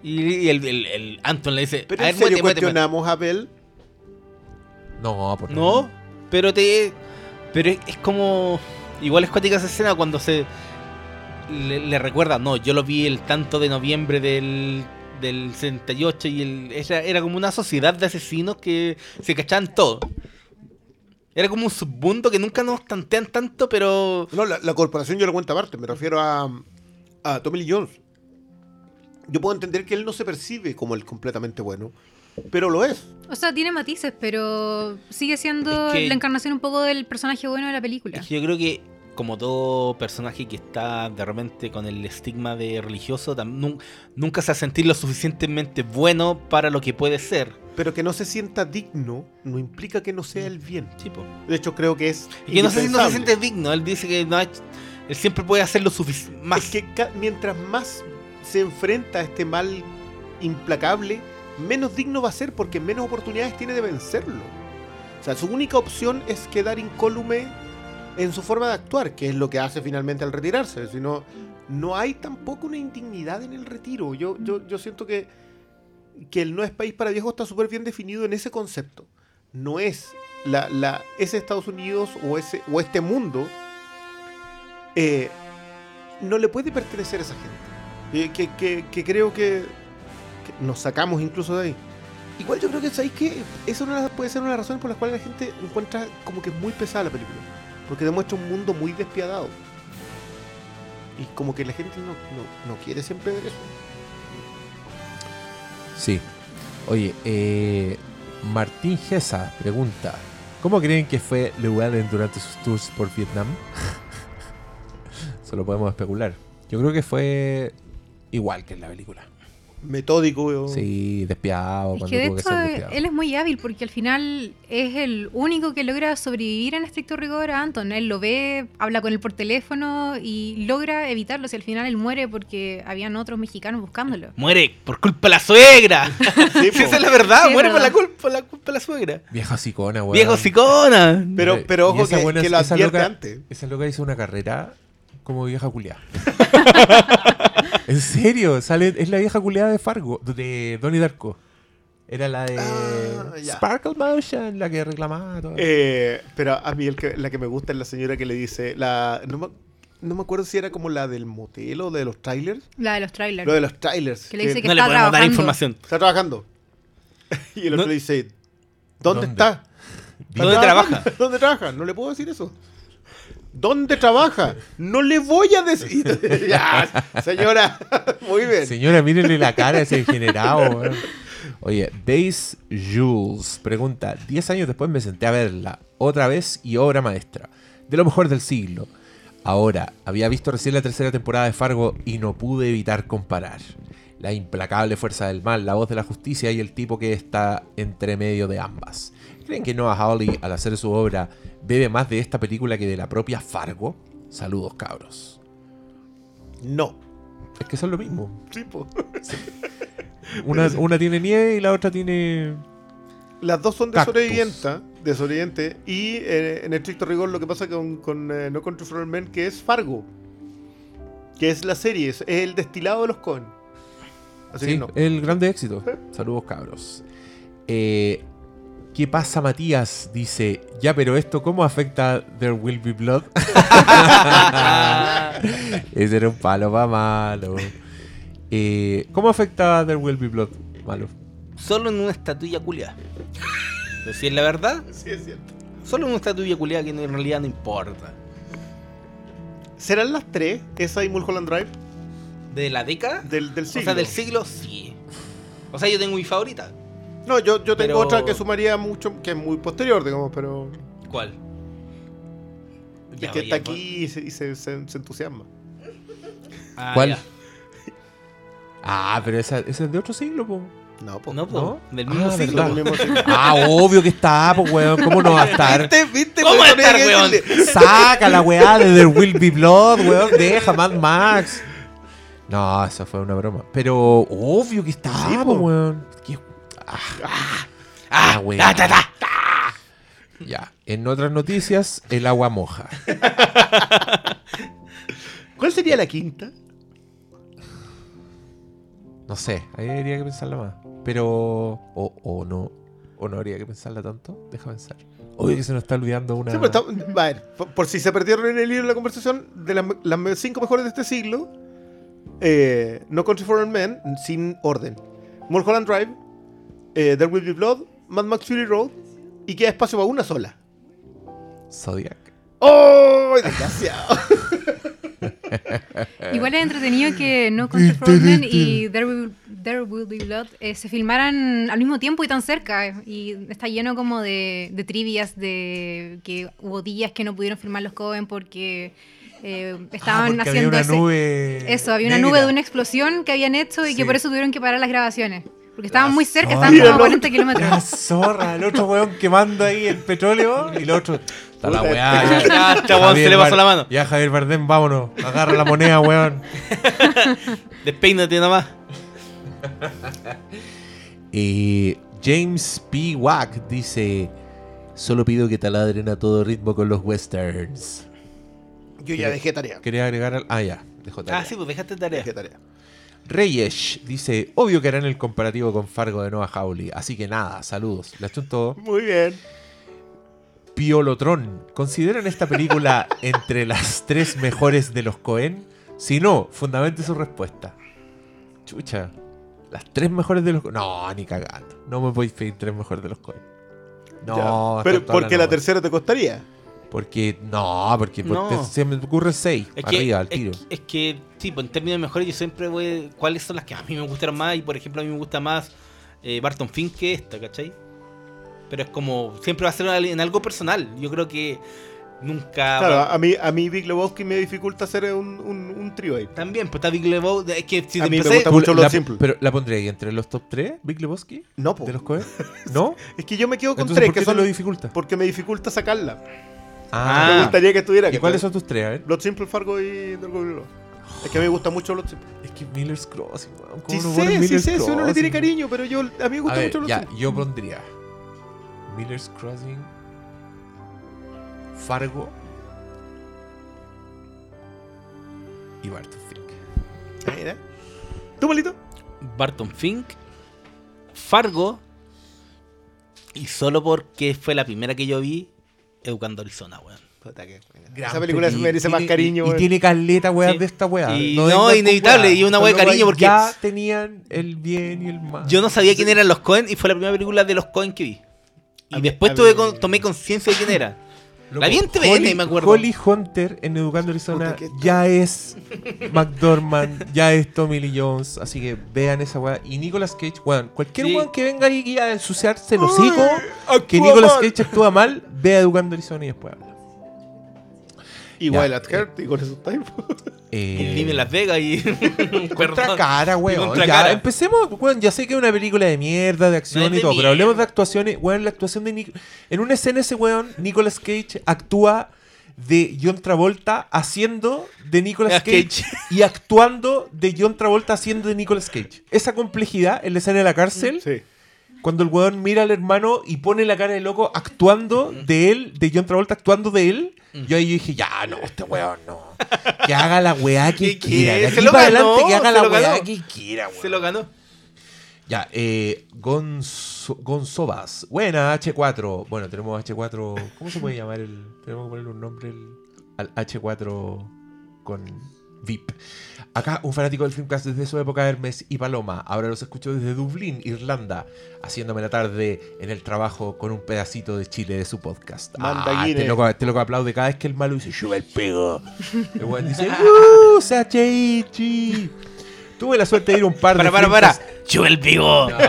Speaker 2: Y, el, el- el Anton le dice,
Speaker 4: Pero
Speaker 2: a
Speaker 4: en serio
Speaker 2: muévete,
Speaker 4: cuestionamos a Bell.
Speaker 1: No, por
Speaker 2: No, pero te. Pero es, es como. Igual es cuática esa escena cuando se. Le, le recuerda, no, yo lo vi el tanto de noviembre del del 78 y el, era, era como una sociedad de asesinos que se cachaban todo. Era como un submundo que nunca nos tantean tanto, pero
Speaker 4: No, la, la corporación yo lo cuento aparte, me refiero a, a Tommy Lee Jones. Yo puedo entender que él no se percibe como el completamente bueno, pero lo es.
Speaker 3: O sea, tiene matices, pero sigue siendo
Speaker 2: Es que-
Speaker 3: la encarnación un poco del personaje bueno de la película.
Speaker 2: Es que yo creo que como todo personaje que está de repente con el estigma de religioso, nunca se va a sentir lo suficientemente bueno para lo que puede ser.
Speaker 4: Pero que no se sienta digno no implica que no sea el bien.
Speaker 2: Sí, po.
Speaker 4: De hecho, creo que es.
Speaker 2: Y que no sé si no se siente digno. Él dice que no ha hecho- él siempre puede hacer lo suficiente más.
Speaker 4: Es que mientras más se enfrenta a este mal implacable, menos digno va a ser porque menos oportunidades tiene de vencerlo. O sea, su única opción es quedar incólume en su forma de actuar, que es lo que hace finalmente al retirarse. Si no, hay tampoco una indignidad en el retiro. Yo, yo, yo siento que, que el no es país para viejos está súper bien definido en ese concepto. No es la, la, ese Estados Unidos o, ese, o este mundo. eh, no le puede pertenecer a esa gente. Eh, que, que- creo que nos sacamos incluso de ahí. Igual yo creo que sabéis que eso puede ser una razones por las cuales la gente encuentra como que es muy pesada la película. Porque demuestra un mundo muy despiadado. Y como que la gente no, no- no quiere siempre ver eso.
Speaker 1: Sí. Oye, eh, Martín Gesa pregunta: ¿Cómo creen que fue Llewellyn durante sus tours por Vietnam? Solo podemos especular. Yo creo que fue igual que en la película.
Speaker 4: Metódico. weón.
Speaker 1: Sí, despiadado.
Speaker 3: Es que de
Speaker 1: que
Speaker 3: hecho él es muy hábil porque al final es el único que logra sobrevivir en estricto rigor a Anton. Él lo ve, habla con él por teléfono y logra evitarlo. Si al final él muere porque habían otros mexicanos buscándolo.
Speaker 2: Muere por culpa de la suegra.
Speaker 4: Sí,
Speaker 2: Sí,
Speaker 4: po.
Speaker 2: esa es la verdad.
Speaker 3: Sí,
Speaker 2: muere por la, culpa, por la culpa de la suegra.
Speaker 1: Vieja sicona, weón.
Speaker 2: Viejo sicona.
Speaker 4: Pero, pero ojo
Speaker 1: esa
Speaker 4: que,
Speaker 1: buena-
Speaker 4: que lo
Speaker 1: esa
Speaker 4: advierte
Speaker 1: loca-
Speaker 4: antes.
Speaker 1: Esa loca hizo una carrera como vieja culiada. en serio, sale, es la vieja culiada de Fargo, de Donnie Darko. Era la de
Speaker 4: Ah.
Speaker 1: Sparkle Motion, la que reclamaba todo.
Speaker 4: Eh, pero a mí el que- la que me gusta es la señora que le dice, la, no, me, no me acuerdo si era como la del motel o de los trailers.
Speaker 3: La de los trailers.
Speaker 4: Lo de los trailers.
Speaker 3: Que le dice que
Speaker 2: No le
Speaker 3: está
Speaker 2: dar
Speaker 3: trabajando.
Speaker 2: información.
Speaker 4: Está trabajando. Y el otro
Speaker 2: No-
Speaker 4: le dice, ¿dónde,
Speaker 1: ¿Dónde?
Speaker 4: está?
Speaker 2: ¿Dónde
Speaker 4: ¿Está
Speaker 2: trabaja?
Speaker 4: ¿Dónde trabaja? No le puedo decir eso. ¿Dónde trabaja? No le voy a decir. ya, señora. Muy bien.
Speaker 1: Señora, mírenle la cara a ese degenerado. weón. Oye, Days Jules pregunta: 10 años después me senté a verla, otra vez y obra maestra, de lo mejor del siglo. Ahora, había visto recién la tercera temporada de Fargo y no pude evitar comparar. La implacable fuerza del mal, la voz de la justicia y el tipo que está entre medio de ambas. ¿Creen que Noah Hawley, al hacer su obra, bebe más de esta película que de la propia Fargo? Saludos, cabros.
Speaker 4: No.
Speaker 1: Es que son lo mismo.
Speaker 4: Sí.
Speaker 1: Una, una tiene nieve y la otra tiene.
Speaker 4: Las dos son de
Speaker 1: Cactus.
Speaker 4: sobrevivienta, de sobreviviente. Y eh, en estricto rigor lo que pasa con, con eh, No Country for Men, que es Fargo. Que es la serie, es, es el destilado de los Cohen. Así
Speaker 1: Sí,
Speaker 4: que no.
Speaker 1: el grande éxito. Saludos, cabros. Eh, ¿Qué pasa, Matías? Dice, ya, pero esto, ¿cómo afecta There Will Be Blood? Ese era un palo pa' malo. Eh, ¿Cómo afecta There Will Be Blood? Malo.
Speaker 2: Solo en una estatuilla culiada. Decir la verdad,
Speaker 4: Sí, es cierto.
Speaker 2: solo en una estatuilla culiada que en realidad no importa.
Speaker 4: ¿Serán las tres, esa y Mulholland Drive,
Speaker 2: ¿De la década?
Speaker 4: del, del
Speaker 2: O
Speaker 4: siglo?
Speaker 2: sea, del siglo, sí. O sea, yo tengo mi favorita.
Speaker 4: No, yo, yo tengo
Speaker 2: Pero-
Speaker 4: otra que sumaría mucho, que es muy posterior, digamos, pero.
Speaker 2: ¿Cuál?
Speaker 4: Es
Speaker 2: Ya,
Speaker 4: que
Speaker 2: ya,
Speaker 4: está aquí y se, y se- se- se entusiasma.
Speaker 2: Ah,
Speaker 1: ¿Cuál?
Speaker 2: ya.
Speaker 1: Ah, pero esa, esa es de otro siglo, po.
Speaker 4: No, pues.
Speaker 2: No, po,
Speaker 1: ¿No?
Speaker 2: del mismo
Speaker 1: Ah,
Speaker 2: siglo.
Speaker 1: ¿verdad?
Speaker 4: Del mismo siglo.
Speaker 1: Ah, obvio que está, pues, weón. ¿Cómo no va a estar?
Speaker 4: ¿Viste? ¿Viste?
Speaker 2: ¿Cómo va a estar, weón?
Speaker 1: Saca la weá de There Will Be Blood, weón. Deja Mad Max. No, eso fue una broma. Pero obvio que está,
Speaker 4: Sí,
Speaker 1: po,
Speaker 4: po.
Speaker 1: weón. Ah,
Speaker 2: Ah, ta, ta, ta.
Speaker 1: Ya. En otras noticias, el agua moja.
Speaker 4: ¿Cuál sería la quinta?
Speaker 1: No sé, ahí habría que pensarla más. Pero. O, o no. O no habría que pensarla tanto. Deja pensar. Obvio que se nos está olvidando una.
Speaker 4: Sí, pero está- a ver, por, por si se perdieron en el libro de la conversación, de las, las cinco mejores de este siglo, eh, No Country for Old Men, sin orden. Mulholland Drive, eh, There Will Be Blood, Mad Max Fury Road, y queda espacio para una sola.
Speaker 1: Zodiac.
Speaker 4: ¡Oh! Desgraciado.
Speaker 3: Igual es entretenido que No Country for Old Men y There Will, There Will Be Blood eh, se filmaran al mismo tiempo y tan cerca. eh, Y está lleno como de, de trivias de que hubo días que no pudieron filmar los Coven porque eh, estaban
Speaker 1: Ah, porque
Speaker 3: haciendo
Speaker 1: había
Speaker 3: ese-
Speaker 1: una nube.
Speaker 3: Eso, había una
Speaker 1: negra.
Speaker 3: nube de una explosión que habían hecho y
Speaker 1: Sí.
Speaker 3: que por eso tuvieron que parar las grabaciones. Porque estaban
Speaker 1: La
Speaker 3: muy cerca, estaban como a
Speaker 4: Mira,
Speaker 3: 40
Speaker 1: La
Speaker 3: kilómetros.
Speaker 1: zorra, el otro weón quemando ahí el petróleo y el otro. Está la weá.
Speaker 2: Ya,
Speaker 1: ya.
Speaker 2: este weón se le pasó la mano.
Speaker 1: Ya, Javier Bardem, vámonos. Agarra la moneda, weón.
Speaker 2: Despeínate nomás.
Speaker 1: Y James P. Wack dice: Solo pido que taladren a todo ritmo con los westerns.
Speaker 4: Yo ya dejé tarea.
Speaker 1: Quería agregar al. Ah, ya, dejó tarea.
Speaker 2: Ah, sí, pues dejaste tarea.
Speaker 4: Dejé tarea.
Speaker 1: Reyes dice: Obvio que harán el comparativo con Fargo de Noah Hawley. Así que nada, saludos. Le hecho todo.
Speaker 4: Muy bien.
Speaker 1: Piolotron, ¿consideran esta película entre las tres mejores de los Cohen? Si no, fundamente su respuesta. Chucha, las tres mejores de los Cohen. No, ni cagando. No me podéis pedir tres mejores de los Cohen. No.
Speaker 4: Pero porque la tercera te costaría.
Speaker 1: Porque, no, porque
Speaker 2: No.
Speaker 1: porque se me ocurre seis.
Speaker 2: Es
Speaker 1: para
Speaker 2: que,
Speaker 1: arriba, al tiro.
Speaker 2: es que, sí, pues en términos mejores yo siempre voy... ¿Cuáles son las que a mí me gustaron más? Y por ejemplo a mí me gusta más eh, Barton Fink que esta, ¿cachai? Pero es como, siempre va a ser en algo personal. Yo creo que nunca...
Speaker 4: Claro,
Speaker 2: va-
Speaker 4: a mí, a mí Big Lebowski me dificulta hacer un, un, un trío ahí.
Speaker 2: También, pues está Big Lebowski. Es que si
Speaker 4: A
Speaker 2: te
Speaker 4: mí me
Speaker 2: empecé-
Speaker 4: gusta
Speaker 1: Tú
Speaker 4: mucho
Speaker 1: la-
Speaker 4: Los Simple.
Speaker 1: Pero la pondré ahí entre los top 3, Big Lebowski,
Speaker 4: No, po.
Speaker 1: de los. ¿No?
Speaker 4: Es que yo me quedo con
Speaker 1: Entonces,
Speaker 4: tres,
Speaker 1: ¿por qué
Speaker 4: que
Speaker 1: te
Speaker 4: son
Speaker 1: lo dificulta?
Speaker 4: porque me dificulta sacarla.
Speaker 1: Ah,
Speaker 4: Me gustaría que estuviera.
Speaker 1: ¿Y
Speaker 4: que
Speaker 1: cuáles son tus tres? A ver.
Speaker 4: Blood Simple, Fargo y Dark World. Es que a mí me gusta mucho Blood Simple.
Speaker 1: Es que Miller's Crossing, weón. ¿Cómo
Speaker 4: Sí
Speaker 1: no pones
Speaker 4: sé, sí sé, si uno le tiene cariño, pero yo, a mí me
Speaker 1: A
Speaker 4: gusta
Speaker 1: ver,
Speaker 4: mucho Blood
Speaker 1: ya,
Speaker 4: Simple.
Speaker 1: yo pondría Miller's Crossing, Fargo y Barton Fink.
Speaker 4: Mira. ¿Tú, malito?
Speaker 2: Barton Fink, Fargo, y solo porque fue la primera que yo vi, Educando Arizona, weón.
Speaker 4: Puta que-
Speaker 1: Gran
Speaker 4: Esa película se merece más cariño.
Speaker 1: Y, y
Speaker 4: weón.
Speaker 1: tiene caleta,
Speaker 2: Sí.
Speaker 1: de esta weá.
Speaker 2: No, inevitable, y una weá de cariño porque-
Speaker 1: Ya tenían el bien y el mal.
Speaker 2: Yo no sabía quién eran los Cohen y fue la primera película de los Cohen que vi. Y
Speaker 4: A
Speaker 2: después
Speaker 4: a
Speaker 2: tuve
Speaker 4: mí-
Speaker 2: tomé conciencia de quién era.
Speaker 1: Loco,
Speaker 2: La vi en TVN,
Speaker 1: Holly-
Speaker 2: me acuerdo.
Speaker 1: Holly Hunter en Educando Arizona ya es McDormand, ya es Tommy Lee Jones, así que vean esa weá. Y Nicolas Cage, weón, cualquier
Speaker 2: Sí.
Speaker 1: weón que venga ahí a ensuciarse el hocico, que Nicolas
Speaker 4: mal.
Speaker 1: Cage actúa mal, vea Educando Arizona y después habla.
Speaker 4: Y
Speaker 1: Ya.
Speaker 4: Wild at Heart, y con esos tiempos.
Speaker 1: Eh,
Speaker 2: Vive en Las Vegas y.
Speaker 1: Contra cara, weón.
Speaker 2: contra
Speaker 1: Ya,
Speaker 2: cara.
Speaker 1: empecemos, weón. Ya sé que es una película de mierda, de acción
Speaker 2: No
Speaker 1: y
Speaker 2: de
Speaker 1: todo, pero hablemos de actuaciones. Weón, la actuación de Nic En una escena ese weón, Nicolas Cage actúa de John Travolta haciendo de Nicolas
Speaker 2: Cage.
Speaker 1: Cage y actuando de John Travolta haciendo de Nicolas Cage. Esa complejidad en la escena de la cárcel,
Speaker 4: Sí.
Speaker 1: Cuando el weón mira al hermano y pone la cara de loco actuando de él, de John Travolta actuando de él. Yo ahí dije, ya, no, este weón no. Que haga la weá que
Speaker 2: ¿Qué
Speaker 1: quiera. De aquí
Speaker 2: Se lo
Speaker 1: para
Speaker 2: ganó,
Speaker 1: adelante que haga la weá
Speaker 2: ganó.
Speaker 1: que quiera, weón.
Speaker 2: Se lo ganó.
Speaker 1: Ya, eh, Gonzo, Gonzobas. Buena, H4. Bueno, tenemos H4. ¿Cómo se puede llamar el.? Tenemos que ponerle un nombre el- al H4 con VIP. Acá, un fanático del Filmcast desde su época Hermes y Paloma. Ahora los escucho desde Dublín, Irlanda, haciéndome la tarde en el trabajo con un pedacito de Chile de su podcast. Ah, este, loco, este loco aplaude cada vez que el malo dice, sube el pego. El weón dice, ¡Uh! Tuve la suerte de ir un par
Speaker 2: Para,
Speaker 1: de
Speaker 2: para, para. Chuve el vivo.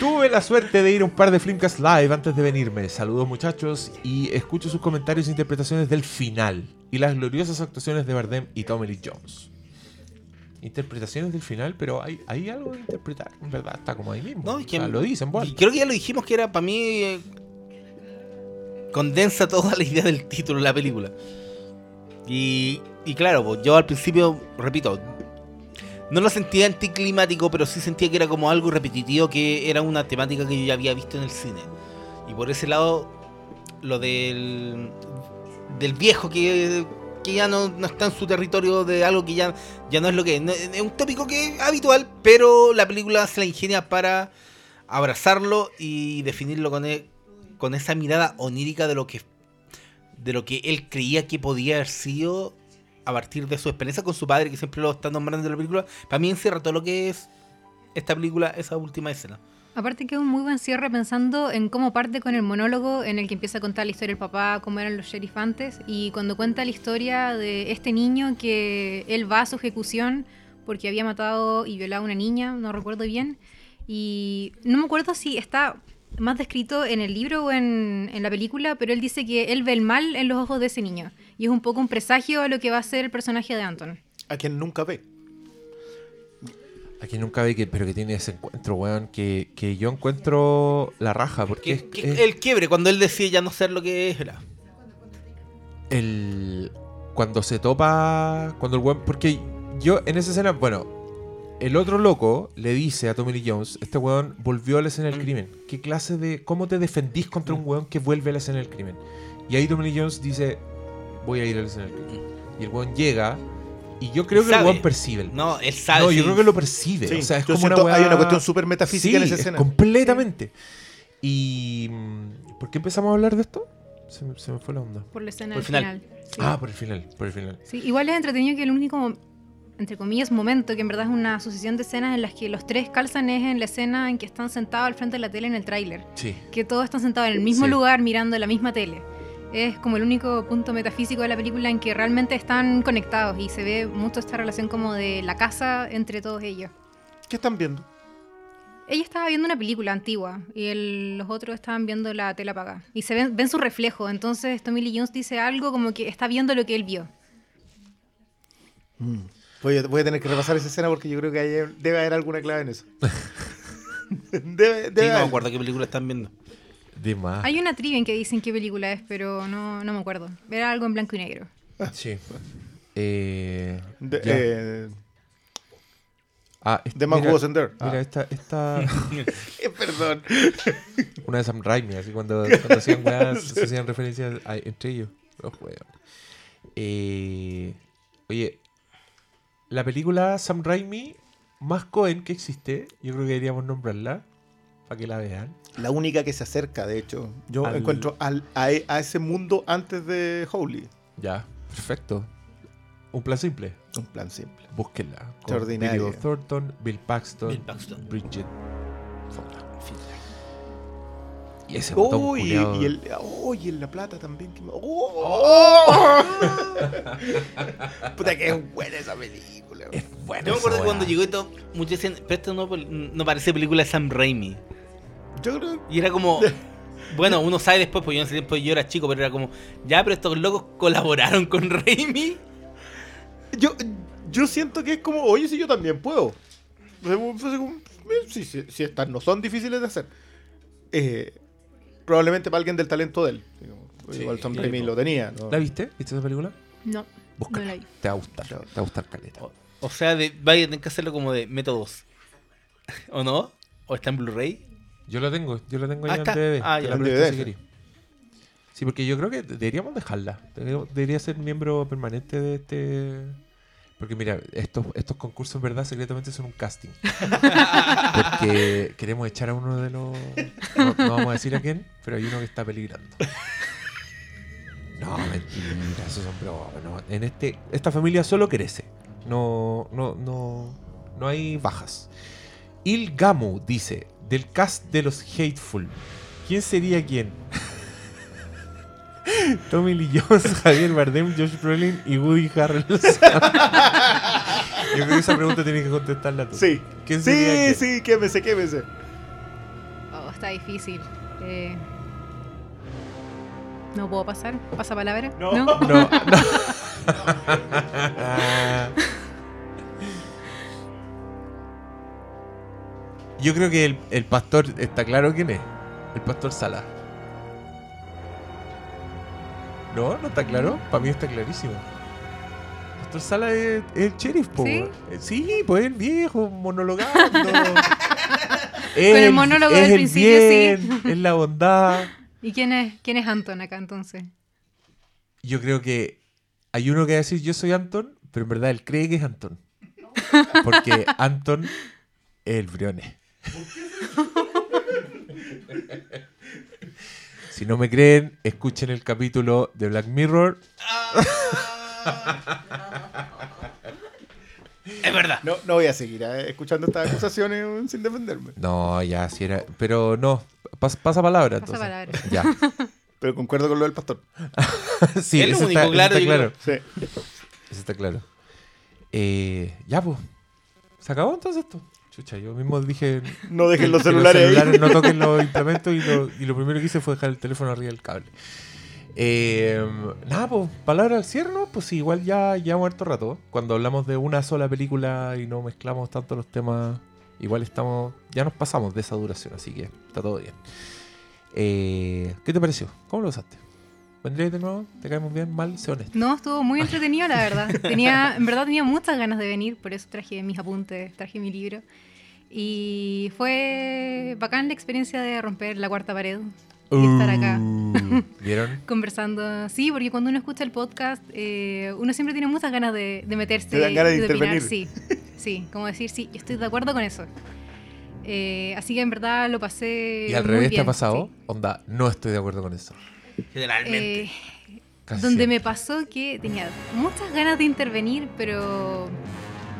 Speaker 1: Tuve la suerte de ir a un par de Flimcast Live antes de venirme. Saludos muchachos y escucho sus comentarios e interpretaciones del final y las gloriosas actuaciones de Bardem y Tommy Lee Jones. Interpretaciones del final, pero hay, hay algo de interpretar, en verdad, está como ahí mismo.
Speaker 2: No, es que-
Speaker 1: O sea, lo dicen, bueno.
Speaker 2: Y creo que ya lo dijimos que era para mí. eh, condensa toda la idea del título de la película. Y, y claro, pues, yo al principio, repito, no lo sentía anticlimático, pero sí sentía que era como algo repetitivo, que era una temática que yo ya había visto en el cine. Y por ese lado, lo del, del viejo que, que ya no, no está en su territorio, de algo que ya, ya no es lo que es. Es un tópico que es habitual, pero la película se la ingenia para abrazarlo y definirlo con, e- con esa mirada onírica de lo que de lo que él creía que podía haber sido a partir de su experiencia con su padre, que siempre lo está nombrando en la película, para mí encierra todo lo que es esta película, esa última escena.
Speaker 3: Aparte que es un muy buen cierre pensando en cómo parte con el monólogo en el que empieza a contar la historia del papá, cómo eran los sheriff antes, y cuando cuenta la historia de este niño que él va a su ejecución porque había matado y violado a una niña, no recuerdo bien, y no me acuerdo si está más descrito en el libro o en la película, pero él dice que él ve el mal en los ojos de ese niño, y es un poco un presagio a lo que va a ser el personaje de Anton.
Speaker 4: A quien nunca ve.
Speaker 1: Aquí nunca ve que, pero que tiene ese encuentro, weón, que, que yo encuentro la raja, porque es,
Speaker 2: Que- que
Speaker 1: es
Speaker 2: el quiebre, cuando él decide ya no ser lo que era.
Speaker 1: el cuando se topa, cuando el weón, porque yo en esa escena, bueno, el otro loco le dice a Tommy Lee Jones, este weón volvió a la escena del
Speaker 2: Mm.
Speaker 1: crimen. ¿Qué clase de, cómo te defendís contra un weón que vuelve a la escena del crimen? Y ahí Tommy Lee Jones dice, voy a ir a la escena del crimen. Y el weón llega y yo creo que
Speaker 2: Sabe.
Speaker 1: el weón percibe. el-
Speaker 2: No, él sabe.
Speaker 1: No, yo
Speaker 2: sí.
Speaker 1: creo que lo percibe.
Speaker 4: Sí,
Speaker 1: o sea, es
Speaker 4: yo
Speaker 1: como una
Speaker 4: siento-
Speaker 1: weá-
Speaker 4: hay una cuestión súper metafísica en esa
Speaker 1: es
Speaker 4: escena.
Speaker 1: completamente. ¿Y mm, por qué empezamos a hablar de esto? Se me, se me fue la onda.
Speaker 3: Por la escena
Speaker 2: Por
Speaker 3: del
Speaker 2: el final.
Speaker 3: final. sí.
Speaker 1: Ah, por el final, por el final.
Speaker 3: Sí, igual es entretenido que el único, entre comillas, momento que en verdad es una sucesión de escenas en las que los tres calzan es en la escena en que están sentados al frente de la tele en el tráiler.
Speaker 1: Sí.
Speaker 3: Que todos están sentados en el mismo
Speaker 1: Sí.
Speaker 3: lugar mirando la misma tele. Es como el único punto metafísico de la película en que realmente están conectados y se ve mucho esta relación como de la casa entre todos ellos.
Speaker 4: ¿Qué están viendo?
Speaker 3: Ella estaba viendo una película antigua y el- los otros estaban viendo la tele apagada. Y se ven, ven su reflejo. Entonces Tommy Lee Jones dice algo como que está viendo lo que él vio.
Speaker 4: Voy a, voy a tener que repasar esa escena porque yo creo que hay- debe haber alguna clave en eso. debe,
Speaker 2: Sí,
Speaker 4: debe
Speaker 2: no me acuerdo qué película están viendo.
Speaker 1: De más.
Speaker 3: Hay una trivia en que dicen qué película es, pero no, no me acuerdo. Era algo en blanco y negro.
Speaker 1: Sí. Eh,
Speaker 4: De- eh,
Speaker 1: ah, es-
Speaker 4: The Man
Speaker 1: mira,
Speaker 4: Who Wasn't There.
Speaker 1: Mira,
Speaker 4: Ah.
Speaker 1: esta, esta
Speaker 4: Eh, perdón.
Speaker 1: una de Sam Raimi, así cuando, cuando hacían weas, se hacían referencias a- entre ellos. Los weones. Eh, oye, la película Sam Raimi más Cohen que existe, yo creo que deberíamos nombrarla para que la vean.
Speaker 4: La única que se acerca, de hecho. Yo
Speaker 1: Al-
Speaker 4: encuentro al- a, a ese mundo antes de Holy.
Speaker 1: Ya, perfecto. Un plan simple.
Speaker 4: Un plan simple.
Speaker 1: Búsquenla. Billy Bob Thornton, Bill Paxton,
Speaker 2: Bill Paxton.
Speaker 1: Bridget Fonda. Y ese botón
Speaker 4: Oh, y, y el, oh, y en La Plata también. que me- oh. Puta que es buena esa película.
Speaker 1: Es buena
Speaker 2: Yo me acuerdo que cuando llegó esto, muchos decían, pero esto no, no parece película de Sam Raimi.
Speaker 4: Yo creo
Speaker 2: Y era como, bueno, uno sabe después, porque yo en ese tiempo yo era chico, pero era como, ya, pero estos locos colaboraron con Raimi.
Speaker 4: Yo, yo siento que es como, oye, si yo también puedo. Sí, sí, sí, estas no son difíciles de hacer. Eh, probablemente para alguien del talento de él.
Speaker 1: Sí,
Speaker 4: Igual Sam
Speaker 1: sí,
Speaker 4: Raimi lo tenía. ¿no?
Speaker 1: ¿La viste? ¿Viste esa película?
Speaker 3: No,
Speaker 1: Búscala.
Speaker 3: no la vi.
Speaker 1: Te va a gustar. Te va a gustar caleta.
Speaker 2: O, o sea, de, vaya a tener que hacerlo como de métodos. ¿O no? ¿O está en Blu-ray?
Speaker 1: Yo la tengo, yo la tengo ya en DVD.
Speaker 2: Ah, ya.
Speaker 4: DVD,
Speaker 1: si
Speaker 4: sí.
Speaker 1: porque yo creo que deberíamos dejarla. Debería- Debería ser miembro permanente de este. Porque mira, estos, estos concursos en verdad secretamente son un casting. Porque queremos echar a uno de los. No, no vamos a decir a quién, pero hay uno que está peligrando. No, mentira, esos son bromas. no. En este, esta familia solo crece. No, no, no, no hay bajas. Il Gamu dice, del cast de los Hateful, ¿quién sería quién? Tommy Lee Jones, Javier Bardem, Josh Brolin y Woody Harrelson. Yo creo que esa pregunta tienes que contestarla tú.
Speaker 4: Sí.
Speaker 1: ¿Quién sería
Speaker 4: Sí,
Speaker 1: quién?
Speaker 4: sí, quémese, quémese.
Speaker 3: Oh, está difícil. Eh, ¿No puedo pasar? ¿Pasa palabra?
Speaker 4: No.
Speaker 1: No, no. Yo creo que el, el pastor está claro quién es. El pastor Sala. ¿No? ¿No está claro? Para mí está clarísimo. Pastor Sala es, es el sheriff, po.
Speaker 3: ¿Sí?
Speaker 1: Eh, Sí, pues el viejo, monologando.
Speaker 3: el
Speaker 1: Es
Speaker 3: monólogo
Speaker 1: es
Speaker 3: del
Speaker 1: el
Speaker 3: principio,
Speaker 1: bien, Es la bondad.
Speaker 3: ¿Y quién es, quién es Anton acá entonces?
Speaker 1: Yo creo que hay uno que va a decir yo soy Anton, pero en verdad él cree que es Anton. Porque Anton es el Briones. Si no me creen, escuchen el capítulo de Black Mirror.
Speaker 2: verdad.
Speaker 4: No, no voy a seguir eh, escuchando estas acusaciones sin defenderme.
Speaker 1: No, ya, sí era. Pero no, pas- pasa palabra.
Speaker 3: Pasa
Speaker 1: entonces.
Speaker 3: palabra.
Speaker 1: Ya.
Speaker 4: Pero concuerdo con lo del pastor.
Speaker 1: sí,
Speaker 2: Es lo único
Speaker 1: está,
Speaker 2: claro,
Speaker 1: eso está claro.
Speaker 4: Sí.
Speaker 1: Eso está claro. Eh, ya, pues. ¿Se acabó entonces esto? Chucha, yo mismo dije
Speaker 4: No dejen los celulares,
Speaker 1: los celulares
Speaker 4: ahí.
Speaker 1: no toquen los implementos y lo, y lo primero que hice fue dejar el teléfono arriba del cable. Eh, nada, pues, palabra al cierre, ¿no? Pues sí, igual ya llevamos harto rato. Cuando hablamos de una sola película y no mezclamos tanto los temas, igual estamos. Ya nos pasamos de esa duración, así que está todo bien. Eh, ¿Qué te pareció? ¿Cómo lo usaste? ¿Vendrías de nuevo? ¿Te caemos bien? ¿Mal? Sé honesto.
Speaker 3: No, estuvo muy entretenido, la verdad. Tenía, en verdad tenía muchas ganas de venir, por eso traje mis apuntes, traje mi libro. Y fue bacán la experiencia de romper la cuarta pared y estar acá
Speaker 1: Uh, ¿Vieron?
Speaker 3: conversando. Sí, porque cuando uno escucha el podcast, eh, uno siempre tiene muchas ganas de, de meterse
Speaker 4: Te dan ganas de
Speaker 3: opinar.
Speaker 4: intervenir.
Speaker 3: Sí, sí, como decir, sí, yo estoy de acuerdo con eso. Eh, así que en verdad lo pasé.
Speaker 1: ¿Y al
Speaker 3: muy
Speaker 1: revés te
Speaker 3: bien,
Speaker 1: ha pasado?
Speaker 3: sí.
Speaker 1: Onda, no estoy de acuerdo con eso.
Speaker 2: Generalmente.
Speaker 3: Eh, donde me pasó que tenía muchas ganas de intervenir, pero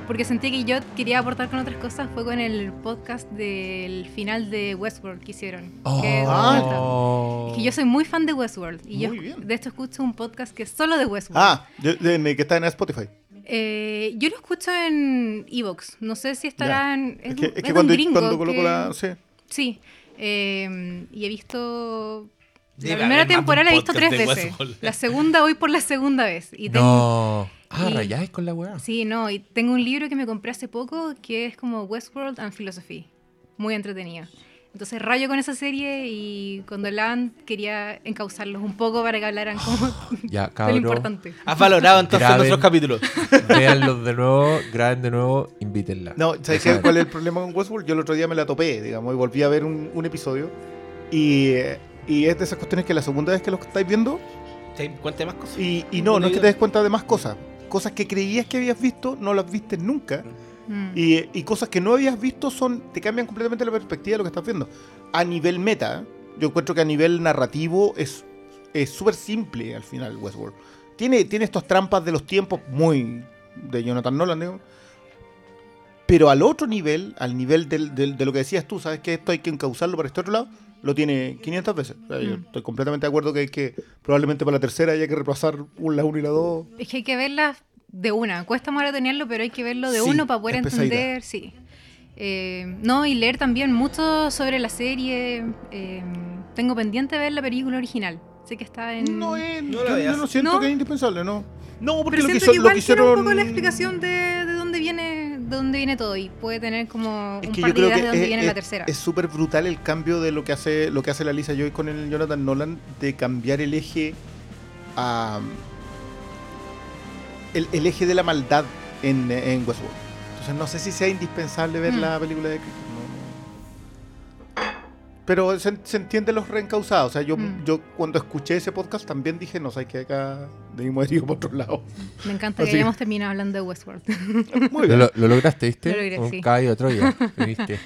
Speaker 3: porque sentí que yo quería aportar con otras cosas fue con el podcast del final de Westworld que hicieron. que es-
Speaker 1: Oh.
Speaker 3: es que yo soy muy fan de Westworld y yo
Speaker 4: bien.
Speaker 3: de esto escucho un podcast que es solo de Westworld.
Speaker 4: Ah, de- de- de- que está en Spotify.
Speaker 3: Eh, yo lo escucho en Evox, no sé si estará en...
Speaker 4: Es
Speaker 3: Es,
Speaker 4: que, es cuando, coloco
Speaker 3: que-
Speaker 4: la. Sí.
Speaker 3: Sí, eh, y he visto...
Speaker 2: Debe
Speaker 3: la primera temporada la he visto tres veces. La segunda voy por la segunda vez. Y tengo,
Speaker 1: No. Ah,
Speaker 3: y-
Speaker 1: rayáis con la weá.
Speaker 3: Sí, no, y tengo un libro que me compré hace poco que es como Westworld and Philosophy. Muy entretenido. Entonces rayo con esa serie y cuando hablaban quería encauzarlos un poco para que hablaran como
Speaker 1: Ya,
Speaker 3: de lo
Speaker 1: cabrón.
Speaker 3: importante.
Speaker 2: Has valorado entonces
Speaker 1: Graben.
Speaker 2: nuestros capítulos.
Speaker 1: Véanlos de nuevo, graben de nuevo, invítenla.
Speaker 4: No, ¿sabes qué? cuál es el problema con Westworld? Yo el otro día me la topé, digamos, y volví a ver un, un episodio. Y, eh, y es de esas cuestiones que la segunda vez que lo estáis viendo,
Speaker 2: ¿Te cuenta más cosas?
Speaker 4: y, y no, no es que te des cuenta de más cosas. Cosas que creías que habías visto, no las viste nunca.
Speaker 3: Mm.
Speaker 4: Y, y cosas que no habías visto son te cambian completamente la perspectiva de lo que estás viendo. A nivel meta, yo encuentro que a nivel narrativo es es súper simple al final Westworld. Tiene, tiene estas trampas de los tiempos muy de Jonathan Nolan, digo. Pero al otro nivel, al nivel del- del- de lo que decías tú, sabes que esto hay que encauzarlo para este otro lado, lo tiene 500 veces. O sea, Yo
Speaker 3: Mm.
Speaker 4: estoy completamente de acuerdo que hay que, probablemente para la tercera haya que repasar la 1 y la 2.
Speaker 3: Es que hay que verlas de una. Cuesta maratonearlo, pero hay que verlo de
Speaker 4: Sí,
Speaker 3: uno para poder entender. Sí. Eh, no, y leer también mucho sobre la serie. Eh, tengo pendiente ver la película original. Sé que está en.
Speaker 4: No es,
Speaker 2: No
Speaker 4: yo,
Speaker 2: la
Speaker 4: yo
Speaker 2: veas.
Speaker 4: no siento
Speaker 3: ¿No?
Speaker 4: que es indispensable, no. No, porque
Speaker 3: Pero
Speaker 4: lo que, hizo-
Speaker 3: que
Speaker 4: lo
Speaker 3: igual
Speaker 4: que
Speaker 3: tiene
Speaker 4: hicieron.
Speaker 3: un poco la explicación de, de de dónde viene todo y puede tener como
Speaker 4: Es
Speaker 3: un
Speaker 4: que
Speaker 3: par
Speaker 4: yo
Speaker 3: de
Speaker 4: creo
Speaker 3: ideas
Speaker 4: que
Speaker 3: de dónde
Speaker 4: es-
Speaker 3: viene
Speaker 4: es-
Speaker 3: la tercera.
Speaker 4: Es súper brutal el cambio de lo que hace lo que hace la Lisa Joy con el Jonathan Nolan de cambiar el eje a el, el eje de la maldad en, en Westworld. Entonces no sé si sea indispensable ver
Speaker 3: Mm.
Speaker 4: la película de Cristo. Pero se, se entiende los reencausados. O sea, yo,
Speaker 3: Mm.
Speaker 4: yo cuando escuché ese podcast también dije, no sé, que acá debimos ido por otro lado.
Speaker 3: Me encanta
Speaker 4: Así
Speaker 3: que hayamos terminado hablando de Westworld.
Speaker 4: Muy
Speaker 1: Lo,
Speaker 4: bien.
Speaker 1: lo- lo lograste, ¿viste?
Speaker 3: Lo logré,
Speaker 1: Un
Speaker 3: sí.
Speaker 1: caballo Troya. ¿Viste?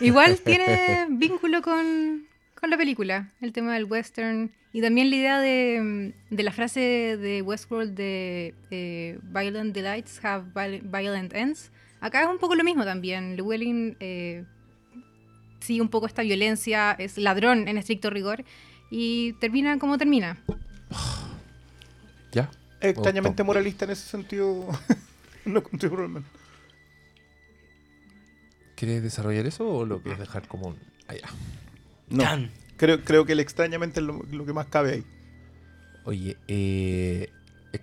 Speaker 3: Igual tiene vínculo con, con la película, el tema del western y también la idea de, de la frase de Westworld de eh, Violent Delights have viol- violent ends. Acá es un poco lo mismo también. Llewellyn eh, sigue un poco esta violencia, es ladrón en estricto rigor y termina como termina.
Speaker 1: ¿Ya?
Speaker 4: Extrañamente moralista en ese sentido. no contigo, Roman.
Speaker 1: ¿Quieres desarrollar eso o lo quieres dejar como un... Allá.
Speaker 4: No.
Speaker 2: Chan.
Speaker 4: Creo, creo que el extrañamente es lo, lo que más cabe ahí.
Speaker 1: Oye, eh,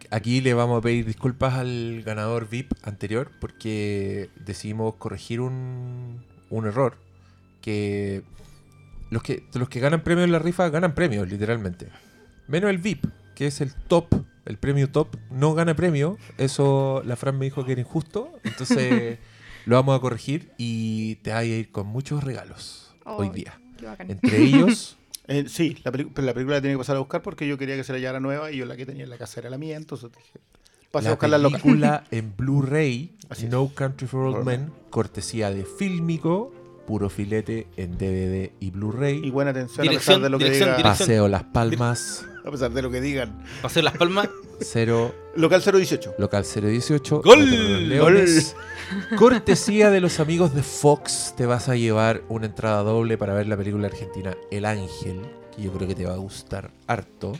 Speaker 1: aquí le vamos a pedir disculpas al ganador VIP anterior porque decidimos corregir un, un error que los que los que ganan premios en la rifa ganan premios literalmente. Menos el VIP que es el top el premio top no gana premio. Eso la Fran me dijo que era injusto. Entonces lo vamos a corregir y te vas a ir con muchos regalos hoy día. entre ellos
Speaker 4: Eh, sí, la, la película la tiene que pasar a buscar porque yo quería que se la llevara nueva y yo la que tenía en la casa era la mía, entonces dije, pase a buscar la loca.
Speaker 1: película en Blu-ray. No Country for Old
Speaker 4: Old
Speaker 1: Men, cortesía de Filmico, puro filete en DVD y
Speaker 4: Y
Speaker 1: Blu-ray.
Speaker 4: buena atención
Speaker 2: Dirección-
Speaker 4: a pesar de lo que
Speaker 2: dirección-
Speaker 4: diga.
Speaker 2: dirección.
Speaker 1: Paseo Las Palmas,
Speaker 4: A pesar de lo que digan.
Speaker 2: Paseo Las Palmas.
Speaker 1: Cero,
Speaker 4: Local 018.
Speaker 1: local 018.
Speaker 2: ¡Gol!
Speaker 1: Leones. Cortesía de los amigos de Fox, te vas a llevar una entrada doble para ver la película argentina El Ángel, que yo creo que te va a gustar harto.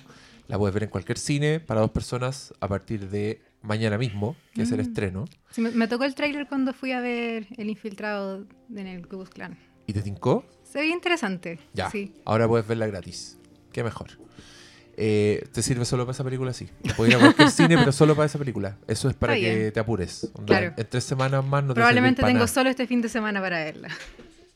Speaker 1: La puedes ver en cualquier cine para dos personas a partir de mañana mismo, que es el
Speaker 3: Mm.
Speaker 1: estreno.
Speaker 3: Sí, me, me tocó el tráiler cuando fui a ver El Infiltrado en el Ku Klux Klan.
Speaker 1: ¿Y te tincó?
Speaker 3: Se ve interesante.
Speaker 1: Ya.
Speaker 3: Sí.
Speaker 1: Ahora puedes verla gratis. Qué mejor. Eh, te sirve solo para esa película, sí. Puedes ir a cualquier cine, pero solo para esa película. Eso es para
Speaker 3: Está
Speaker 1: que
Speaker 3: bien.
Speaker 1: te apures.
Speaker 3: Claro.
Speaker 1: En tres semanas más no te
Speaker 3: Probablemente tengo
Speaker 1: nada.
Speaker 3: solo este fin de semana para verla.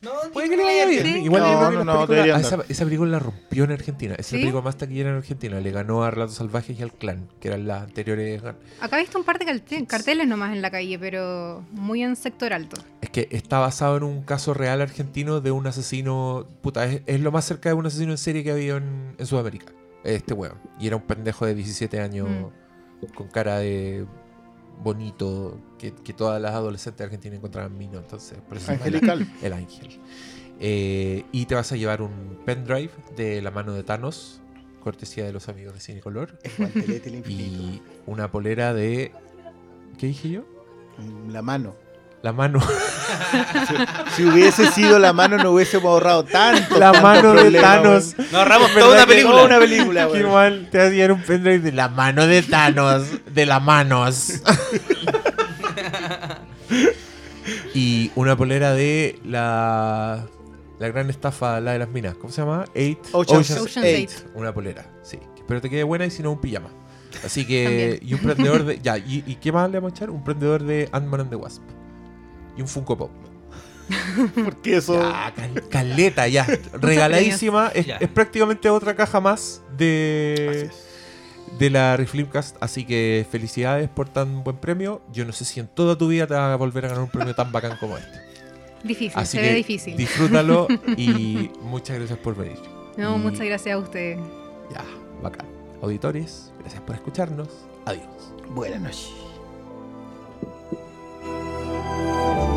Speaker 2: No,
Speaker 1: Puede que le vaya bien.
Speaker 3: Sí.
Speaker 1: Igual
Speaker 4: No,
Speaker 1: que
Speaker 4: no,
Speaker 1: esa, esa película la rompió en Argentina. Es la
Speaker 3: ¿Sí?
Speaker 1: película más taquillera en Argentina. Le ganó a Relatos Salvajes y al Clan, que eran las anteriores.
Speaker 3: Acá he visto un par de carte- carteles nomás en la calle, pero muy en sector alto.
Speaker 1: Es que está basado en un caso real argentino de un asesino. Puta, es, es lo más cerca de un asesino en serie que ha habido en, en Sudamérica. Este weón. Y era un pendejo de 17 años con cara de bonito que, que todas las adolescentes argentinas encontraban mino. Entonces, por eso
Speaker 4: Angelical.
Speaker 1: El ángel. Eh, y te vas a llevar un pendrive de la mano de Thanos, cortesía de los amigos de Cinecolor.
Speaker 4: El del infinito.
Speaker 1: Y una polera de. ¿Qué dije yo?
Speaker 4: La mano.
Speaker 1: La mano.
Speaker 4: Si hubiese sido la mano, no hubiésemos ahorrado tanto.
Speaker 1: la
Speaker 4: tanto
Speaker 1: mano de
Speaker 4: problema,
Speaker 1: Thanos.
Speaker 2: Nos ahorramos toda una película.
Speaker 4: Toda una película,
Speaker 1: Qué mal. Te llevar un pendrive de la mano de Thanos. De la manos. y una polera de la. La gran estafa, la de las minas. ¿Cómo se llama? Eight.
Speaker 4: Ocean's
Speaker 3: Ocean's
Speaker 4: Eight.
Speaker 3: Eight.
Speaker 1: Una polera, sí. Espero te quede buena y si no, un pijama. Así que.
Speaker 3: También.
Speaker 1: Y un prendedor de. Ya, ¿y, y qué más le vamos a echar? Un prendedor de Ant-Man and the Wasp. Y un Funko Pop.
Speaker 4: Porque eso.
Speaker 1: Ya, cal- caleta, ya. Regaladísima. Es,
Speaker 2: Ya.
Speaker 1: es prácticamente otra caja más de, de la Reflimcast. Así que felicidades por tan buen premio. Yo no sé si en toda tu vida te vas a volver a ganar un premio tan bacán como este.
Speaker 3: Difícil,
Speaker 1: Así
Speaker 3: se
Speaker 1: que
Speaker 3: ve difícil.
Speaker 1: disfrútalo y muchas gracias por venir.
Speaker 3: No,
Speaker 1: Y-
Speaker 3: muchas gracias a ustedes.
Speaker 1: Ya, bacán. Auditores, gracias por escucharnos. Adiós.
Speaker 4: Buenas noches. Amen.